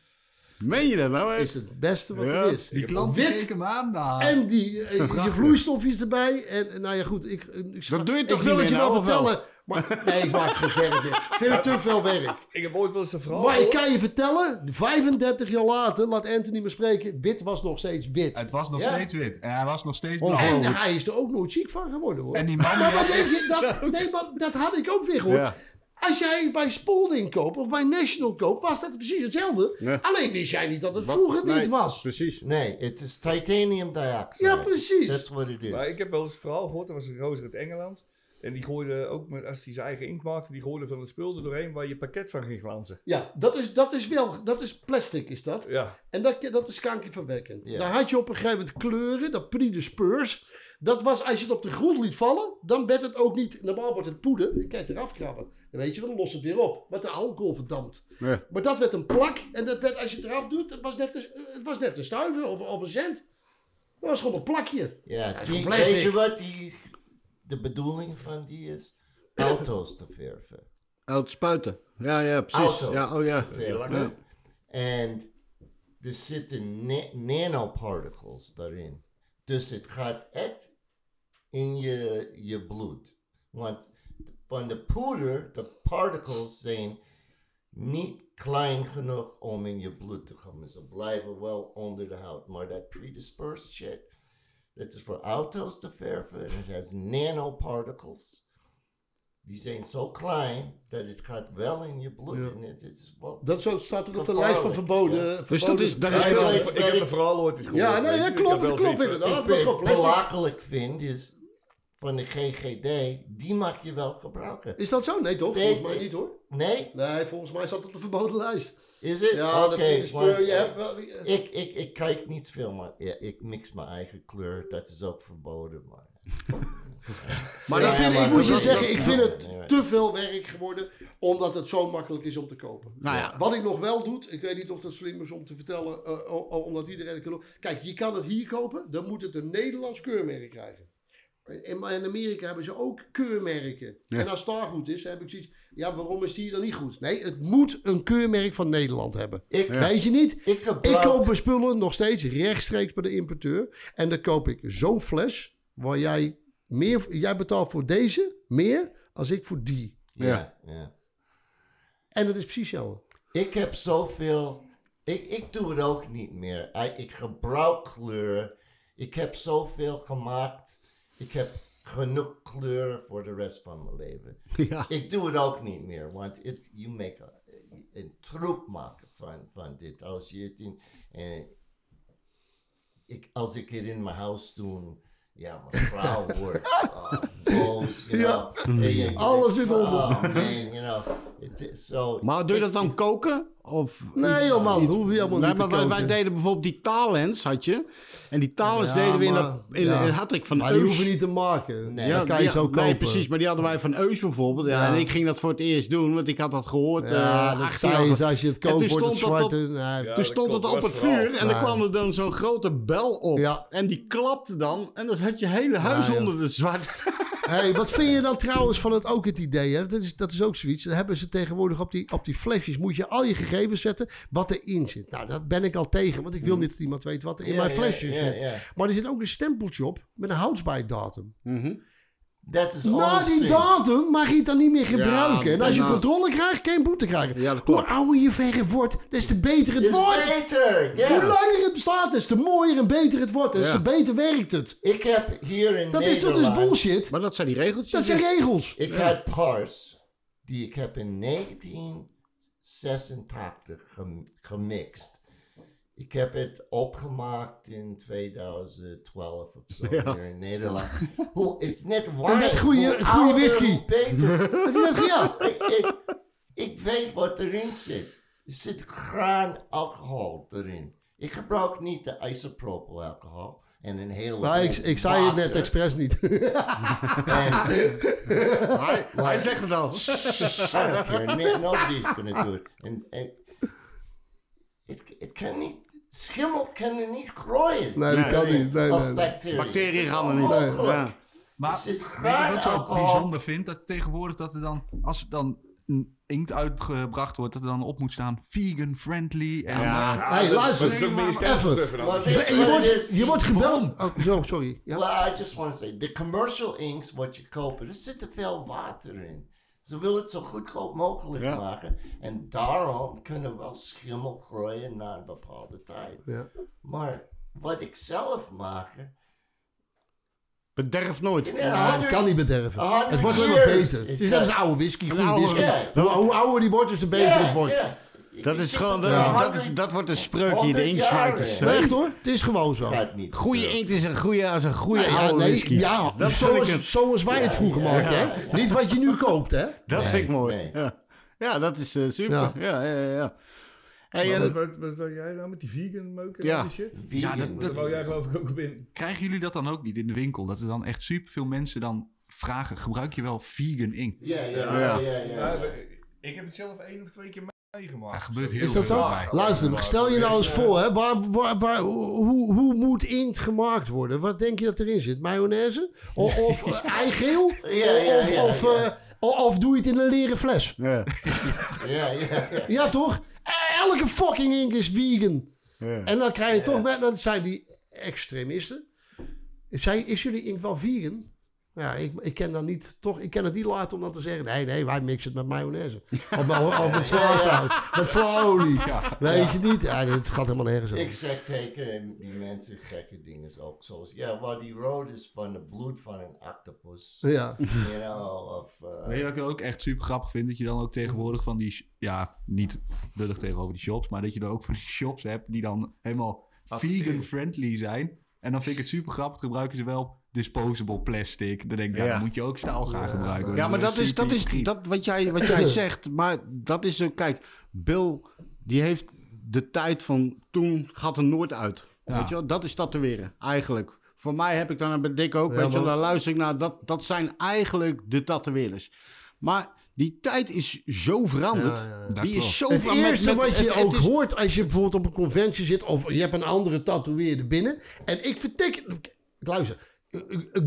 Meen je dat nou? hè? Is het beste wat Ja. er is. Die klant Wit hem aan. Nou, En die, eh, je Prachtig. vloeistofjes erbij. En nou ja, goed. Ik, ik, Dat doe je ik toch wil niet het je nou, wel? vertellen. Maar nee, ik maak geen werk meer. Ik vind het te veel werk. Ik heb ooit wel eens een verhaal Maar ik kan je vertellen, 35 jaar later, laat Anthony me spreken, wit was nog steeds wit. het was nog Ja. steeds wit. En hij was nog steeds blauw. Ongelooflijk. En hij is er ook nooit ziek van geworden hoor. En die man Maar wat denk je, dat, nee, maar dat had ik ook weer gehoord. Ja. Als jij bij Spalding koopt of bij National koopt, was dat precies hetzelfde. Ja. Alleen wist jij niet dat het Wat? vroeger wit Nee, was. Precies. Nee, het is titanium dioxide. Ja, precies. That's what it is. Maar ik heb wel eens het verhaal gehoord, er was een gozer uit Engeland. En die gooide ook, met, als hij zijn eigen inkt maakte, die gooide van het spul er doorheen waar je pakket van ging glanzen. Ja, dat is, dat is wel, dat is plastic is dat. Ja, En dat, dat is kankerverwekkend. Ja. Dan had je op een gegeven moment kleuren, dat predisperse. Dat was, als je het op de grond liet vallen, dan werd het ook niet, normaal wordt het poeder, dan kan je het eraf krabben. Dan weet je wel, dan lost het weer op. Wat de alcohol verdampt. Ja. Maar dat werd een plak en dat werd, als je het eraf doet, het was net een, het was net een stuiver of, of een cent. Dat was gewoon een plakje. ja, is die, gewoon plastic. weet je wat die, de bedoeling van die is? Auto's te verven. Oud spuiten. Ja, ja, precies. Ja, oh ja. En er zitten na- nanoparticles daarin. Dus het gaat echt in je, je bloed. Want van de poeder, de particles zijn niet klein genoeg om in je bloed te komen. Ze blijven wel onder de huid. Maar dat predispersed shit, dat is voor auto's te verven. En het has nanoparticles. Die zijn zo klein dat het gaat wel in je bloed. Ja. En het is wel Dat zo staat ook op de lijst van verboden. ja. verboden- Dus dat is, daar is veel... ja, ik heb een verhaal ooit eens gehoord. Ja, nee, dat. Ik klopt, dat klopt inderdaad. Ik het ben plastic. belachelijk vind is van de GGD, die mag je wel gebruiken. Is dat zo? Nee toch? Nee, Volgens mij niet hoor. Nee, Nee, volgens mij staat het op de verboden lijst. Is het? Ja, dat je eh, hebt wel... ik, ik, ik kijk niet veel, maar ja, ik mix mijn eigen kleur. Dat is ook verboden. Maar, Maar ik, maar ik moet je zeggen, ik vind het te veel werk geworden, omdat het zo makkelijk is om te kopen. Nou ja. Wat ik nog wel doe, ik weet niet of dat slim is om te vertellen, eh, o- omdat iedereen het kan. Kijk, je kan het hier kopen, dan moet het een Nederlands keurmerk krijgen. In, in Amerika hebben ze ook keurmerken. Ja. En als het daar goed is, heb ik zoiets. Ja, waarom is die dan niet goed? Nee, het moet een keurmerk van Nederland hebben. ik, Ja. Weet je niet? ik Ik koop mijn spullen nog steeds rechtstreeks bij de importeur. En dan koop ik zo'n fles waar jij meer... Jij betaalt voor deze meer als ik voor die. ja, ja. En dat is precies hetzelfde. Ik heb zoveel. Ik, ik doe het ook niet meer. I- ik gebruik kleuren. Ik heb zoveel gemaakt. Ik heb genoeg kleuren voor de rest van mijn leven. Ja. Ik doe het ook niet meer, want it, you make a, een troep maken van, van dit. Als je het in. En ik, als ik het in mijn huis doe, ja, mijn vrouw wordt. ah, you Ja. know. Alles zit onder. Oh man, you know. It, so, Maar doe je dat dan koken? Of Nee joh man, hoef je helemaal Nee, niet te maar wij, wij deden bijvoorbeeld die talents, had je. En die talents Ja, deden we in, dat, in, ja. in had ik van Maar die Eus. hoeven niet te maken. Nee. Ja, dat kan je ja, zo kopen. Nee, precies. Maar die hadden wij van Eus bijvoorbeeld. Ja, Ja. En ik ging dat voor het eerst doen, want ik had dat gehoord. Ja, eh, dat 18 zei je, als je het koopt, toen wordt het op- nee. Ja, Toen stond het op het vuur en dan kwam er dan zo'n grote bel op. Ja. En die klapte dan en dan had je hele huis onder de zwart. Hey, wat vind je dan trouwens van het ook het idee? Hè? Dat, is, dat is ook zoiets. Dan hebben ze tegenwoordig op die, op die flesjes. Moet je al je gegevens gegevens zetten wat erin zit. Nou, daar ben ik al tegen, want ik wil mm. niet dat iemand weet wat er in mijn flesje zit. Maar er zit ook een stempeltje op met een houtsbijdatum. Mm. Dat is Na die datum mag je het dan niet meer gebruiken. En als je controle krijgt, kan je boete krijgen. Hoe ouder je verre wordt, des te beter het wordt. Hoe langer het bestaat, des te mooier en beter het wordt. Des te beter werkt het. Ik heb hier in Dat is toch dus bullshit? Maar dat zijn die regeltjes. Dat zijn regels. Ik heb pars die ik heb in 19 86 gemixt. Ik heb het opgemaakt in 2012 of zo hier in Nederland. Hoe, het is net dat goede, goede whisky. Beter. is ja. Ik, ik, weet wat erin zit. Er zit graan alcohol erin. Ik gebruik niet de isopropyl alcohol. En een hele Maar ik, ik zei het net expres niet. En, Hij, hij zegt het al. No- Nobody's gonna do it. And, and it, it can niet. Schimmel kan er niet groeien. Nee, dat kan niet. Nee, of nee, nee. bacteriën. Bacteriën Het gaan er niet. onmogelijk. Ja. Maar je wat ik ook bijzonder vind? Dat tegenwoordig dat er dan, als dan een inkt uitgebracht wordt, dat er dan op moet staan vegan friendly. En, Ja. eh, Hey, luister. Je wordt, je wordt gebeld. Oh, zo, sorry. Ja. Well, I just want to say, the commercial inks wat je koopt, er zit te veel water in. Ze willen het zo goedkoop mogelijk Ja. maken. En daarom kunnen wel schimmel groeien na een bepaalde tijd. Ja. Maar wat ik zelf maak, Bederf nooit. Ja, het kan niet bederven. Het wordt alleen maar beter. Het is net als oude whisky, goede oude- whisky. Ja. Hoe, hoe ouder die wordt, dus te beter het wordt. Dat is gewoon, dat, Ja. is, dat, is, dat wordt een spreuk hier, de inksmijters. jaren. Nee, echt hoor, het is gewoon zo. Goeie inkt is een goede, als een goede Ja, oude nee, whisky. ja, dat vind ik zoals, wij het vroeger ja, maakten, ja, hè? ja. Niet wat je nu koopt, hè? Dat Nee, vind ik mooi. nee. Ja. ja, dat is eh, super. Ja. Ja, ja, ja. ja. Hey, Wat, en, wat, wat wil jij nou met die vegan meuk en Ja. al die shit? Vegan. Ja, dat- Daar wou jij geloof ik ook op in. Krijgen jullie dat dan ook niet in de winkel? Dat er dan echt superveel mensen dan vragen, gebruik je wel vegan ink? Ja, ja, Ja. ja, ja, ja. Ja, ik heb het zelf één of twee keer meegemaakt. Ja, gebeurt heel Is dat zo? bij. Luister, stel je nou eens voor, hè? Waar, waar, waar, hoe, hoe moet inkt gemaakt worden? Wat denk je dat erin zit? Mayonaise? Of, of eh, eigeel? Ja, ja, of, ja, of, eh, of doe je het in een leren fles? ja, Ja, ja, ja. Ja, toch? Elke fucking ink is vegan. ja. En dan krijg je toch met, dat zijn die extremisten. Zijn, is jullie ink wel vegan? Ja, ik, ik ken dat niet, toch, ik ken het niet laten om dat te zeggen. Nee, nee, wij mixen het met mayonaise. Of, met- of met slaasaus. Met slaolie. Weet je niet? Ja, het gaat helemaal nergens Ik over. zeg tegen die mensen gekke dingen ook. Zoals, ja, wat die rood is van het bloed van een octopus. Ja. You know, of... uh, Weet je wat ik ook echt super grappig vind? Dat je dan ook tegenwoordig van die, ja, niet lullig tegenover die shops, maar dat je dan ook van die shops hebt die dan helemaal vegan-friendly zijn. En dan vind ik het super grappig, gebruiken ze wel disposable plastic. Dan denk ik, ja, Ja. dan moet je ook staal gaan gebruiken. Ja, maar dat is, dat is dat wat, jij, wat jij zegt. Maar dat is zo, kijk, Bill, die heeft de tijd van toen gaat er nooit uit. Ja. Weet je wel, dat is tatoeëren, eigenlijk. Voor mij heb ik dan bij Dick ook, Ja, weet je daar luister ik naar. Dat, dat zijn eigenlijk de tatoeëerders. Maar die tijd is zo veranderd. Ja, ja, Dat Die klopt. is zo Het veranderd. eerste wat je het- het ook is- hoort als je bijvoorbeeld op een conventie zit of je hebt een andere tatoeëerder binnen. En ik vertik, luister,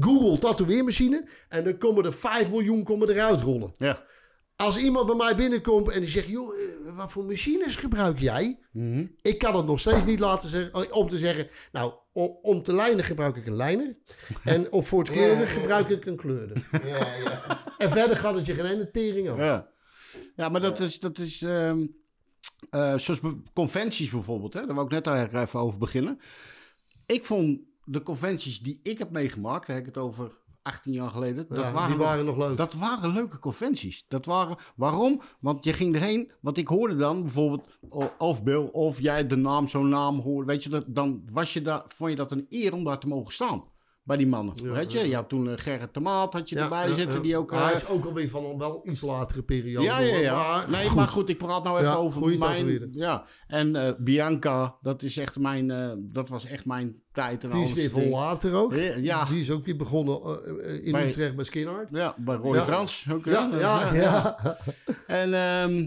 Google tatoeëermachine en dan komen er 5 miljoen komen eruit rollen. Ja. Als iemand bij mij binnenkomt en die zegt, joh, eh, wat voor machines gebruik jij? Mhm. Ik kan het nog steeds niet laten zeggen, eh, om te zeggen, nou, om, om te lijnen gebruik ik een lijner. En of voor het kleuren gebruik ik een kleurder. ja, ja. En verder gaat het je geen ene tering aan. Ja. ja, maar dat is, dat is ehm, eh, zoals conventies bijvoorbeeld. Hè? Daar wou ik net eigenlijk even over beginnen. Ik vond de conventies die ik heb meegemaakt, daar heb ik het over 18 jaar geleden. Dat, Ja, waren, die waren nog leuk. dat waren leuke conventies. Dat waren, waarom? Want je ging erheen, want ik hoorde dan bijvoorbeeld, of Bill, of jij de naam, zo'n naam hoorde, weet je, dat, dan was je daar, vond je dat een eer om daar te mogen staan. Bij die mannen. Ja, weet je? ja. Je had toen eh, Gerrit de Maat had je Ja, erbij zitten, ja. die ook... Hij eh, is ook alweer van een wel iets latere periode. ja, ja, ja. Maar, nee, maar goed, ik praat nou even over mijn... Ja, en eh, Bianca, dat is echt mijn... dat was echt mijn tijd en Die is alles. weer van Die- later ook. Ja. Die is ook weer begonnen in Bij- Utrecht bij Skinhard. Ja, bij Roy. Frans ook. Ja, ja, ja. En ehm,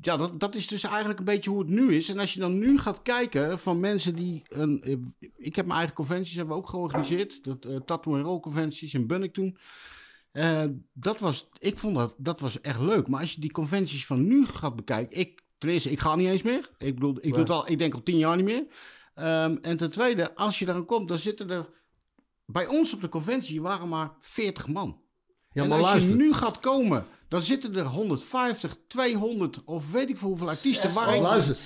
ja, dat, dat is dus eigenlijk een beetje hoe het nu is. En als je dan nu gaat kijken van mensen die... Een, eh, ik heb mijn eigen conventies hebben we ook georganiseerd. Dat, eh tattoo en roll conventies in Bunnik toen. Eh, dat was, ik vond dat, dat was echt leuk. Maar als je die conventies van nu gaat bekijken... Ik, ten eerste, ik ga niet eens meer. Ik bedoel, ik, doe het al, ik denk al tien jaar niet meer. Ehm, en ten tweede, als je daar komt, dan zitten er... Bij ons op de conventie waren maar 40 man. Ja, en als luister. je nu gaat komen, dan zitten er 150, 200 of weet ik veel hoeveel artiesten. Waar ik, luister.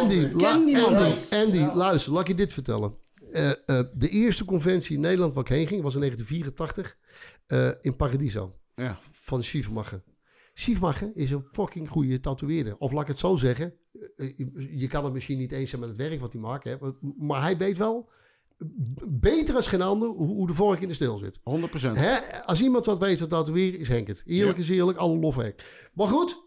Andy, la- ken niemand. Andy, Ja. Andy luister, laat ik je dit vertellen. Eh, eh, de eerste conventie in Nederland waar ik heen ging was in 1984 eh, in Paradiso Ja. van Schiefmacher. Schiefmacher is een fucking goede tatoeëerder. Of laat ik het zo zeggen, je kan het misschien niet eens zijn met het werk wat hij maakt, hè, maar- hij weet wel beter als geen ander hoe, hoe de vork in de steel zit. 100%. Hè? Als iemand wat weet wat tatoeëren, is Henk het. Eerlijk Ja. is eerlijk, alle lofwerk. Maar goed,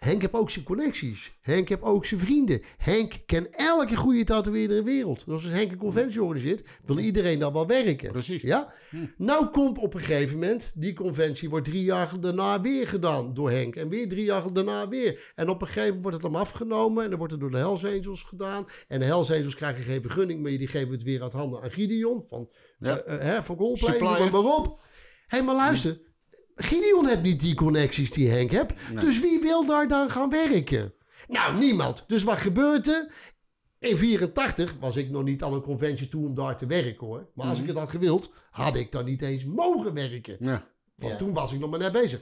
Henk heeft ook zijn connecties. Henk heeft ook zijn vrienden. Henk kent elke goede tatoeëerder in de wereld. Dus als Henk een conventie organiseert, wil iedereen daar wel werken. Precies. Ja? Nou komt op een gegeven moment, die conventie wordt drie jaar daarna weer gedaan door Henk. En weer drie jaar daarna weer. En op een gegeven moment wordt het hem afgenomen en dan wordt het door de Hells Angels gedaan. En de Hells Angels krijgen geen vergunning meer, die geven het weer uit handen aan Gideon van, Ja. eh, eh, hè, van Goldplay, noem maar op. Hé, hey, maar luister. Gideon heeft niet die connecties die Henk hebt. Dus wie wil daar dan gaan werken? Nou, niemand. Dus wat gebeurt er? In 84 was ik nog niet aan een conventie toe om daar te werken hoor. Maar als ik het had gewild, had ik dan niet eens mogen werken. Ja. Want Ja. toen was ik nog maar net bezig.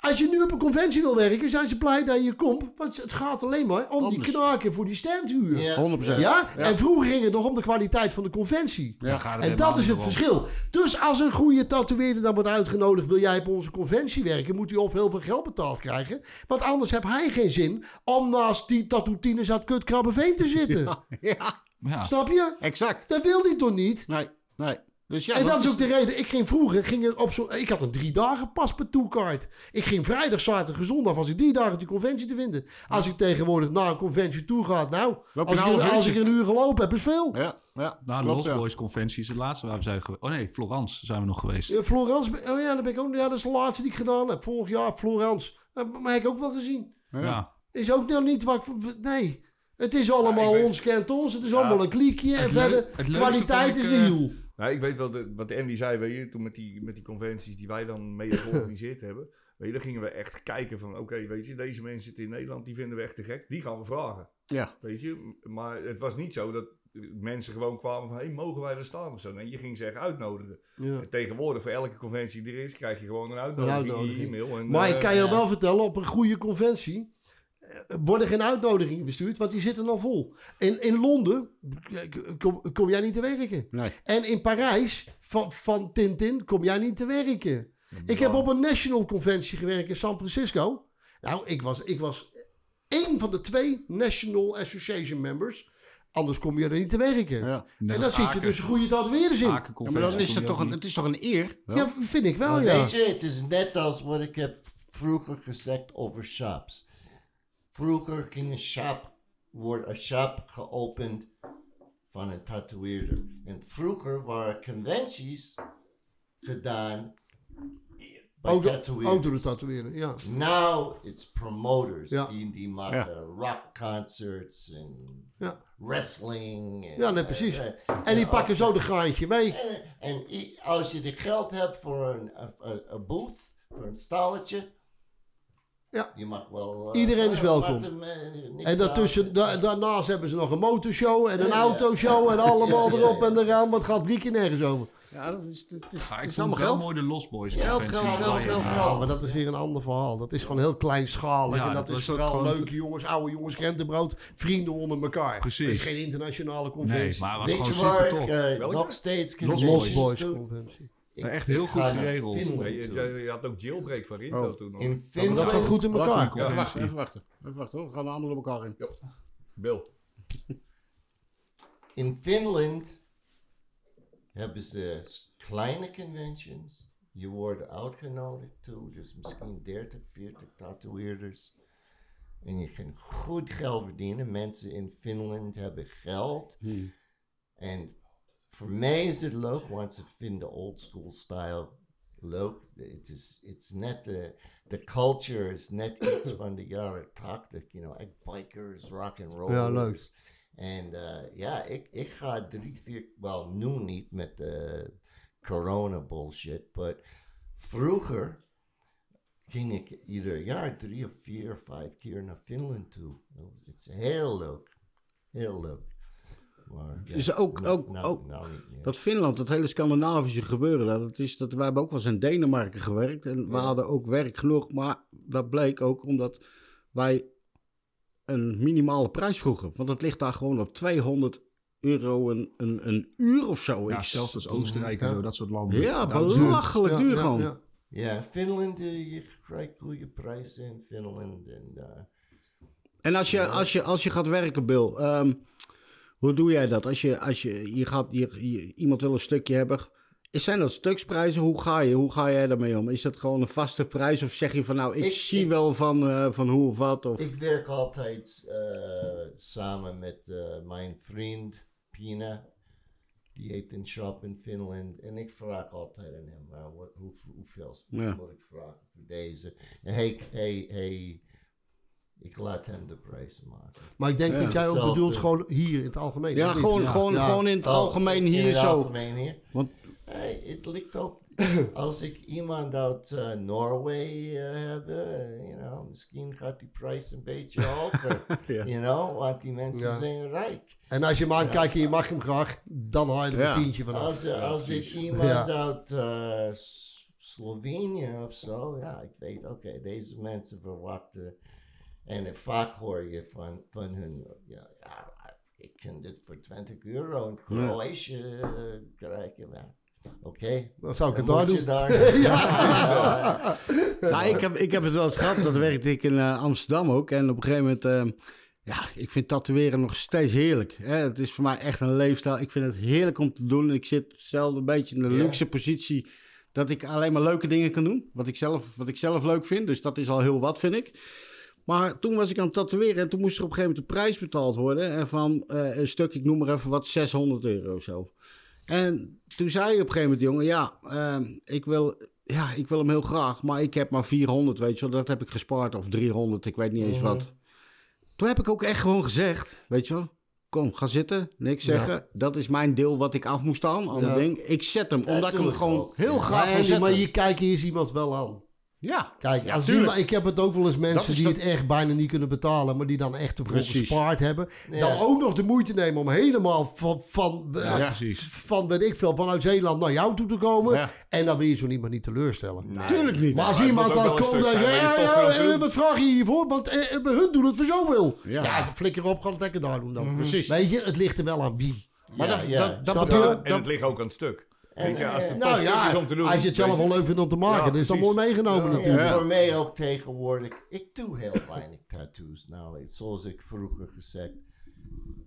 Als je nu op een conventie wil werken, zijn ze blij dat je komt. Want het gaat alleen maar om die knaken voor die standhuur. Ja. 100%. Ja? En vroeger ging het nog om de kwaliteit van de conventie. Ja. gaat het En dat is het verschil. Dus als een goede tatoeëerder dan wordt uitgenodigd, wil jij op onze conventie werken, moet hij of heel veel geld betaald krijgen. Want anders heb hij geen zin om naast die tattoo-tieners uit Kutkrabbenveen te zitten. ja, Ja. Snap je? exact. Dat wil hij toch niet? Nee, nee. Dus ja, en dat is ook de reden. Ik ging vroeger, ging er op zo, ik had een drie dagen paspartoutkaart. Ik ging vrijdag, zaterdag en zondag was ik drie dagen op die conventie te vinden. Als ik tegenwoordig naar een conventie toe ga, nou, als ik, nou een als uurtje? ik een uur gelopen heb, is veel. Ja, ja. Nou, de klopt, Lost ja. Boys conventie is het laatste waar we zijn geweest. Oh nee, Florence zijn we nog geweest. Ja, Florence, oh ja, dat, ben ik ook, ja, dat is de laatste die ik gedaan heb. Vorig jaar, Florence. Maar heb ik ook wel gezien. Ja. Is ook nog niet wat ik... Nee. Het is allemaal ons kent ons. Het is allemaal een kliekje. En verder, kwaliteit is eh, hiel. Nou, ik weet wel de, wat Andy zei, weet je, toen met die, met die conventies die wij dan mee georganiseerd hebben. Weet je, dan gingen we echt kijken van, oké, weet je, deze mensen zitten in Nederland, die vinden we echt te gek. Die gaan we vragen, Ja. weet je. Maar het was niet zo dat mensen gewoon kwamen van, hé, hey, mogen wij er staan of zo. Nee, je ging ze echt uitnodigen. Ja. En tegenwoordig, voor elke conventie die er is, krijg je gewoon een uitnodiging, in uitnodiging. je e-mail. En, Maar ik eh, kan je wel vertellen, op een goede conventie worden geen uitnodigingen bestuurd, want die zitten al vol. In, in Londen eh, kom, kom jij niet te werken. Nee. En in Parijs, van, van Tintin, kom jij niet te werken. Ik heb op een national conventie gewerkt in San Francisco. Nou, ik was, ik was één van de twee National Association members. Anders kom je er niet te werken. Ja. En dan zit je dus goede tatoeëerders in. Aken Ja, conventie maar dan is toch een, het is toch een eer? wel? Ja, vind ik wel, Maar ja. Weet je, het is net als wat ik heb vroeger gezegd over shops. Vroeger ging een shop, wordt een shop geopend van een tatoeëerder. En vroeger waren conventies gedaan bij de- tatoeëerders. ook door de tatoeëerder, ja. Now it's promoters. Ja. Die, die maken rock concerts en Ja. wrestling. En, Ja, nee, precies. eh, En die ja, pakken zo de graantje mee. en, als je de geld hebt voor een, een, een- een booth, voor een stalletje. Ja. Je mag wel. eh, Iedereen is welkom. hem, eh, En daartussen, da- daarnaast hebben ze nog een motorshow en een Ja, ja. autoshow en allemaal Ja, ja, erop en eraan. Wat gaat drie keer nergens over. Ja, dat is, dat is, Ja, ik is vond allemaal wel geld. mooi de Lost Boys Geld, conventie. geld, geld, Ja, geld, ja. Maar dat is weer een ander verhaal. Dat is gewoon heel kleinschalig. Ja, en dat, dat is vooral gewoon- leuke jongens, oude jongens, krentenbrood, vrienden onder elkaar. Precies. Het is geen internationale Nee, conventie. maar het was gewoon super tof. Welke? nog steeds Los Boys conventie. Ik- Echt heel goed geregeld. Finland Nee, je, toe. je- je had ook jailbreak van Rinto Oh. toen nog. In Finland. dat zat goed in Wacht, elkaar. even wachten, even wachten. Even wachten hoor. We gaan allemaal door elkaar in. Bill. In Finland hebben ze kleine conventions. Je wordt uitgenodigd toe, dus misschien 30, 40 tatoeëerders. En je kan goed geld verdienen. Mensen in Finland hebben geld. En voor mij is het leuk, want ze vinden old school style leuk. Het is it's net de, de culture is net iets van de jaren 80, you know, echt bikers, rock and rollers. Ja, leuk. En eh, ja, ik, ik ga drie, vier, wel nu niet met de corona bullshit, maar vroeger ging ik ieder jaar drie of vier of vijf keer naar Finland toe. Het is heel leuk, heel leuk. Maar, ja, Is ook- nou- ook- nou- ook- nou. Dat Finland, dat hele Scandinavische gebeuren, dat is, dat, wij hebben ook wel eens in Denemarken gewerkt. En we hadden ook werk genoeg, maar dat bleek ook omdat wij een minimale prijs vroegen. Want het ligt daar gewoon op 200 euro een, een, een uur of zo. Ja, Ik- zelfs als Oostenrijk en zo, dat soort landen. Ja, belachelijk duur ja, gewoon. ja. Ja, in Finland, eh, je krijgt goede prijzen in Finland. En, eh, En als je, als je, als je gaat werken, Bill, ehm, hoe doe jij dat? Als je, als je, je gaat, je, je- iemand wil een stukje hebben, is, zijn dat stuksprijzen? Hoe ga, je, hoe ga jij daarmee om? Is dat gewoon een vaste prijs of zeg je van nou, ik, Ik- zie ik- wel van, eh, van hoe of wat? Of... ik werk altijd eh, samen met eh, mijn vriend Pina. Die heeft een shop in Finland. En ik vraag altijd aan hem, wat, hoe, hoeveel Ja. moet ik vragen voor deze? En hij, hij, hij, ik laat hem de prijzen maken. Maar ik denk Ja. dat jij ook bedoelt gewoon hier in het algemeen. ja, gewoon, Ja. Gewoon, Ja. gewoon in het Oh, algemeen in hier het zo. algemeen hier. Want- Hey, het ligt ook. Als ik iemand uit uh, Noorwegen uh, heb, uh, you know, misschien gaat die prijs een beetje hoger. Ja. You know, want die mensen Ja. zijn rijk. En als je hem aankijkt en je mag hem graag, dan haal je er Ja. een tientje vanaf. Als, uh, als ik iemand Ja. uit uh, Slovenië of zo, ja, ik weet, oké, deze mensen verwachten. En vaak hoor je van, van hun, ja, ja, ik kan dit voor 20 euro in Kroatië uh, krijgen. Ja. Oké, Dan zou ik het dan daar doen. daar. Nou, ik, heb, ik heb het wel eens gehad, dat werkte ik in eh, Amsterdam ook. En op een gegeven moment, eh, ja, ik vind tatoeëren nog steeds heerlijk. Hè? Het is voor mij echt een leefstijl. Ik vind het heerlijk om te doen. Ik zit zelf een beetje in de Ja. luxe positie dat ik alleen maar leuke dingen kan doen. Wat ik, zelf, wat ik zelf leuk vind. Dus dat is al heel wat, vind ik. Maar toen was ik aan het tatoeëren en toen moest er op een gegeven moment de prijs betaald worden. En van eh, een stuk, ik noem maar even wat, 600 euro of zo. En toen zei je op een gegeven moment, jongen, ja, ehm, ik, wil, ja, ik wil hem heel graag, maar ik heb maar 400, weet je wel, dat heb ik gespaard, of 300, ik weet niet eens Mhm. wat. Toen heb ik ook echt gewoon gezegd, weet je wel, kom, ga zitten, niks Ja. zeggen, dat is mijn deel wat ik af moest staan, ander Ja. ding. Ik zet hem, Ja, omdat ik hem gewoon heel graag Maar, wil Andy, maar zetten. je kijkt eerst iemand wel aan. Ja, Kijk, Ja, ik heb het ook wel eens mensen die dat- het echt bijna niet kunnen betalen, maar die dan echt ervoor Precies. gespaard hebben. Ja. Dan ook nog de moeite nemen om helemaal van, van, Ja, van weet ik veel, vanuit Zeeland naar jou toe te komen. Ja. En dan wil je zo iemand niet teleurstellen. natuurlijk niet. Maar als iemand dan komt en zegt, ja, wat vraag je hiervoor? Want eh, eh, hun doen het voor zoveel. Ja. Ja, flikker op, ga het lekker daar doen dan. Precies. Weet je, het ligt er wel aan wie. Maar Ja, dat, ja. dat, En het ligt ook aan het stuk. Weet je, als het Nou ja, is om te doen. als je het zelf wel leuk vindt om te maken, Ja, dan is dat precies. mooi meegenomen Ja. natuurlijk. En voor mij ook tegenwoordig, ik doe heel weinig tattoos. Nou, zoals ik vroeger gezegd.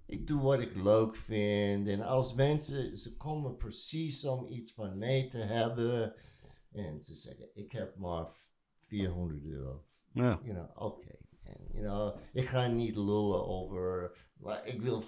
Ik doe wat ik leuk vind. En als mensen, ze komen precies om iets van mij te hebben. En ze zeggen, ik heb maar 400 euro. ja. You know, oké. En, you know, ik ga niet lullen over, maar ik wil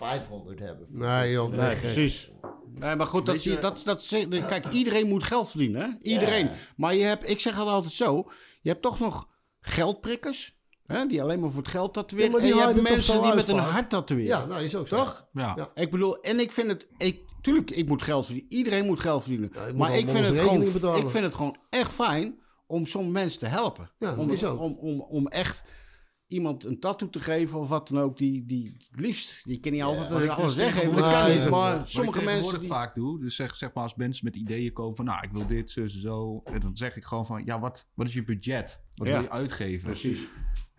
500 hebben. Nee, joh, Nee, Nee, precies. Nee, maar goed, dat je, dat, dat, kijk, iedereen moet geld verdienen, hè? Iedereen. Ja. Maar je hebt, ik zeg het altijd zo, je hebt toch nog geldprikkers, hè? Die alleen maar voor het geld tatoeëren. Ja, maar die en je hebt mensen die met een hart tatoeëren. Ja, nou is ook zo. Toch? Ja. Ja. Ik bedoel, en ik vind het, ik, tuurlijk, ik moet geld verdienen. Iedereen moet geld verdienen. Ja, je moet maar ik vind, het gewoon, betalen. ik vind het gewoon echt fijn om zo'n mensen te helpen. Ja, om, is ook. Om, om, om echt iemand een tattoo te geven of wat dan ook, die, die het liefst, die kan niet altijd maar eh, ik alles dus weggeven, dat kan niet, maar wat sommige mensen... Die, vaak doe, dus zeg, zeg maar als mensen met ideeën komen van, nou, ik wil dit, zo, zo, zo. En dan zeg ik gewoon van, ja, wat, wat is je budget? Wat Ja. wil je uitgeven? Precies.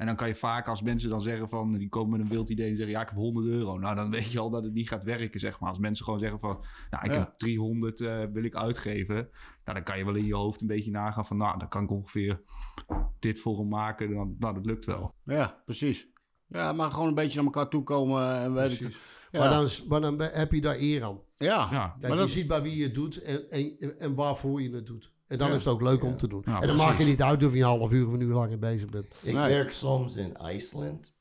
En dan kan je vaak als mensen dan zeggen van, die komen met een wild idee en zeggen, ja, ik heb 100 euro. Nou, dan weet je al dat het niet gaat werken, zeg maar. Als mensen gewoon zeggen van, nou, ik Ja. heb 300 eh, wil ik uitgeven. Nou, dan kan je wel in je hoofd een beetje nagaan van, nou, dan kan ik ongeveer dit voor hem maken. Dan, nou, dat lukt wel. Ja, precies. Ja, maar gewoon een beetje naar elkaar toe komen. En weet ik, ja. Maar, dan, maar dan heb je daar eer aan. ja. Ja. Kijk, maar je dat, ziet bij wie je het doet en, en, en waarvoor je het doet. En dan Ja. is het ook leuk om te doen. Ja, en dan precies. maakt het niet uit of je een half uur of een uur lang mee bezig bent. Ik Nee. werk soms in IJsland.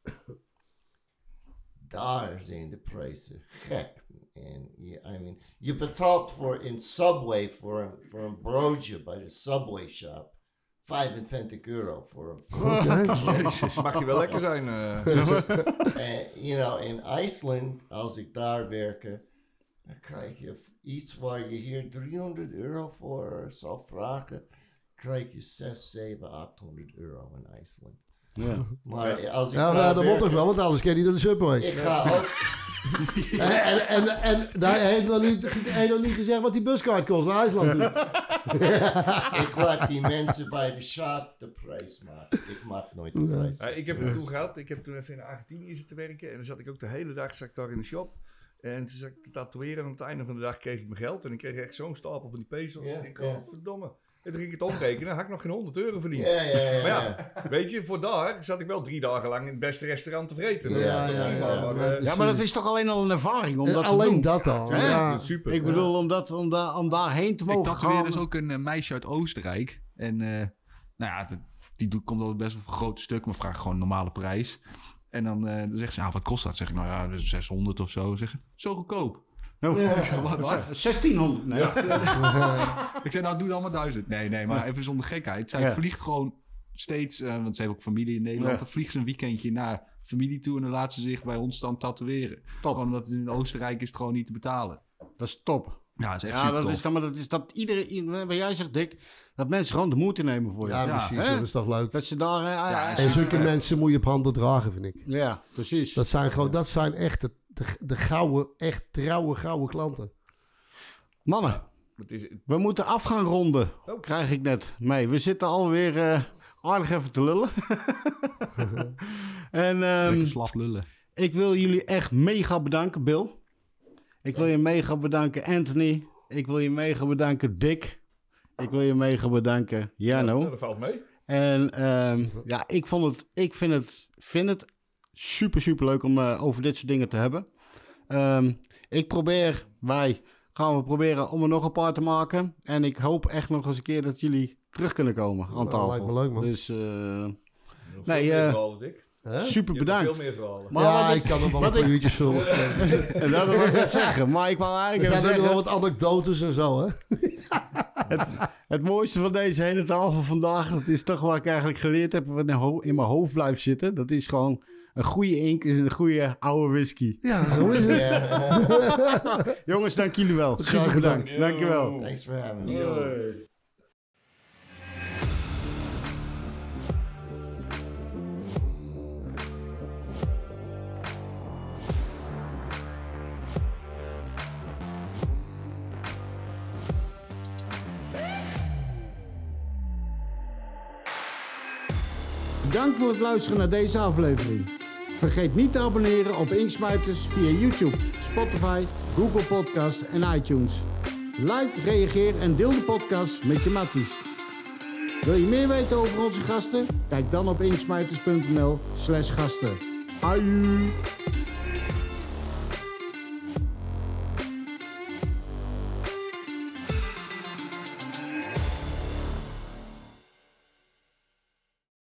Daar zijn de prijzen gek. En je, I mean, je betaalt voor in Subway voor een, voor een broodje bij de Subway shop 25 euro voor een Mag je wel lekker zijn. eh. You know, in IJsland, als ik daar werken, dan krijg je iets waar je hier 300 euro voor zou vragen, krijg je 6, 7, 800 euro in IJsland. ja. Maar als ik Ja, dat moet toch wel, want anders kan je niet door de subway. Ik ga ook, En, en, en, en daar heeft nog niet, hij nog niet gezegd wat die buskaart kost naar IJsland toe. ik laat die mensen bij de shop de prijs maken. Ik maak nooit de prijs. Ja, ik heb het toen gehad. Ik heb toen even in Argentinië zitten werken. En dan zat ik ook de hele dag zat ik daar in de shop. En toen zat ik te tatoeëren. En aan het einde van de dag kreeg ik mijn geld. En ik kreeg echt zo'n stapel van die pezels. Ja, en ik ja. dacht, verdomme. En toen ging ik het omrekenen. Dan had ik nog geen 100 euro verdiend. Ja, ja, ja. Maar ja. weet je, voor daar zat ik wel drie dagen lang in het beste restaurant te vreten. Ja, maar, eh, ja, maar dat is toch alleen al een ervaring om En dat te alleen doen. dat al. Ja. super. Ik bedoel, om, dat, om, da om daarheen te Ik mogen tatoeëerde gaan. dus ook een eh, meisje uit Oostenrijk. En eh, nou ja, die doet, komt altijd best wel voor grote stuk, maar vraagt gewoon een normale prijs. En dan, eh, dan zegt ze, ah, wat kost dat? Zeg ik, nou ja, dus 600 of zo. Zeg ik, zo goedkoop. wat? wat? 1600. Nee. Ik zei, nou doe dan maar 1000. Nee, nee, maar even zonder gekheid. Zij Ja. vliegt gewoon steeds, eh, want ze heeft ook familie in Nederland. Ja. Dan vliegt ze een weekendje naar familie toe en dan laat ze zich bij ons dan tatoeëren. Gewoon omdat het in Oostenrijk is het gewoon niet te betalen. Dat is top. Ja, dat is echt Ja, super dat is, dan, maar dat is dat iedereen, wat jij zegt, Dick, dat mensen gewoon de moeite nemen voor je. Ja, Ja, precies. hè? Dat is toch leuk. Dat ze daar... eh, eh, En eh, zulke mensen moet je op handen dragen, vind ik. Ja, precies. Dat zijn gewoon, dat zijn echt de, de, de gouden, echt trouwe, gouden klanten. Mannen, Het is, we moeten af gaan ronden. Oh. Krijg ik net mee. We zitten alweer eh aardig even te lullen. en ehm, slap lullen. ik wil jullie echt mega bedanken, Bill. Ik wil je mega bedanken, Anthony. Ik wil je mega bedanken, Dick. Ik wil je mega bedanken, Jano. Ja, dat valt mee. En ehm, ja, ik, vond het, ik vind, het, vind het super, super leuk om eh, over dit soort dingen te hebben. Ehm, ik probeer, wij gaan we proberen om er nog een paar te maken. En ik hoop echt nog eens een keer dat jullie terug kunnen komen aan Nou, lijkt me leuk, man. Dus eh, Nog Nee, veel meer eh, verhalen, Dick. Hè? super bedankt. veel meer verhalen. Maar ja, ik kan er wel een wat paar uurtjes vullen. En dat wil ik net zeggen. Maar ik wou Er eigenlijk zijn even ook nog wel wat anekdotes en zo, hè? het mooiste van deze hele tafel vandaag, dat is toch waar ik eigenlijk geleerd heb, wat in mijn hoofd blijft zitten. Dat is gewoon een goede ink is een goede oude whisky. Ja, zo is het. Jongens, dank jullie wel. Graag gedaan. bedankt. Dankjewel. Thanks for having me. Dank voor het luisteren naar deze aflevering. Vergeet niet te abonneren op Inksmijters via YouTube, Spotify, Google Podcasts en iTunes. Like, reageer en deel de podcast met je matties. Wil je meer weten over onze gasten? Kijk dan op inksmijters.nl slash gasten. Aju!